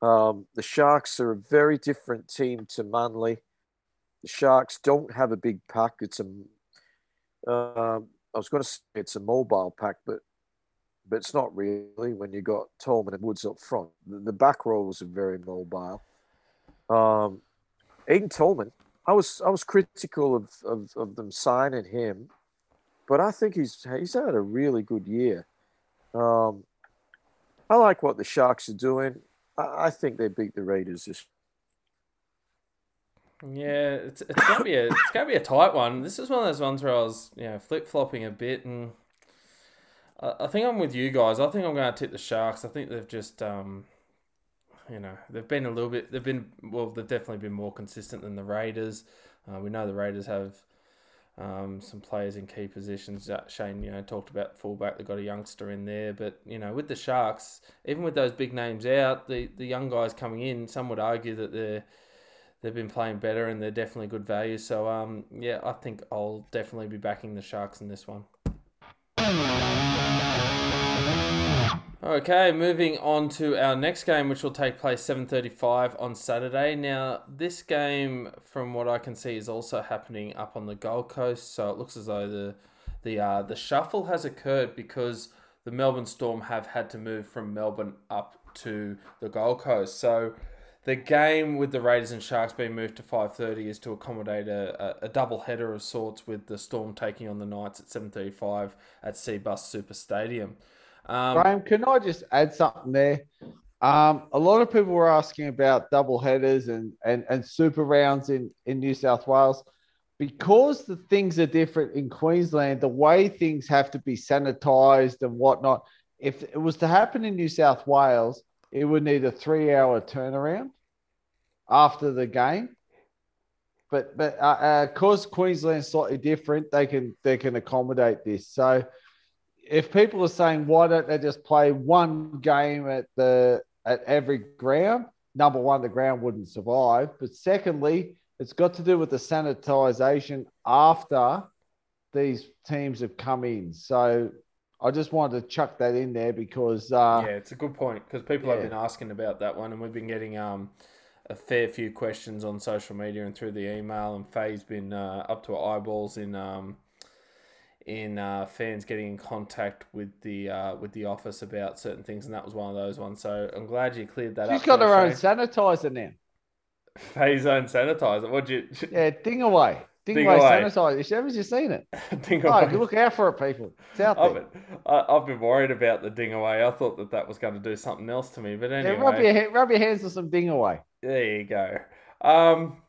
Um, the Sharks are a very different team to Manly. The Sharks don't have a big pack. It's a, um, I was going to say it's a mobile pack, but but it's not really when you got Tolman and Woods up front. The, the back rows are very mobile. Um, Aiden Tolman, I was I was critical of, of, of them signing him, but I think he's he's had a really good year. Um, I like what the Sharks are doing. I, I think they beat the Raiders this. Yeah, it's it's gonna be a it's gonna be a tight one. This is one of those ones where I was you know flip flopping a bit, and I, I think I'm with you guys. I think I'm to tip the Sharks. I think they've just um, you know, they've been a little bit. They've been well. They've definitely been more consistent than the Raiders. Uh, we know the Raiders have um, some players in key positions. Uh, Shane, you know, talked about fullback. They've got a youngster in there, but you know, with the Sharks, even with those big names out, the the young guys coming in, some would argue that they're they've been playing better and they're definitely good value. So um, yeah, I think I'll definitely be backing the Sharks in this one. Okay, moving on to our next game, which will take place 7:35 on Saturday. Now, this game, from what I can see, is also happening up on the Gold Coast. So it looks as though the the uh, the shuffle has occurred because the Melbourne Storm have had to move from Melbourne up to the Gold Coast. So the game with the Raiders and Sharks being moved to 5:30 is to accommodate a, a, a double header of sorts with the Storm taking on the Knights at 7:35 at Cbus Super Stadium. Um, Graham, can I just add something there? Um, a lot of people were asking about double headers and, and, and super rounds in, in New South Wales. Because the things are different in Queensland, the way things have to be sanitized and whatnot. If it was to happen in New South Wales, it would need a three hour turnaround after the game. But but uh, uh, cause Queensland's slightly different, they can they can accommodate this. So if people are saying why don't they just play one game at the at every ground, number one, the ground wouldn't survive. But secondly, it's got to do with the sanitization after these teams have come in. So I just wanted to chuck that in there because uh, yeah, it's a good point because people have been asking about that one, and we've been getting um, a fair few questions on social media and through the email. And Faye's been uh, up to her eyeballs in um, in uh, fans getting in contact with the uh, with the office about certain things, and that was one of those ones. So I'm glad you cleared that she's up. She's got her own sanitizer now. Faye's own sanitizer. What'd you? Yeah, ding away. Ding, Ding away, away. sanitizer. Haven't you seen it? Ding Oh, away. look out for it, people. It's out I've there. been, I- I've been worried about the ding away. I thought that that was going to do something else to me, but anyway. Yeah, rub your rub your hands with some ding away. There you go. Um,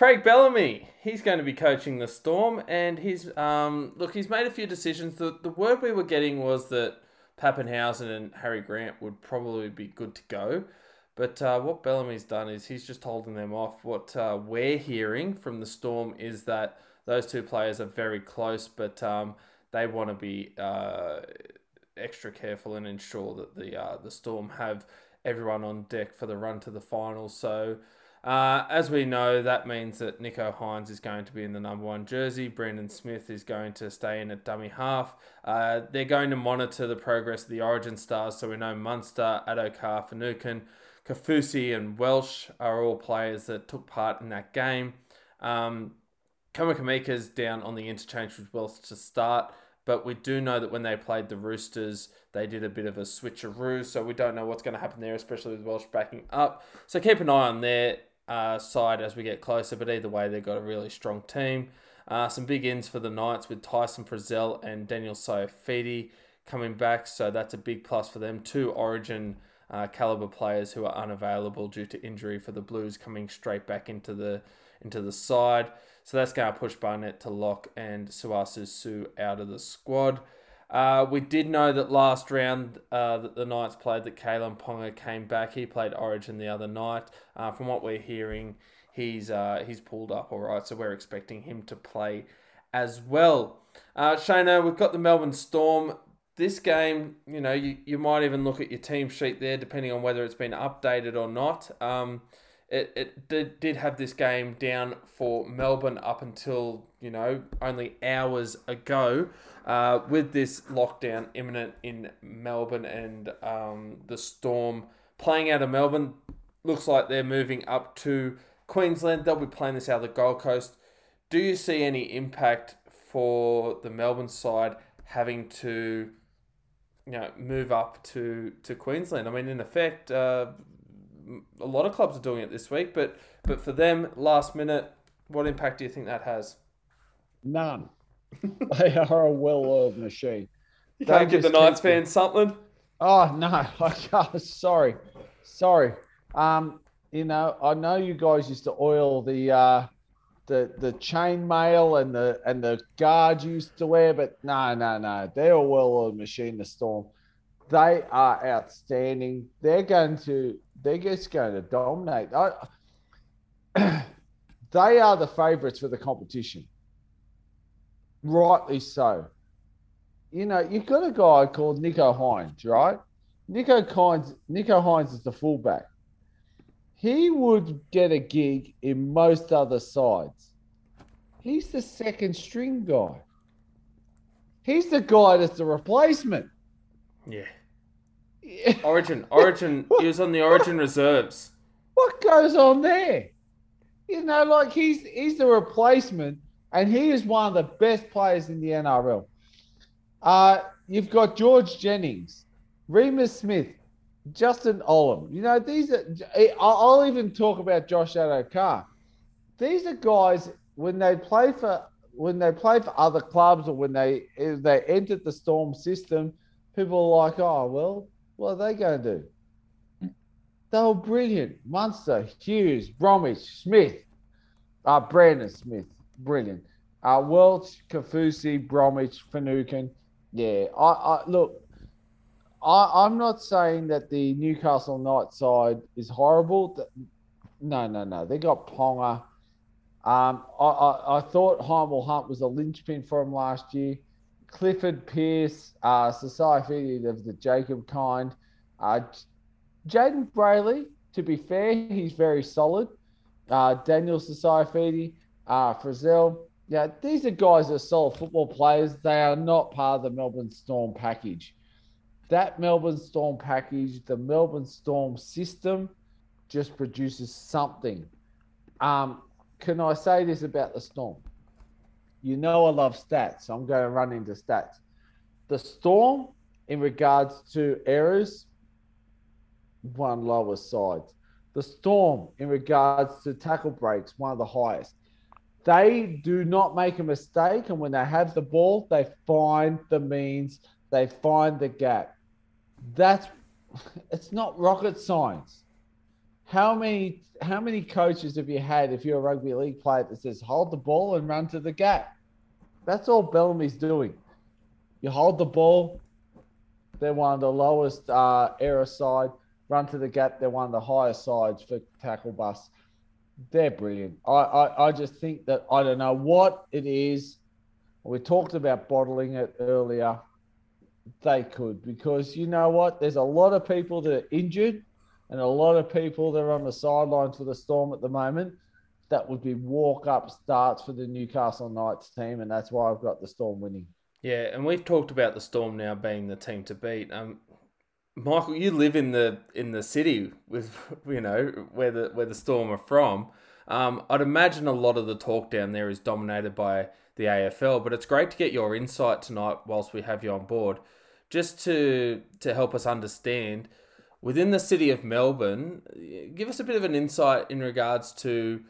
Craig Bellamy, he's going to be coaching the Storm, and he's um, look, he's made a few decisions. The the word we were getting was that Papenhuyzen and Harry Grant would probably be good to go, but uh, what Bellamy's done is he's just holding them off. What uh, we're hearing from the Storm is that those two players are very close, but um, they want to be uh, extra careful and ensure that the uh, the Storm have everyone on deck for the run to the finals. So Uh, as we know, that means that Nicho Hynes is going to be in the number one jersey. Brandon Smith is going to stay in at dummy half. Uh, they're going to monitor the progress of the Origin stars, so we know Munster, Addo-Carr, Kaufusi, and Welch are all players that took part in that game. Um, Kamikamica's down on the interchange with Welch to start, but we do know that when they played the Roosters, they did a bit of a switcheroo, so we don't know what's going to happen there, especially with Welch backing up. So keep an eye on there uh, side as we get closer. But either way, they've got a really strong team. Uh, some big ins for the Knights with Tyson Frizell and Daniel Saifiti coming back, so that's a big plus for them. Two Origin uh, caliber players who are unavailable due to injury for the Blues coming straight back into the into the side. So that's going to push Barnett to lock and Sauaso Sue out of the squad. Uh, we did know that last round uh, that the Knights played that Kalyn Ponga came back. He played Origin the other night. Uh, from what we're hearing, he's uh, he's pulled up all right, so we're expecting him to play as well. Uh, Shano, we've got the Melbourne Storm. This game, you know, you, you might even look at your team sheet there, depending on whether it's been updated or not. Um, it, it did, did have this game down for Melbourne up until, you know, only hours ago. Uh, with this lockdown imminent in Melbourne and um, the Storm playing out of Melbourne, looks like they're moving up to Queensland. They'll be playing this out of the Gold Coast. Do you see any impact for the Melbourne side having to, you know, move up to, to Queensland? I mean, in effect, uh, a lot of clubs are doing it this week, but but for them, last minute, what impact do you think that has? None. they are a well-oiled machine. You can't give the Knights fans something. Oh no! I sorry, sorry. Um, you know, I know you guys used to oil the uh, the the chain mail and the and the guards used to wear, but no, no, no. They're a well-oiled machine. The Storm, they are outstanding. They're going to they're just going to dominate. I, they are the favourites for the competition rightly so. You know, you've got a guy called Nicho Hynes, right? Nicho Hynes, Nicho Hynes is the fullback. He would get a gig in most other sides. He's the second string guy. He's the guy that's the replacement. Yeah. yeah. Origin, Origin. he was on the Origin reserves. What goes on there? You know, like he's he's the replacement and he is one of the best players in the NRL. Uh, you've got George Jennings, Reimis Smith, Justin Olam. You know, these are, I'll even talk about Josh Addo-Carr. These are guys, when they play for when they play for other clubs or when they they entered the Storm system, people are like, oh, well, what are they going to do? They were brilliant. Munster, Hughes, Bromwich, Smith, uh, Brandon Smith brilliant. Uh, Welch, Kaufusi, Bromwich, Finucane. Yeah, I, I look. I, I'm not saying that the Newcastle Knight side is horrible. No, no, no. They got Ponga. Um, I, I, I thought Hymel Hunt was a linchpin for him last year. Clifford Pearce, uh, Saifiti of the Jacob kind. Uh, Jayden Brailey, to be fair, he's very solid. Uh, Daniel Saifiti, uh, Frizell. Yeah, these are guys that are solid football players. They are not part of the Melbourne Storm package. That Melbourne Storm package, the Melbourne Storm system, just produces something. Um, can I say this about the Storm? You know I love stats. So I'm going to run into stats. The Storm, in regards to errors, one lowest sides. The Storm, in regards to tackle breaks, one of the highest. They do not make a mistake, and when they have the ball, they find the means, they find the gap. That's it's not rocket science. How many how many coaches have you had if you're a rugby league player that says hold the ball and run to the gap? That's all Bellamy's doing. You hold the ball, they're one of the lowest uh, error side. Run to the gap, they're one of the highest sides for tackle bust they're brilliant. I, I, I just think that I don't know what it is. We talked about bottling it earlier. They could because you know what? There's a lot of people that are injured. and a lot of people that are on the sidelines for the Storm at the moment, that would be walk up starts for the Newcastle Knights team, and that's why I've got the Storm winning. Yeah, and we've talked about the Storm now being the team to beat. Um, Michael, you live in the in the city with you know where the where the Storm are from. Um, I'd imagine a lot of the talk down there is dominated by the AFL, but it's great to get your insight tonight whilst we have you on board, just to to help us understand within the city of Melbourne. Give us a bit of an insight in regards to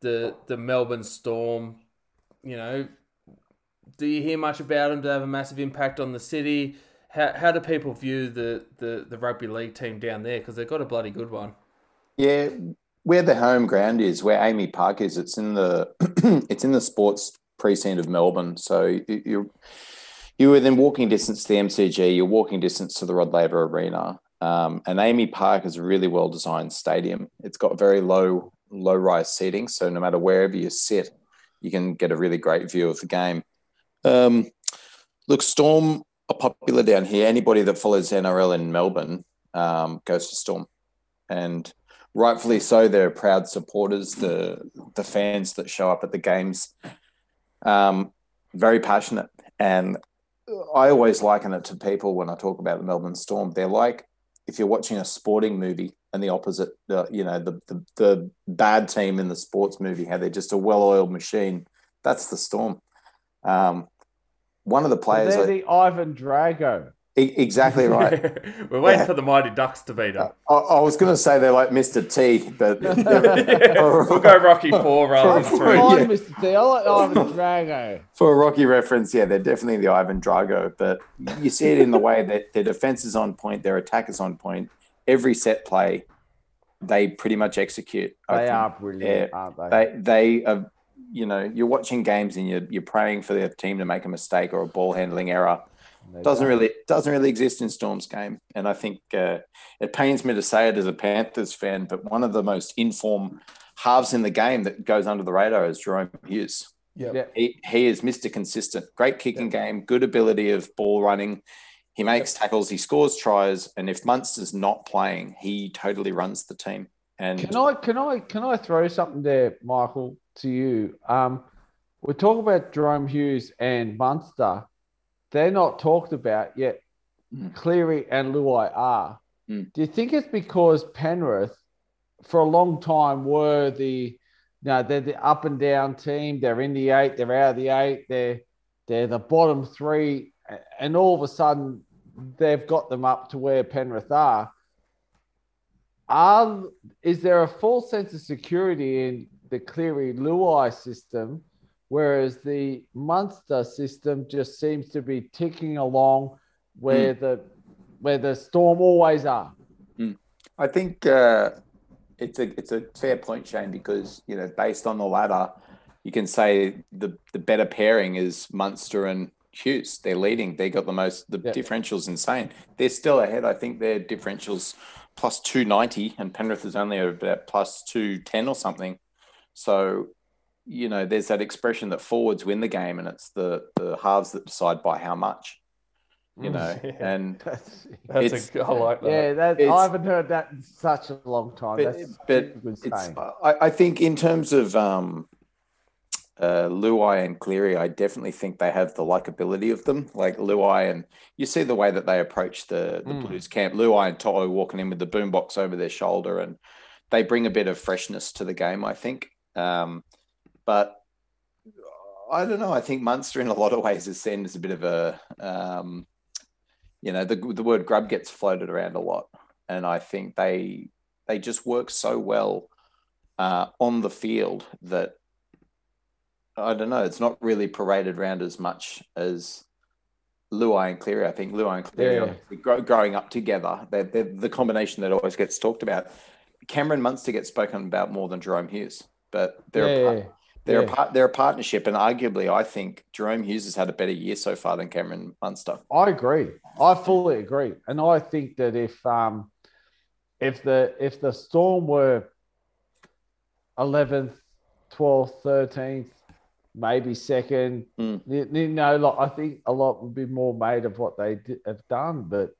the the Melbourne Storm. You know, do you hear much about them? Do they have a massive impact on the city? How, how do people view the, the, the rugby league team down there? Because they've got a bloody good one. Yeah, where the home ground is, where AAMI Park is, it's in the it's in the sports precinct of Melbourne. So you're you're within walking distance to the MCG. You're walking distance to the Rod Laver Arena. Um, and AAMI Park is a really well designed stadium. It's got very low low rise seating, so no matter wherever you sit, you can get a really great view of the game. Um, look, Storm are popular down here. Anybody that follows NRL in Melbourne um, goes to Storm, and rightfully so. They're proud supporters. The the fans that show up at the games, um, very passionate, and I always liken it to people when I talk about the Melbourne Storm. They're like if you're watching a sporting movie and the opposite, uh, you know, the, the the bad team in the sports movie, how they're just a well-oiled machine. That's the Storm. Um, one of the players. They're the Ivan Drago. E- exactly right. We're waiting yeah. for the Mighty Ducks to beat them. I, I was going to say they're like Mr. T, but yeah. we'll go Rocky Four rather than three. I like Mr. T. I like Ivan Drago. For a Rocky reference, yeah, they're definitely the Ivan Drago. But you see it in the way that their defense is on point, their attack is on point. Every set play, they pretty much execute. They are brilliant, yeah, aren't they? They they are you know, you're watching games and you're, you're praying for their team to make a mistake or a ball handling error. doesn't really doesn't really exist in Storm's game, and I think uh, it pains me to say it as a Panthers fan, but one of the most informed halves in the game that goes under the radar is Jahrome Hughes. Yeah, he, he is Mr. Consistent, great kicking yep. game, good ability of ball running. He makes yep. tackles, he scores tries, and if Munster's not playing, he totally runs the team. And can I can I can I throw something there, Michael? To you. Um, we talk about Jahrome Hughes and Munster. They're not talked about yet. Mm. Cleary and Luai are. Mm. Do you think it's because Penrith, for a long time, were the, you know, they're the up and down team. They're in the eight. They're out of the eight. They're they're the bottom three, and all of a sudden they've got them up to where Penrith are. Are is there a false sense of security in the Cleary Luai system, whereas the Munster system just seems to be ticking along where mm. the where the Storm always are. Mm. I think uh, it's a it's a fair point, Shane, because you know based on the ladder, you can say the the better pairing is Munster and Hughes. They're leading. They got the most. The differential's insane. They're still ahead. I think their differentials plus two ninety, and Penrith is only about plus two ten or something. So, you know, there's that expression that forwards win the game, and it's the the halves that decide by how much. You know, yeah. and that's, that's a, I like that. Yeah, that, I haven't heard that in such a long time. But, but it's, I, I, think in terms of um, uh, Luai and Cleary, I definitely think they have the likability of them. Like Luai, and you see the way that they approach the, the mm. Blues camp. Luai and To'o walking in with the boombox over their shoulder, and they bring a bit of freshness to the game. I think. Um, but I don't know. I think Munster, in a lot of ways, is seen as a bit of a, um, you know, the the word grub gets floated around a lot, and I think they they just work so well uh, on the field that I don't know. It's not really paraded around as much as Luai and Cleary. I think Luai and Cleary yeah. growing up together. They're, they're, the combination that always gets talked about. Cameron Munster gets spoken about more than Jahrome Hughes but they're yeah, a, they're yeah. a part, they're a partnership, and arguably, I think Jahrome Hughes has had a better year so far than Cameron Munster. I agree. I fully agree, and I think that if um if the if the Storm were eleventh, twelfth, thirteenth, maybe second, mm. you, you, know, like I think a lot would be more made of what they did, have done, but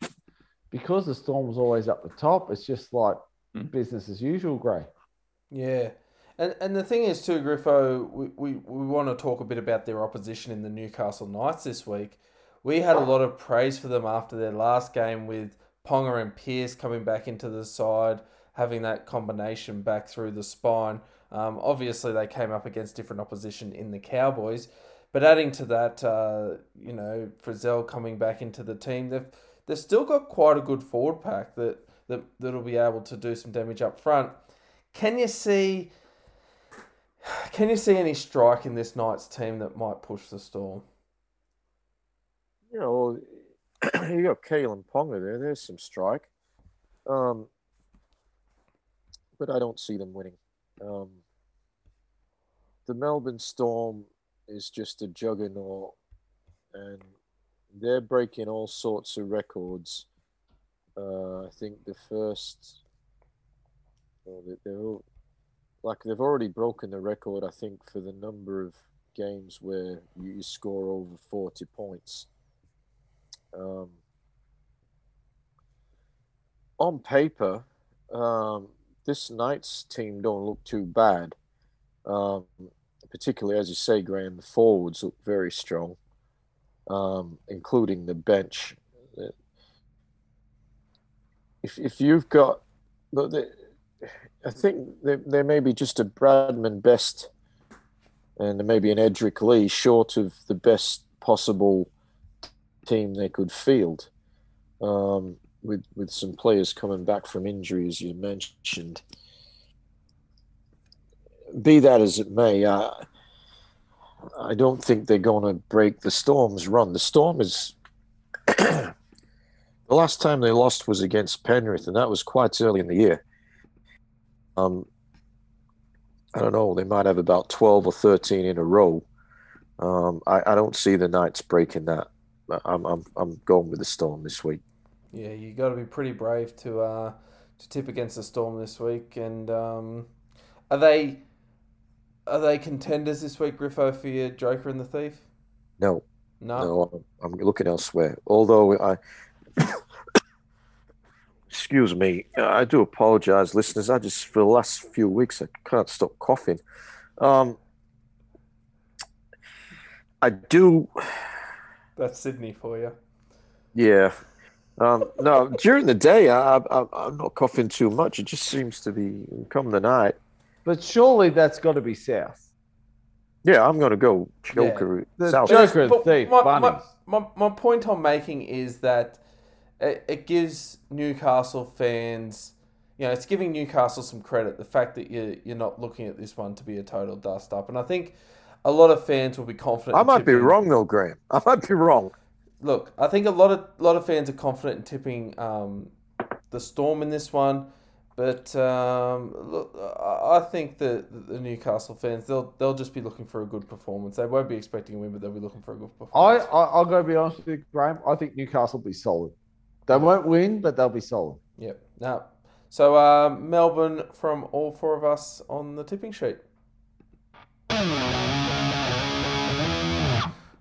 because the Storm was always up the top, it's just like business as usual, Gray. Yeah. And, and the thing is too, Griffo, we, we, we want to talk a bit about their opposition in the Newcastle Knights this week. We had a lot of praise for them after their last game with Ponga and Pearce coming back into the side, having that combination back through the spine. Um, obviously, they came up against different opposition in the Cowboys, but adding to that, uh, you know, Frizell coming back into the team, they've they've still got quite a good forward pack that that that'll be able to do some damage up front. Can you see? Can you see any strike in this Knights team that might push the storm? You you got Kalyn Ponga there. There's some strike. Um, but I don't see them winning. Um, the Melbourne Storm is just a juggernaut, and they're breaking all sorts of records. Uh, I think the first, well, they're all, like they've already broken the record. I think for the number of games where you score over forty points. Um, on paper, um, this Knights team don't look too bad. Um, particularly, as you say, Graham, the forwards look very strong, um, including the bench. If, if you've got, I think there, there may be just a Bradman Best and maybe an Edrick Lee short of the best possible team they could field. Um, with with some players coming back from injuries you mentioned. Be that as it may, I don't think they're going to break the Storm's run. The Storm is the last time they lost was against Penrith, and that was quite early in the year. Um, I don't know. They might have about twelve or thirteen in a row. Um, I, I don't see the Knights breaking that. I'm, I'm I'm going with the Storm this week. Yeah, you got to be pretty brave to uh, to tip against the Storm this week. And um, are they are they contenders this week, Griffo, for your Joker and the Thief? No, no, no. I'm looking elsewhere. Although I, excuse me, I do apologise, listeners. I just for the last few weeks I can't stop coughing. Um, I do. That's Sydney for you. Yeah, um, no, during the day, I, I, am not coughing too much. It just seems to be come the night. But surely that's got to be south. Yeah, I'm going to go Joker. Yeah. South. Joker and Thief, my, my, my, my, point I'm making is that it, it gives Newcastle fans, you know, it's giving Newcastle some credit. The fact that you you're not looking at this one to be a total dust up, and I think a lot of fans will be confident. I might be wrong though, Graham. I might be wrong look, I think a lot of lot of fans are confident in tipping um, the Storm in this one, but um, look, I think that the Newcastle fans they'll they'll just be looking for a good performance. They won't be expecting a win, but they'll be looking for a good performance. I, I will go be honest with you, Graham. I think Newcastle will be solid. They won't win, but they'll be solid. Yep. Now, so uh, Melbourne from all four of us on the tipping sheet.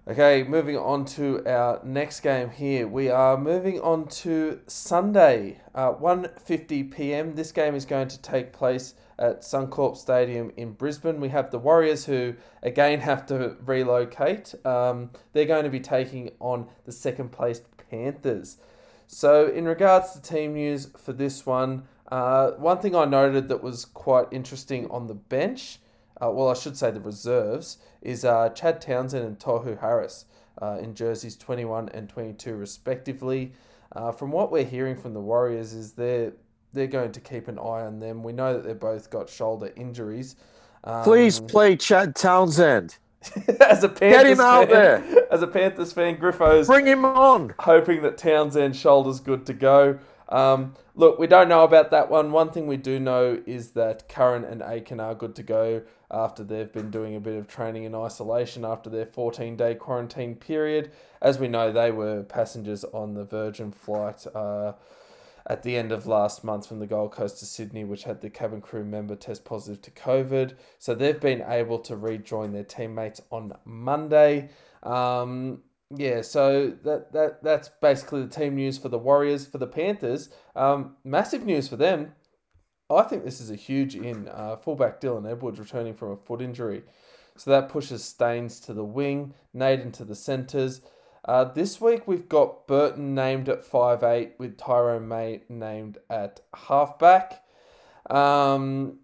Okay, moving on to our next game here. We are moving on to Sunday, uh, 1.50 p.m. This game is going to take place at Suncorp Stadium in Brisbane. We have the Warriors who, again, have to relocate. Um, they're going to be taking on the second placed Panthers. So, in regards to team news for this one, uh, one thing I noted that was quite interesting on the bench uh, well, I should say the reserves, is uh, Chad Townsend and Tohu Harris uh, in jerseys 21 and 22 respectively. Uh, from what we're hearing from the Warriors is they're, they're going to keep an eye on them. We know that they've both got shoulder injuries. Um, Please play Chad Townsend. as a Panthers Get him out fan, there. As a Panthers fan, Griffo's bring him on. Hoping that Townsend's shoulder's good to go. Um, look, we don't know about that one. One thing we do know is that Curran and Aiken are good to go after they've been doing a bit of training in isolation after their 14 day quarantine period. As we know, they were passengers on the Virgin flight uh, at the end of last month from the Gold Coast to Sydney, which had the cabin crew member test positive to COVID. So they've been able to rejoin their teammates on Monday. Um, yeah, so that that that's basically the team news for the Warriors. For the Panthers, um, massive news for them. I think this is a huge in. Uh, fullback Dylan Edwards returning from a foot injury. So that pushes Staines to the wing, Naden to the centres. Uh, this week we've got Burton named at five eight with Tyrone May named at halfback. Um,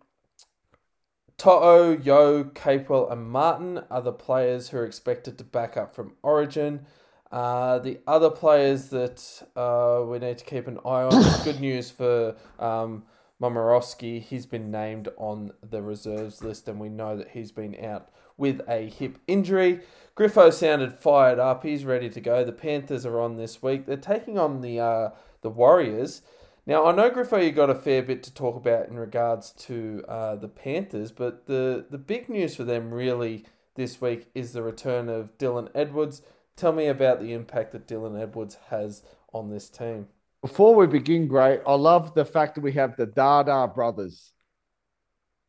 To'o, Yeo, Capewell, and Martin are the players who are expected to back up from Origin. Uh, the other players that uh, we need to keep an eye on. good news for um, Momirovski. He's been named on the reserves list, and we know that he's been out with a hip injury. Griffo sounded fired up. He's ready to go. The Panthers are on this week. They're taking on the uh, the Warriors. Now I know Griffo, you got a fair bit to talk about in regards to uh, the Panthers, but the the big news for them really this week is the return of Dylan Edwards. Tell me about the impact that Dylan Edwards has on this team. Before we begin, great. I love the fact that we have the Dada brothers.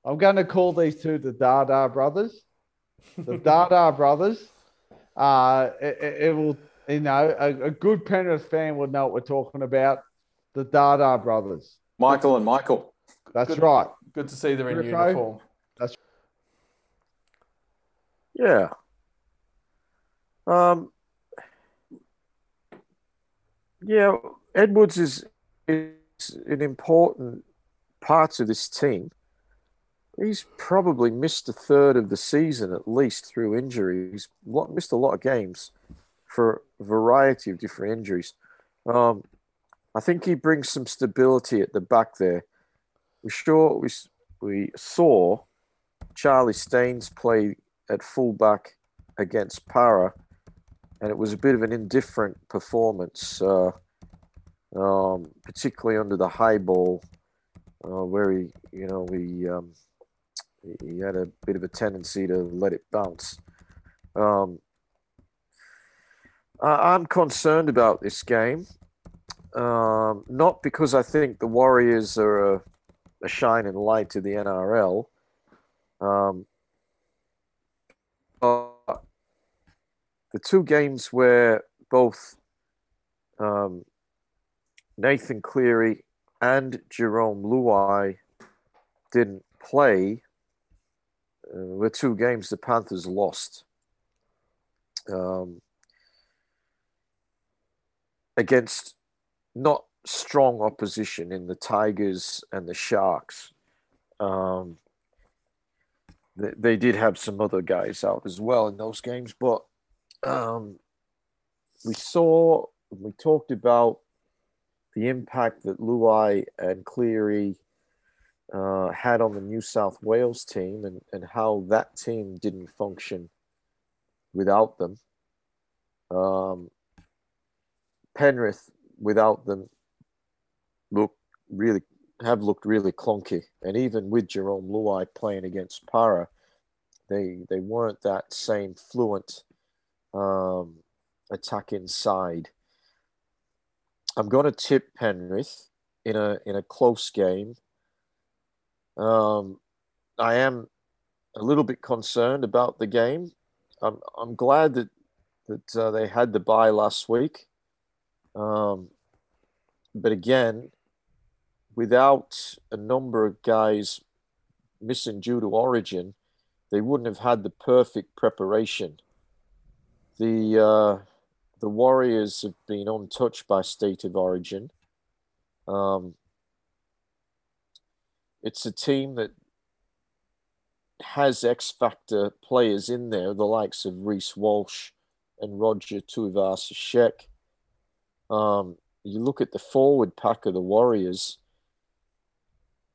I'm going to call these two the Dada brothers. The Dada brothers. Uh, it, it, will, you know, a, a good Penrith fan would know what we're talking about. The Dada brothers. Michael and Michael. That's Good. right. Good to see they're in Griffo. uniform. Yeah. Um. Yeah, Edwards is is an important part of this team. He's probably missed a third of the season at least through injuries. He's missed a lot of games for a variety of different injuries. Um, I think he brings some stability at the back there. We sure we we saw Charlie Staines play at fullback against Parra, and it was a bit of an indifferent performance, uh, um, particularly under the high ball, uh, where he, you know, he um, he- had a bit of a tendency to let it bounce. Um, I'm concerned about this game, um, not because I think the Warriors are a, a shining light to the NRL. Um, the two games where both um, Nathan Cleary and Jarome Luai didn't play were two games the Panthers lost. Um, against not strong opposition in the Tigers and the Sharks. Um, they, they did have some other guys out as well in those games, but um, we saw, we talked about the impact that Luai and Cleary uh, had on the New South Wales team and, and how that team didn't function without them. Um, Penrith, without them, look really have looked really clunky, and even with Jarome Luai playing against Parra, they they weren't that same fluent um, attack inside. I'm going to tip Penrith in a in a close game. Um, I am a little bit concerned about the game. I'm I'm glad that that uh, they had the bye last week. Um, but again, without a number of guys missing due to origin, they wouldn't have had the perfect preparation. The uh, the Warriors have been untouched by state of origin. Um, it's a team that has X factor players in there, the likes of Reece Walsh and Roger Tuivasa-Sheck. Um, you look at the forward pack of the Warriors,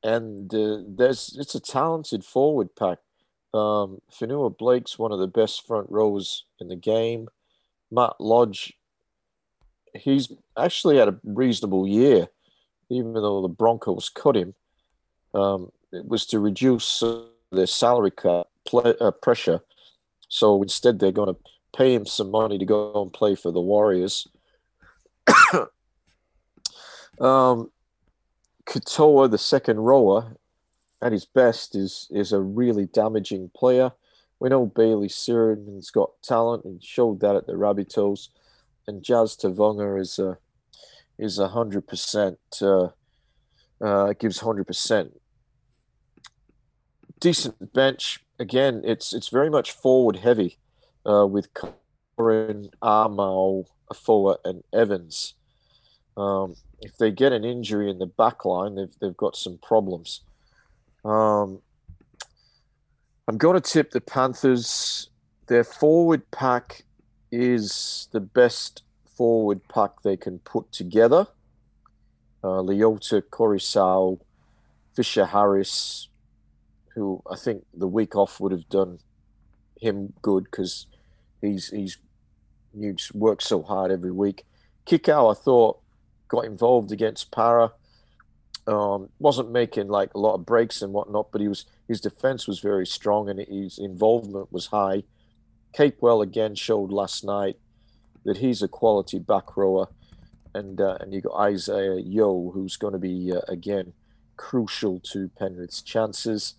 and uh, there's it's a talented forward pack. Um, Fonua-Blake's one of the best front rows in the game. Matt Lodge, he's actually had a reasonable year, even though the Broncos cut him. Um, it was to reduce uh, their salary play, uh, pressure, so instead they're going to pay him some money to go and play for the Warriors. um, Katoa, the second rower, at his best, is is a really damaging player. We know Bayley Sironen's got talent and showed that at the Rabbitohs, and Jazz Tevaga is a is a hundred percent uh, uh, gives hundred percent decent bench. Again, it's it's very much forward heavy uh, with Corin, Armo, Afoa, and Evans. Um, if they get an injury in the back line, they've, they've got some problems. Um, I'm going to tip the Panthers. Their forward pack is the best forward pack they can put together. Uh, Leota, Koroisau, Fisher Harris, who I think the week off would have done him good because he's he's he's worked so hard every week. Kikau, I thought, got involved against Parra. Um, wasn't making like a lot of breaks and whatnot, but he was his defense was very strong and his involvement was high. Capewell again showed last night that he's a quality back rower, and uh, and you got Isaah Yeo, who's going to be uh, again crucial to Penrith's chances.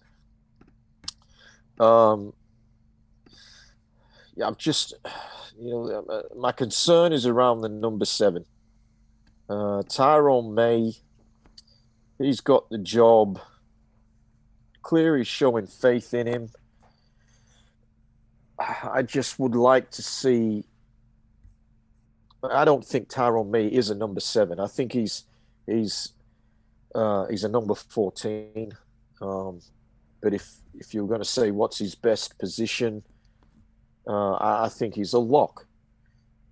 Um, yeah, I'm just, you know, uh, my concern is around the number seven. Uh, Tyrone May, he's got the job. Cleary's showing faith in him. I just would like to see. I don't think Tyrone May is a number seven. I think he's he's uh, he's a number fourteen. Um, but if if you're going to say what's his best position, uh, I, I, think he's a lock.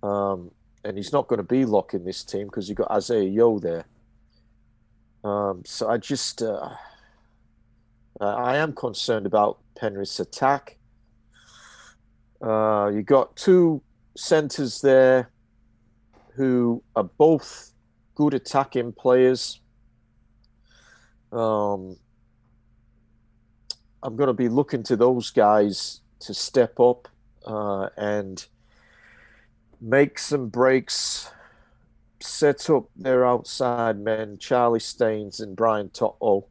Um, and he's not going to be lock in this team because you've got Isaah Yeo there. Um, so I just uh, I am concerned about Penrith's attack. Uh, you got two centers there who are both good attacking players. Um, I'm going to be looking to those guys to step up uh, and make some breaks, set up their outside men, Charlie Staines and Brian To'o.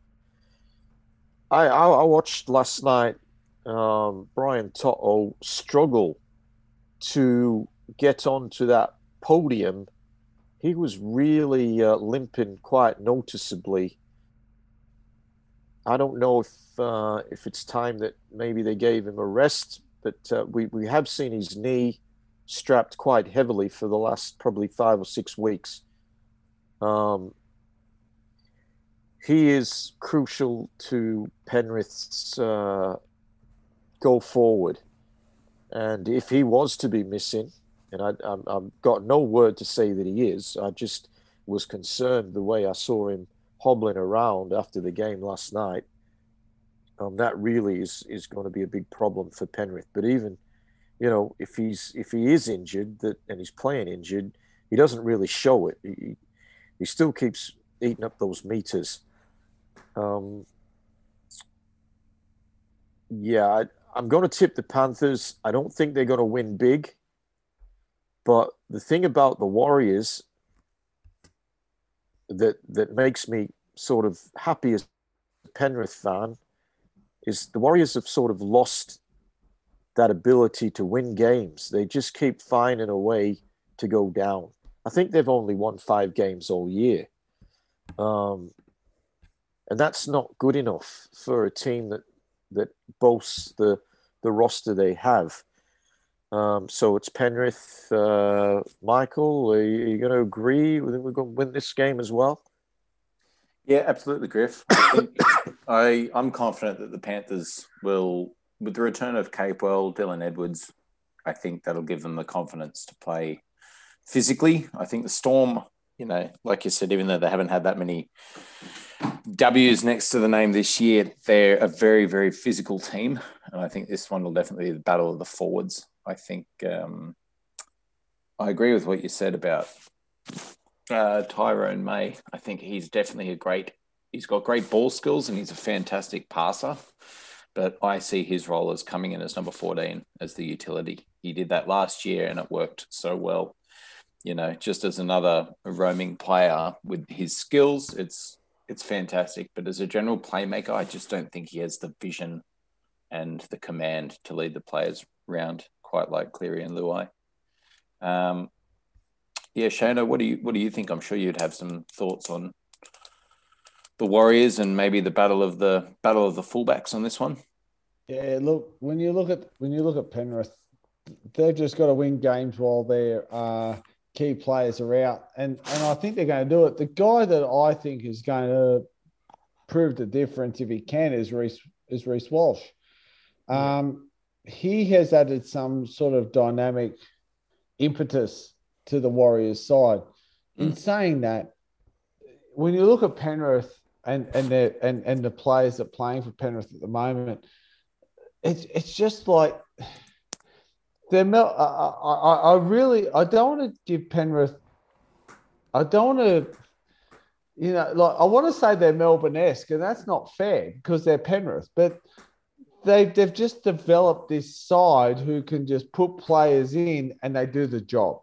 I, I, I watched last night um, Brian To'o struggle to get onto that podium. He was really uh, limping quite noticeably I don't know if uh, if it's time that maybe they gave him a rest, but uh, we we have seen his knee strapped quite heavily for the last probably five or six weeks. Um, he is crucial to Penrith's uh, go forward, and if he was to be missing, and I, I, I've got no word to say that he is, I just was concerned the way I saw him hobbling around after the game last night, um, that really is is going to be a big problem for Penrith. But even, you know, if he's if he is injured that and he's playing injured, he doesn't really show it. He, he still keeps eating up those meters. Um, yeah, I, I'm going to tip the Panthers. I don't think they're going to win big. But the thing about the Warriors that that makes me sort of happy as a Penrith fan is the Warriors have sort of lost that ability to win games. They just keep finding a way to go down. I think they've only won five games all year. Um, and that's not good enough for a team that that boasts the the roster they have. Um, so it's Penrith. Uh, Michael, are you, you going to agree? We're going to win this game as well. Yeah, absolutely, Griff. I, I I'm confident that the Panthers will, with the return of Capewell, Dylan Edwards, I think that'll give them the confidence to play physically. I think the Storm, you know, like you said, even though they haven't had that many W's next to the name this year, they're a very, very physical team. And I think this one will definitely be the battle of the forwards. I think um, I agree with what you said about uh, Tyrone May. I think he's definitely a great. He's got great ball skills and he's a fantastic passer. But I see his role as coming in as number 14 as the utility. He did that last year and it worked so well. You know, just as another roaming player with his skills, it's it's fantastic. But as a general playmaker, I just don't think he has the vision and the command to lead the players round, quite like Cleary and Luai. Um, yeah, Shana, what do you what do you think? I'm sure you'd have some thoughts on the Warriors and maybe the battle of the battle of the fullbacks on this one? Yeah, look when you look at when you look at Penrith, they've just got to win games while their uh, key players are out, and and I think they're going to do it. The guy that I think is going to prove the difference if he can is Reece is Reece Walsh. Um, he has added some sort of dynamic impetus to the Warriors side. In saying that, when you look at Penrith and and the and, and the players that are playing for Penrith at the moment, it's it's just like they're mel- I, I, I really I don't want to give Penrith I don't want to you know like I want to say they're Melbourne-esque and that's not fair because they're Penrith but they've they've just developed this side who can just put players in and they do the job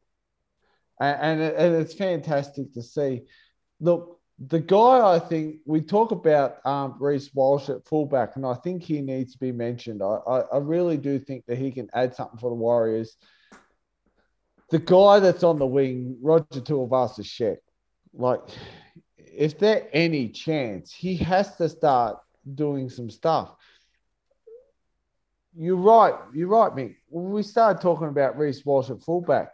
and, and, and it's fantastic to see look the guy I think we talk about um, Reece Walsh at fullback, and I think he needs to be mentioned. I, I, I, really do think that he can add something for the Warriors. The guy that's on the wing, Roger Tuivasa-Sheck, like if there any chance, he has to start doing some stuff. You're right. You're right, Mick. We started talking about Reece Walsh at fullback,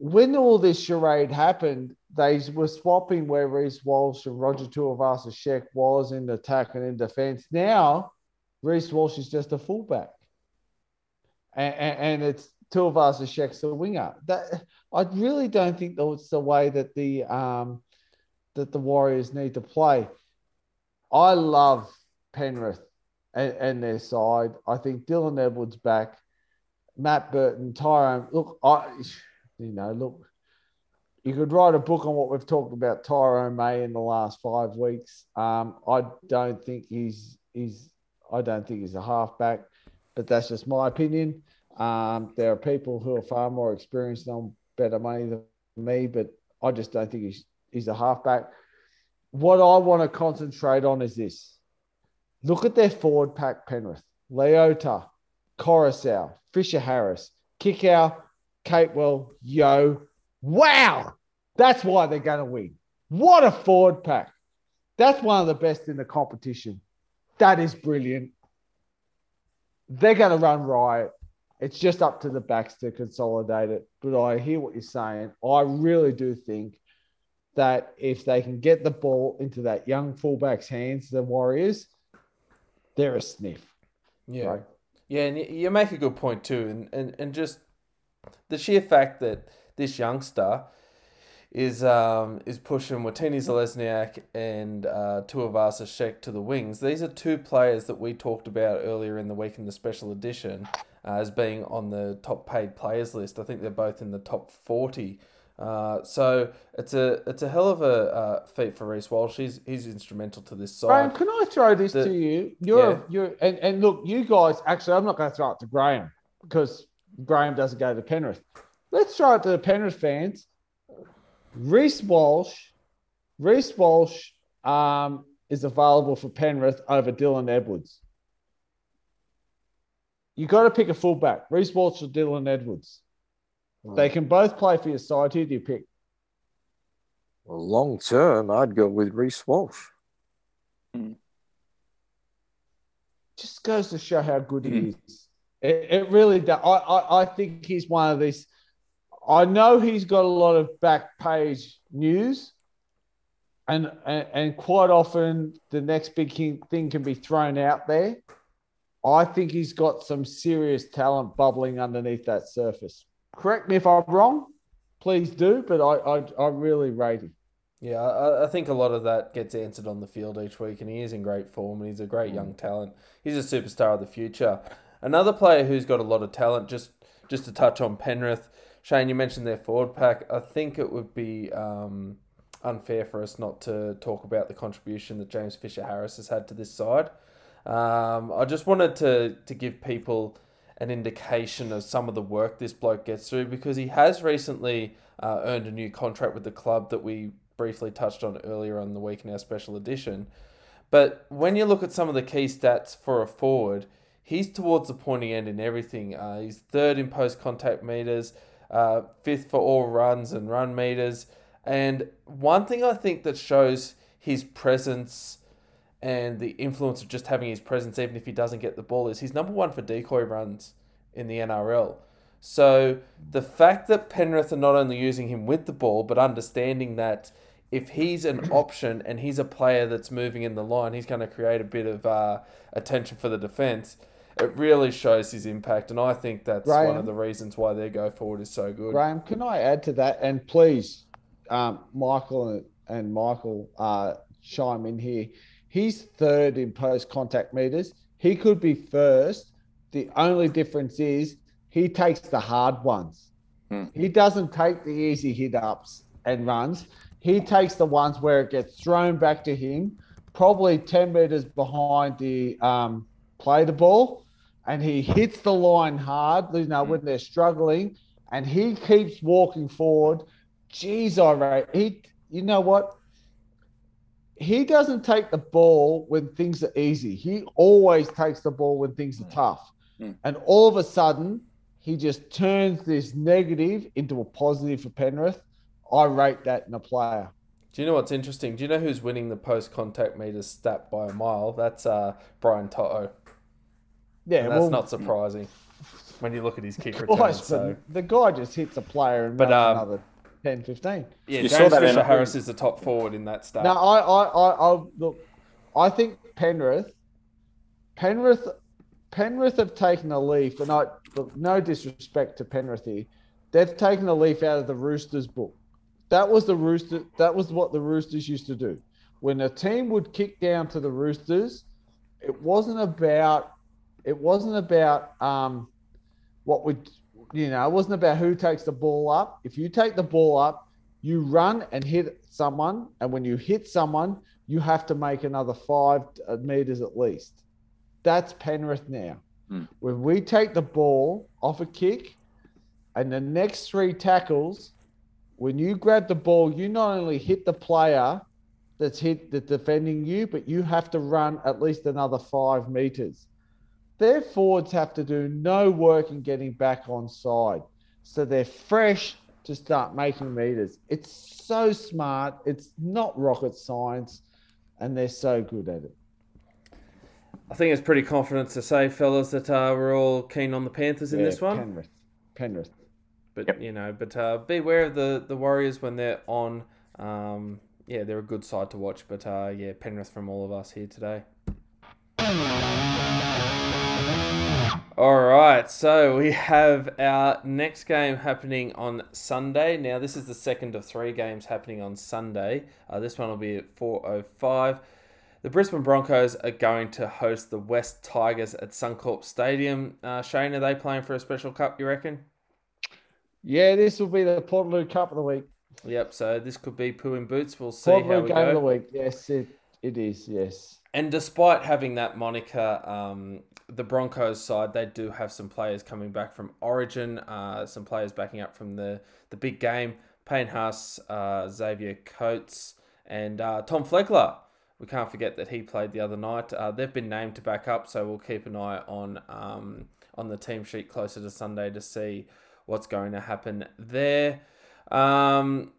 when all this charade happened, they were swapping where Reece Walsh and Roger Tuivasa-Sheck was in attack and in defence. Now, Reece Walsh is just a fullback, and, and, and it's Tuivasa-Sheck's a winger. That I really don't think that's the way that the um, that the Warriors need to play. I love Penrith and, and their side. I think Dylan Edwards back, Matt Burton, Tyrone. Look, I you know look you could write a book on what we've talked about Tyrone May in the last five weeks. Um, I don't think he's he's I don't think he's a halfback, but that's just my opinion. Um, there are people who are far more experienced and on better money than me, but I just don't think he's he's a halfback. What I want to concentrate on is this: look at their forward pack, Penrith, Leota, Koroisau, Fisher Harris, Kikau, Capewell, Yeo. Wow, that's why they're going to win. What a forward pack. That's one of the best in the competition. That is brilliant. They're going to run riot. It's just up to the backs to consolidate it. But I hear what you're saying. I really do think that if they can get the ball into that young fullback's hands, the Warriors, they're a sniff. Yeah. Right? Yeah, and you make a good point too. And, and, and just the sheer fact that this youngster is um, is pushing Watene Zelezniak and uh, Tuivasa-Sheck to the wings. These are two players that we talked about earlier in the week in the special edition uh, as being on the top paid players list. I think they're both in the top 40. Uh, so it's a it's a hell of a uh, feat for Reece Walsh. He's, he's instrumental to this side. Graham, can I throw this The- to you? You're Yeah. you're and, and look, you guys actually I'm not going to throw it to Graham because Graham doesn't go to Penrith. Let's throw it to the Penrith fans. Reece Walsh, Reece Walsh um, is available for Penrith over Dylan Edwards. You got to pick a fullback, Reece Walsh or Dylan Edwards. They can both play for your side. Who do you pick? Well, long term, I'd go with Reece Walsh. Hmm. just goes to show how good he hmm. is. It, it really does. I, I, I think he's one of these. I know he's got a lot of back page news, and and, and quite often the next big thing can be thrown out there. I think he's got some serious talent bubbling underneath that surface. Correct me if I'm wrong, please do. But I I, I really rate him. Yeah, I, I think a lot of that gets answered on the field each week, and he is in great form, and he's a great young talent. He's a superstar of the future. Another player who's got a lot of talent, just just to touch on Penrith, Shane, you mentioned their forward pack. I think it would be um, unfair for us not to talk about the contribution that James Fisher Harris has had to this side. Um, I just wanted to to give people an indication of some of the work this bloke gets through because he has recently uh, earned a new contract with the club that we briefly touched on earlier on the week in our special edition. But when you look at some of the key stats for a forward, he's towards the pointy end in everything. Uh, he's third in post contact meters, uh, fifth for all runs and run meters. And one thing I think that shows his presence and the influence of just having his presence, even if he doesn't get the ball, is he's number one for decoy runs in the NRL. So the fact that Penrith are not only using him with the ball, but understanding that if he's an option and he's a player that's moving in the line, he's going to create a bit of uh, attention for the defence. It really shows his impact, and I think that's one of the reasons why their go forward is so good. Graham, can I add to that? And please, um, Michael and, and Michael uh, chime in here. He's third in post contact meters. He could be first. The only difference is he takes the hard ones. Hmm. He doesn't take the easy hit ups and runs. He takes the ones where it gets thrown back to him, probably 10 meters behind the um, play the ball, and he hits the line hard, you know, when they're struggling, and he keeps walking forward. Geez, I rate he. You know what? He doesn't take the ball when things are easy. He always takes the ball when things are tough, Mm. and all of a sudden, he just turns this negative into a positive for Penrith. I rate that in a player. Do you know what's interesting? Do you know who's winning the post contact meters stat by a mile? That's uh, Brian To'o. Yeah, And that's well, not surprising when you look at his kick returns. So. the guy just hits a player and But, um, another 10, 15. Yeah, You saw James that Fisher Harris is the top forward in that stat. No, I, I, I, I look. I think Penrith, Penrith, Penrith have taken a leaf, and I look. No disrespect to Penrith here, they've taken a leaf out of the Roosters book. That was the Rooster. That was what the Roosters used to do. When a team would kick down to the Roosters, it wasn't about. It wasn't about um, what would you know. It wasn't about who takes the ball up. If you take the ball up, you run and hit someone, and when you hit someone, you have to make another five uh, meters at least. That's Penrith now. Hmm. When we take the ball off a kick, and the next three tackles, when you grab the ball, you not only hit the player that's hit the defending you, but you have to run at least another five meters. Their forwards have to do no work in getting back on side. So they're fresh to start making meters. It's so smart. It's not rocket science, and they're so good at it. I think it's pretty confident to say, fellas, that uh, we're all keen on the Panthers in Yeah, this one. Penrith. Penrith. But Yep. you know, but uh, beware of the the Warriors when they're on. Um, yeah, they're a good side to watch. But uh, yeah, Penrith from all of us here today. All right, so we have our next game happening on Sunday. Now, this is the second of three games happening on Sunday. Uh, this one will be at 4:05. The Brisbane Broncos are going to host the West Tigers at Suncorp Stadium. Uh, Shane, are they playing for a special cup? You reckon? Yeah, this will be the Portaloo Cup of the week. Yep. So this could be poo in boots. We'll see how Portaloo we game of the week. Yes, it, it is. Yes. And despite having that moniker, um, the Broncos side they do have some players coming back from Origin. Uh, some players backing up from the the big game. Payne Haas, uh, Xavier Coates, and uh, Tom Flegler. We can't forget that he played the other night. Uh, they've been named to back up, so we'll keep an eye on um, on the team sheet closer to Sunday to see what's going to happen there. Um,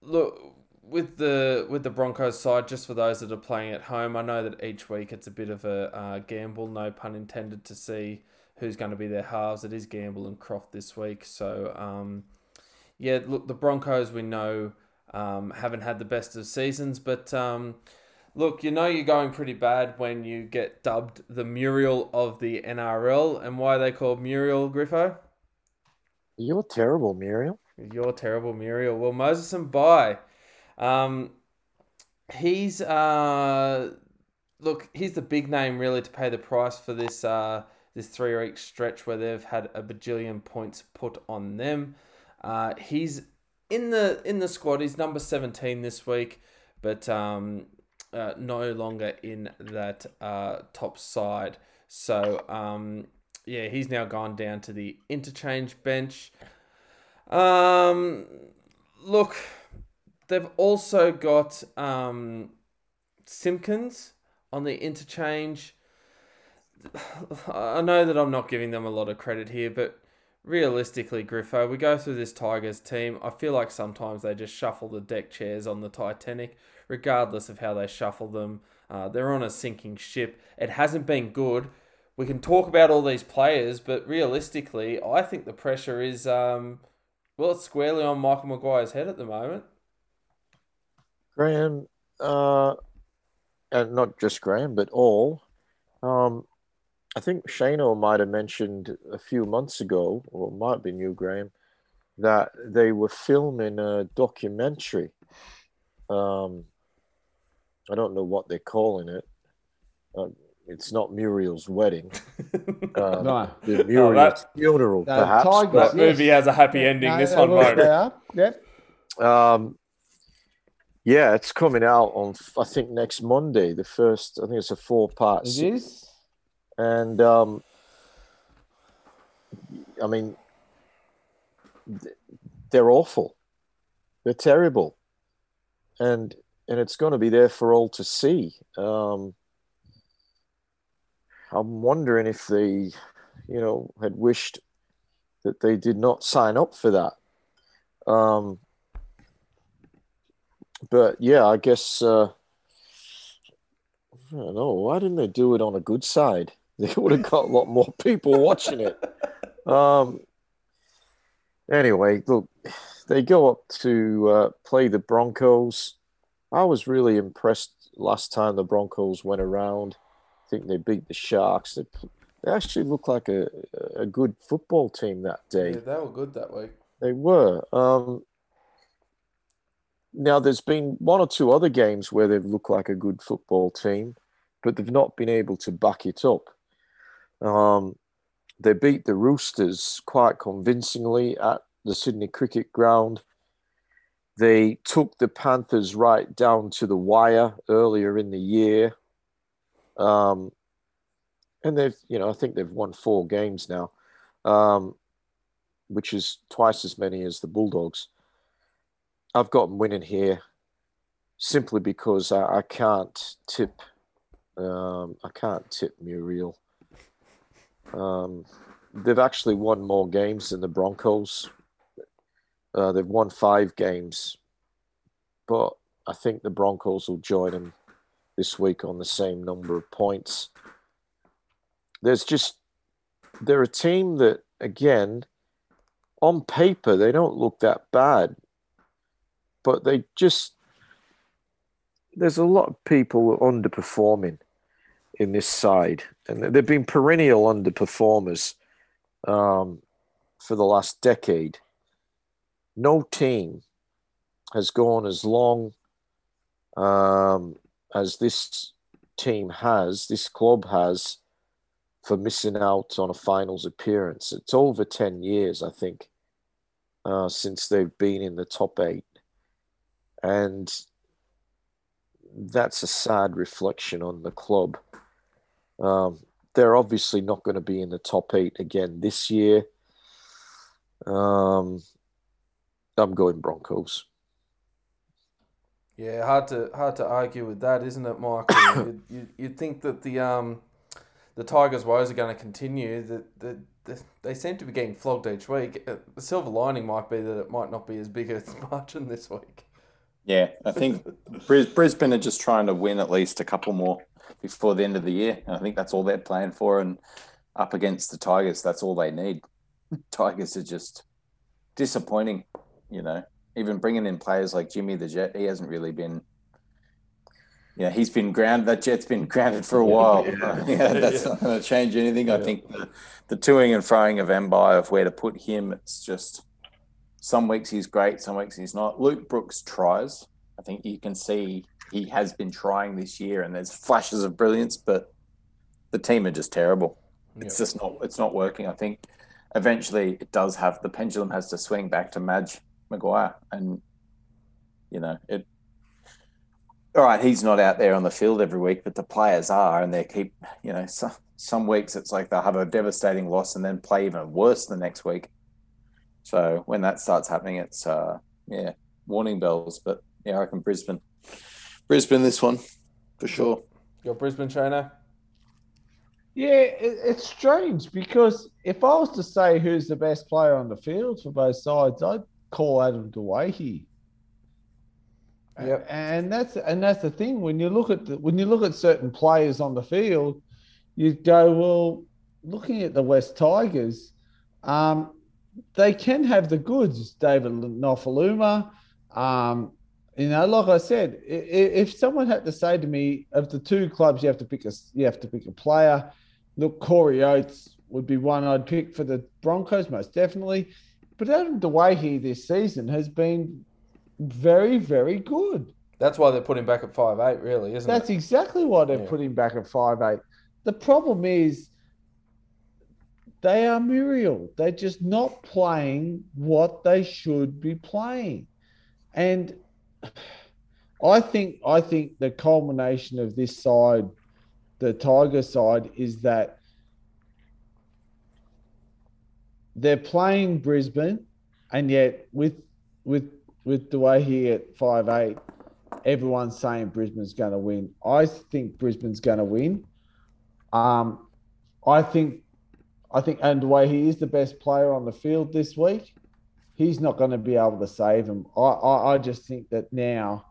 look with the with the Broncos side, just for those that are playing at home, I know that each week it's a bit of a uh, gamble, no pun intended, to see who's going to be their halves. It is Gamble and Croft this week, so um, yeah. Look, the Broncos we know um, haven't had the best of seasons, but um, look, you know you're going pretty bad when you get dubbed the Muriel of the NRL, and why are they called Muriel Griffo? You're terrible, Muriel. You're terrible, Muriel. Well, Moses Mbye, um, he's uh, look, he's the big name really to pay the price for this uh this three week stretch where they've had a bajillion points put on them. Uh, he's in the in the squad. He's number seventeen this week, but um, uh, no longer in that uh, top side. So um, yeah, he's now gone down to the interchange bench. Um, look, they've also got um, Simpkins on the interchange. I know that I'm not giving them a lot of credit here, but realistically, Griffo, we go through this Tigers team. I feel like sometimes they just shuffle the deck chairs on the Titanic, regardless of how they shuffle them. Uh, they're on a sinking ship. It hasn't been good. We can talk about all these players, but realistically, I think the pressure is, um, well, it's squarely on Michael Maguire's head at the moment. Graham, uh, and not just Graham, but all. Um, I think Shano might have mentioned a few months ago, or it might be you, Graham, that they were filming a documentary. Um, I don't know what they're calling it. Uh, it's not Muriel's wedding. Uh, No. the Muriel's that- funeral, perhaps. Tigers, but- That movie has a happy ending. No, this no, one well, won't. they. Yep. Um, yeah, it's coming out on I think next Monday. The first, I think it's a four-part. It se- is. and um, I mean, they're awful. They're terrible, and and it's going to be there for all to see. Um, I'm wondering if they, you know, had wished that they did not sign up for that. Um, but yeah, I guess uh, I don't know. Why didn't they do it on a good side? They would have got a lot more people watching it. Um, anyway, look, they go up to uh, play the Broncos. I was really impressed last time the Broncos went around. I think they beat the Sharks. They, they actually looked like a, a good football team that day. Yeah, they were good that week. They were. Um, now, there's been one or two other games where they've looked like a good football team, but they've not been able to back it up. Um, they beat the Roosters quite convincingly at the Sydney Cricket Ground. They took the Panthers right down to the wire earlier in the year. Um, and they've, you know, I think they've won four games now. Um, which is twice as many as the Bulldogs. I've got them winning here simply because I, I can't tip. Um, I can't tip Muriel. Um, they've actually won more games than the Broncos. Uh, they've won five games, but I think the Broncos will join them this week on the same number of points. There's just they're a team that again on paper they don't look that bad but they just there's a lot of people underperforming in this side and they've been perennial underperformers um, for the last decade no team has gone as long um, as this team has this club has for missing out on a finals appearance. It's over 10 years, I think, uh, since they've been in the top eight. And that's a sad reflection on the club. Um, they're obviously not going to be in the top eight again this year. Um, I'm going Broncos. Yeah, hard to hard to argue with that, isn't it, Michael? you'd, you'd, you'd think that the um the Tigers' woes are going to continue. That the, the, they seem to be getting flogged each week. Uh, The silver lining might be that it might not be as big a margin this week. Yeah, I think Brisbane are just trying to win at least a couple more before the end of the year. And I think that's all they're playing for. And up against the Tigers, that's all they need. Tigers are just disappointing, you know. Even bringing in players like Jimmy the Jet, he hasn't really been. Yeah, he's been grounded. That jet's been grounded for a while. Yeah, that's not going to change anything. I think the, the toing and froing of Mbye of where to put him, it's just some weeks he's great, some weeks he's not. Luke Brooks tries. I think you can see he has been trying this year, and there's flashes of brilliance, but the team are just terrible. It's just not. It's not working. I think eventually it does have the pendulum has to swing back to Madge Maguire, and you know it. All right, he's not out there on the field every week, but the players are, and they keep. You know, some some weeks it's like they'll have a devastating loss and then play even worse the next week. So when that starts happening, it's uh yeah warning bells. But yeah, I reckon Brisbane, Brisbane this one for sure. Your Brisbane trainer. Yeah, it, it's strange because if I was to say who's the best player on the field for both sides, I'd call Adam Doueihi. Yep. And that's and that's the thing when you look at the, when you look at certain players on the field, you go well. Looking at the West Tigers, um, they can have the goods. David Nofoaluma, um, you know, like I said, if someone had to say to me, of the two clubs, you have to pick a you have to pick a player. Look, Corey Oates would be one I'd pick for the Broncos, most definitely. But Adam Doueihi this season has been very, very good. That's why they're putting back at five eight, really, isn't That's it? That's exactly why they're Yeah. put him back at five eight. The problem is they are Muriel. They're just not playing what they should be playing. And I think I think the culmination of this side, the Tiger side, is that they're playing Brisbane, and yet with with with Doueihi at five eight, everyone's saying Brisbane's going to win. I think Brisbane's going to win. Um, I think, I think, and Doueihi is the best player on the field this week, he's not going to be able to save him. I, I, I just think that now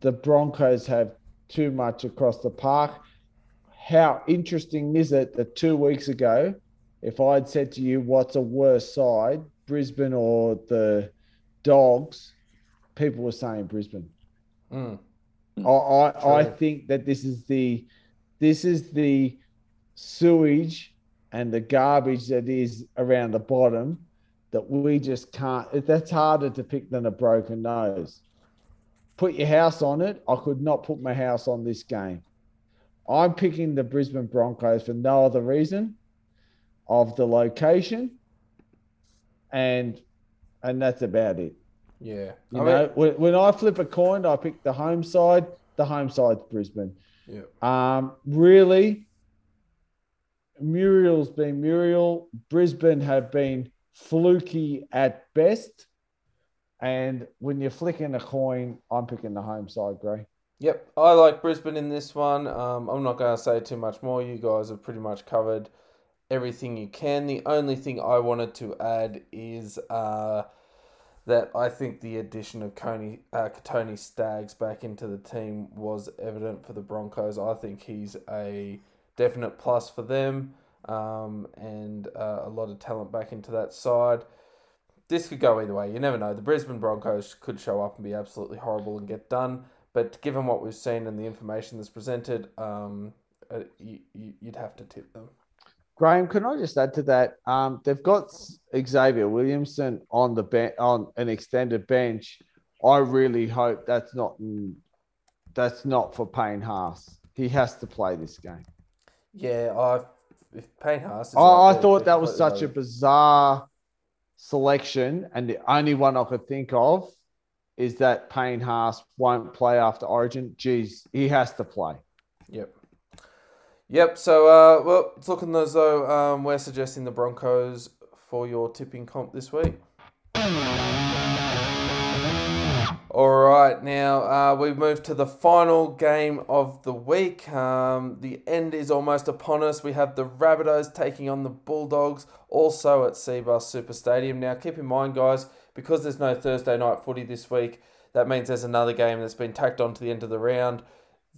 the Broncos have too much across the park. How interesting is it that two weeks ago, if I'd said to you, what's a worse side, Brisbane or the Dogs, people were saying Brisbane. Mm. I, I, I think that this is the this is the sewage and the garbage that is around the bottom that we just can't that's harder to pick than a broken nose. Put your house on it. I could not put my house on this game. I'm picking the Brisbane Broncos for no other reason of the location and and that's about it. Yeah. You I know, mean, when, when I flip a coin, I pick the home side. The home side's Brisbane. yeah. Um, really, Muriel's been Muriel. Brisbane have been fluky at best. And when you're flicking a coin, I'm picking the home side, Gray. Yep, I like Brisbane in this one. Um, I'm not going to say too much more. You guys have pretty much covered everything you can. The only thing I wanted to add is uh, that I think the addition of Coney, uh, Tony Staggs back into the team was evident for the Broncos. I think he's a definite plus for them um, and uh, a lot of talent back into that side. This could go either way. You never know. The Brisbane Broncos could show up and be absolutely horrible and get done. But given what we've seen and the information that's presented, um, uh, you, you'd have to tip them. Graham, can I just add to that? Um, they've got Xavier Willison on the on an extended bench. I really hope that's not that's not for Payne Haas. He has to play this game. Yeah, I if Payne Haas. Is I, I thought that was such a bizarre selection, and the only one I could think of is that Payne Haas won't play after Origin. Geez, he has to play. Yep. Yep. So, uh, well, it's looking as though um, we're suggesting the Broncos for your tipping comp this week. All right, now uh, we've moved to the final game of the week. Um, the end is almost upon us. We have the Rabbitohs taking on the Bulldogs, also at Cbus Super Stadium. Now, keep in mind, guys, because there's no Thursday night footy this week, that means there's another game that's been tacked on to the end of the round.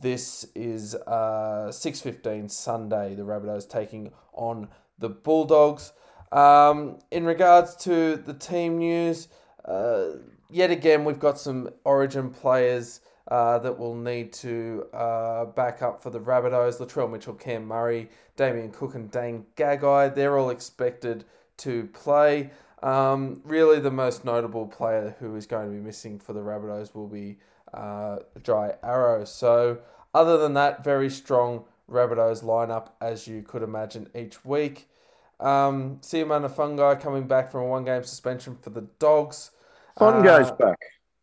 This is uh, 6.15 Sunday, the Rabbitohs taking on the Bulldogs. Um, in regards to the team news, uh, yet again, we've got some Origin players uh, that will need to uh, back up for the Rabbitohs. Latrell Mitchell, Cam Murray, Damien Cook, and Dane Gagai. They're all expected to play. Um, really, the most notable player who is going to be missing for the Rabbitohs will be uh, Jai Arrow. So, other than that, very strong Rabbitohs lineup as you could imagine each week. Um, Seumanufagai coming back from a one game suspension for the Dogs. Fun Uh, goes back.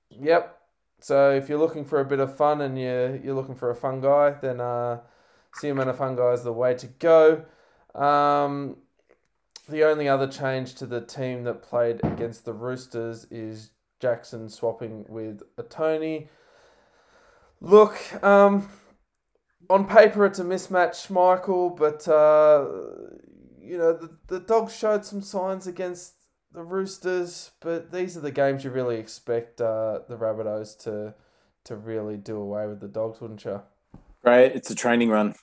Yep. So if you're looking for a bit of fun and you're you're looking for a fun guy, then uh, Seumanufagai is the way to go. Um, the only other change to the team that played against the Roosters is Jackson swapping with a Tony. Look, um, on paper it's a mismatch, Michael, but uh, you know the the dogs showed some signs against the Roosters, but these are the games you really expect uh, the Rabbitohs to to really do away with the dogs, wouldn't you? Right, it's a training run.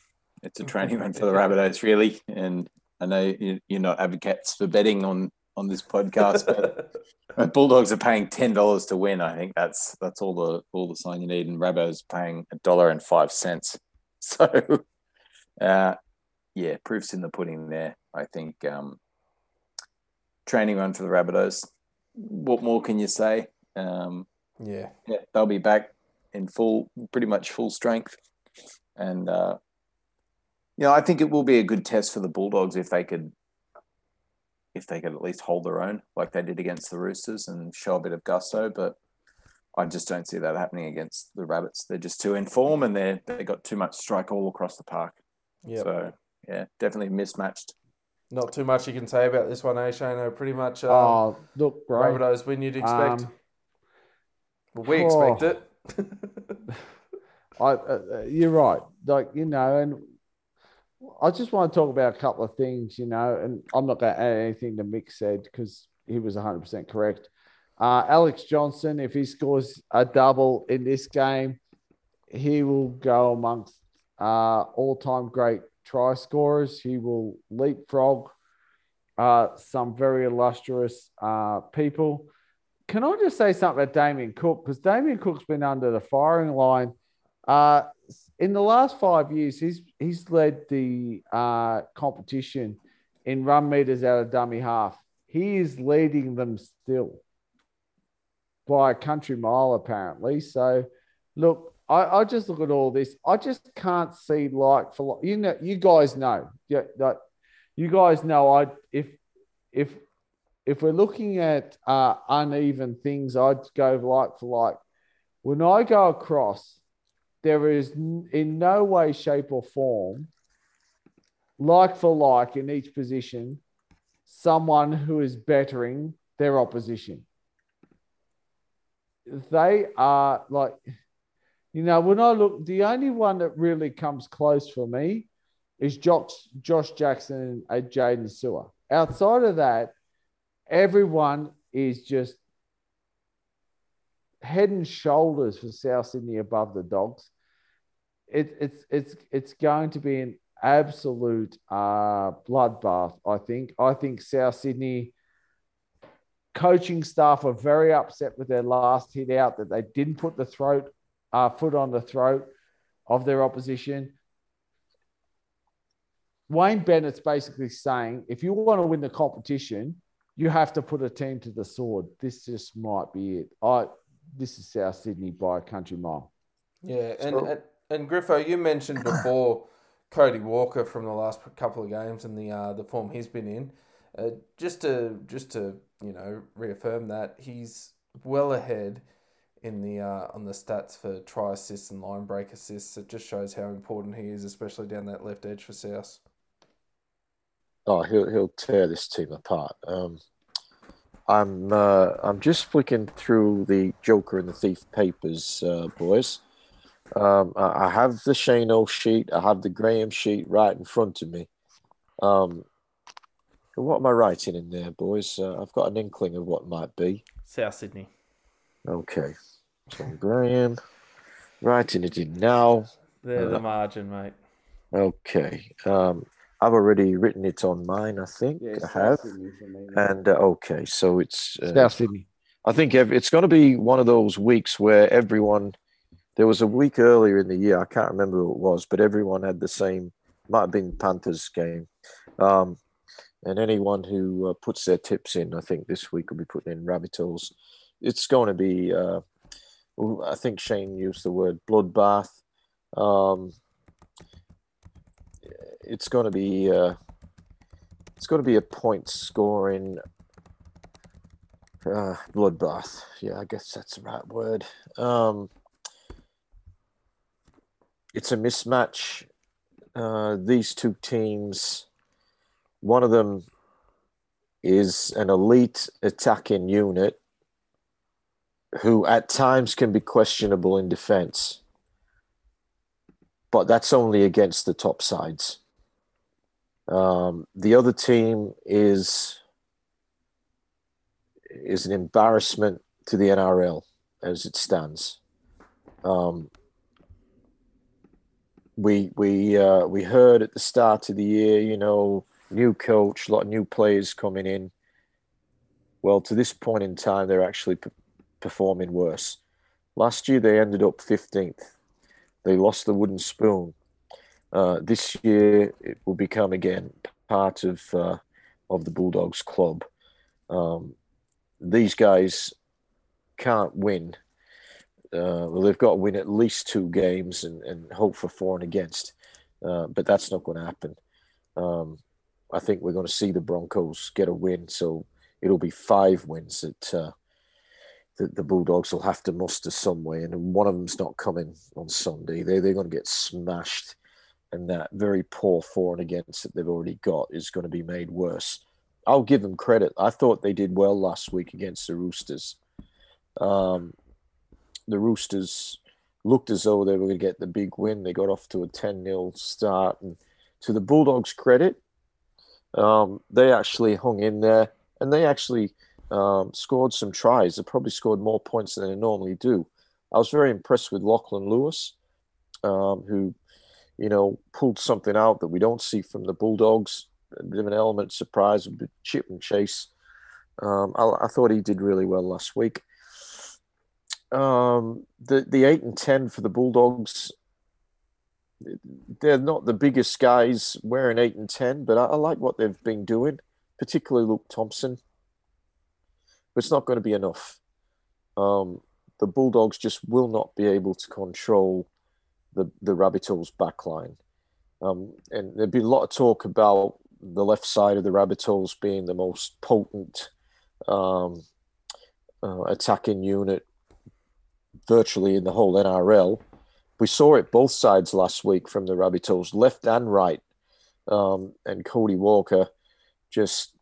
It's a training run for the Rabbitohs, really. And I know you- you're not advocates for betting on on this podcast, but Bulldogs are paying ten dollars to win. I think that's that's all the all the sign you need, and Rabbitohs paying a dollar and five cents. So, uh, yeah, proofs in the pudding there. I think um, training run for the Rabbitohs. What more can you say? Um, yeah, yeah, they'll be back in full, pretty much full strength, and uh, you know, I think it will be a good test for the Bulldogs if they could, if they could at least hold their own like they did against the Roosters and show a bit of gusto. But I just don't see that happening against the Rabbits. They're just too in form, and they they got too much strike all across the park. yeah. So yeah, definitely mismatched. Not too much you can say about this one, eh, Shane? Pretty much um, Oh, look, bro. Rabbitohs win you'd expect. Um, well, we oh. expect it. I, uh, uh, you're right. Like you know, and I just want to talk about a couple of things. You know, and I'm not going to add anything to Mick said because he was 100 percent correct. Uh, Alex Johnson, if he scores a double in this game, he will go amongst uh, all-time great try scorers. He will leapfrog uh, some very illustrious uh, people. Can I just say something about Damien Cook? Because Damien Cook's been under the firing line. Uh, in the last five years, he's he's led the uh, competition in run meters out of dummy half. He is leading them still by a country mile, apparently. So, look, I, I just look at all this. I just can't see like for like, you know, you guys know, yeah, that you guys know. I if if if we're looking at uh, uneven things, I'd go like for like. When I go across, there is in no way, shape, or form, like for like in each position, someone who is bettering their opposition. They are like, you know, when I look, the only one that really comes close for me is Josh, Josh Jackson and Jaydn Su'A. Outside of that, everyone is just head and shoulders for South Sydney above the Dogs. It, it's it's it's going to be an absolute uh, bloodbath. I think. I think South Sydney coaching staff are very upset with their last hit out that they didn't put the throat uh, foot on the throat of their opposition. Wayne Bennett's basically saying, if you want to win the competition, you have to put a team to the sword. This just might be it. I this is South Sydney by a country mile. Yeah, and, So- and and Griffo, you mentioned before Cody Walker from the last couple of games and the uh, the form he's been in. Uh, just to just to you know reaffirm that he's well ahead in the uh, on the stats for try assists and line break assists. It just shows how important he is, especially down that left edge for South. Oh, he'll he'll tear this team apart. Um, I'm uh, I'm just flicking through the Joker and the Thief papers, uh, boys. Um, I I have the Shano sheet. I have the Graham sheet right in front of me. Um, what am I writing in there, boys? Uh, I've got an inkling of what might be. South Sydney. Okay, so Graham, writing it in now. They're Uh, the margin, mate. Okay, um, I've already written it on mine. I think I have. And uh, okay, so it's uh, South Sydney. I think ev- it's going to be one of those weeks where everyone. There was a week earlier in the year. I can't remember who it was, but everyone had the same. Might have been Panthers game, um, and anyone who uh, puts their tips in, I think this week will be putting in Rabbitohs. It's going to be. Uh, I think Shane used the word bloodbath. Um, it's going to be. Uh, it's going to be a point scoring uh, bloodbath. Yeah, I guess that's the right word. Um, it's a mismatch. Uh, these two teams, one of them is an elite attacking unit who at times can be questionable in defense. but that's only against the top sides. Um, the other team is is an embarrassment to the NRL as it stands. Um, we we uh, we heard at the start of the year, you know, new coach, a lot of new players coming in. Well, to this point in time, they're actually performing worse. Last year, they ended up fifteenth. They lost the wooden spoon. Uh, this year, it will become again part of uh, of the Bulldogs club. Um, these guys can't win uh, well, they've got to win at least two games and, and hope for four and against. Uh, but that's not going to happen. Um, I think we're going to see the Broncos get a win. So it'll be five wins that, that the Bulldogs will have to muster some way. And one of them's not coming on Sunday. They, they're going to get smashed. And that very poor for and against that they've already got is going to be made worse. I'll give them credit. I thought they did well last week against the Roosters. Um, the Roosters looked as though they were going to get the big win. They got off to a 10 0 start. And to the Bulldogs' credit, um, they actually hung in there and they actually um, scored some tries. They probably scored more points than they normally do. I was very impressed with Lachlan Lewis, um, who, you know, pulled something out that we don't see from the Bulldogs. A bit of an element surprise, a bit chip and chase. Um, I, I, thought he did really well last week um, the the eight and ten for the Bulldogs. They're not the biggest guys wearing eight and ten, but I, I like what they've been doing, particularly Luke Thompson. But it's not going to be enough. Um, the Bulldogs just will not be able to control the the Rabbitohs backline. Um, and there'd be a lot of talk about the left side of the Rabbitohs being the most potent um, uh, attacking unit virtually in the whole NRL. We saw it both sides last week from the Rabbitohs, left and right. Um, and Cody Walker just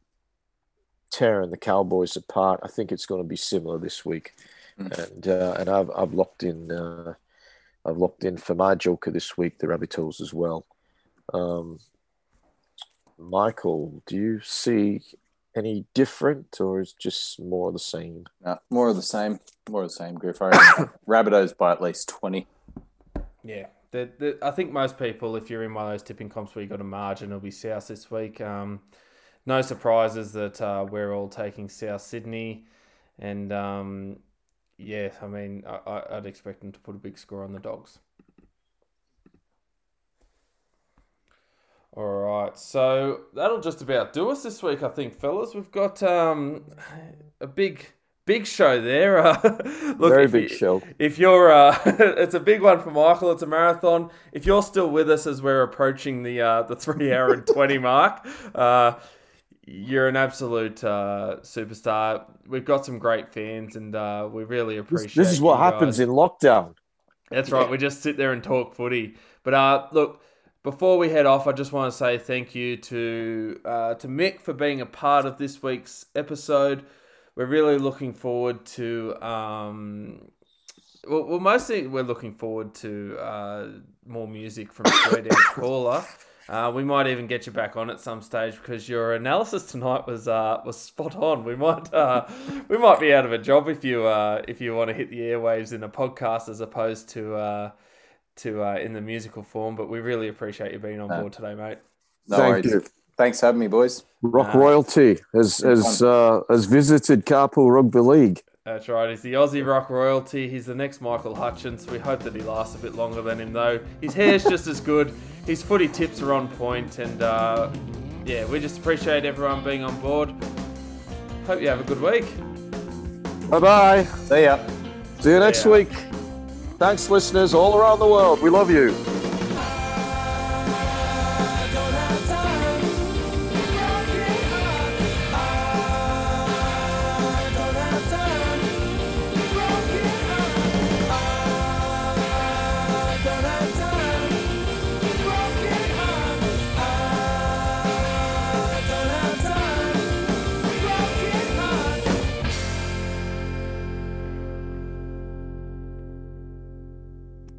tearing the Cowboys apart. I think it's going to be similar this week. Mm. And uh, and I've I've locked in uh, I've locked in for my Joker this week the Rabbit Rabbitohs as well. Um, Michael, do you see any different, or is just more of the same? No, more of the same. More of the same, Griff. Rabbitohs by at least twenty. Yeah, the, the, I think most people, if you're in one of those tipping comps where you got a margin, it'll be South this week. Um, no surprises that uh, we're all taking South Sydney, and um, yeah, I mean, I, I'd expect them to put a big score on the Dogs. All right, so that'll just about do us this week, I think, fellas. We've got um, a big, big show there. Uh, look, Very big you, show. If you're, uh, it's a big one for Michael. It's a marathon. If you're still with us as we're approaching the uh, the three hour and twenty mark, uh, you're an absolute uh, superstar. We've got some great fans, and uh, we really appreciate. This, this is what happens in lockdown. That's right. We just sit there and talk footy. But uh, look before we head off, I just want to say thank you to uh, to Mick for being a part of this week's episode. We're really looking forward to. Um, well, well, mostly we're looking forward to uh, more music from Square Dance Caller. Uh, we might even get you back on at some stage because your analysis tonight was uh, was spot on. We might uh, we might be out of a job if you uh, if you want to hit the airwaves in a podcast as opposed to uh, to uh, in the musical form. But we really appreciate you being on board today, mate. No Thank worries. you. Thanks for having me, boys. Rock uh, royalty has has uh, has visited Carpool Rugby League. That's right. He's the Aussie rock royalty. He's the next Michael Hutchence. We hope that he lasts a bit longer than him, though. His hair's just as good. His footy tips are on point, and uh, yeah, we just appreciate everyone being on board. Hope you have a good week. Bye bye. See ya. See you next week. Thanks, listeners all around the world. We love you.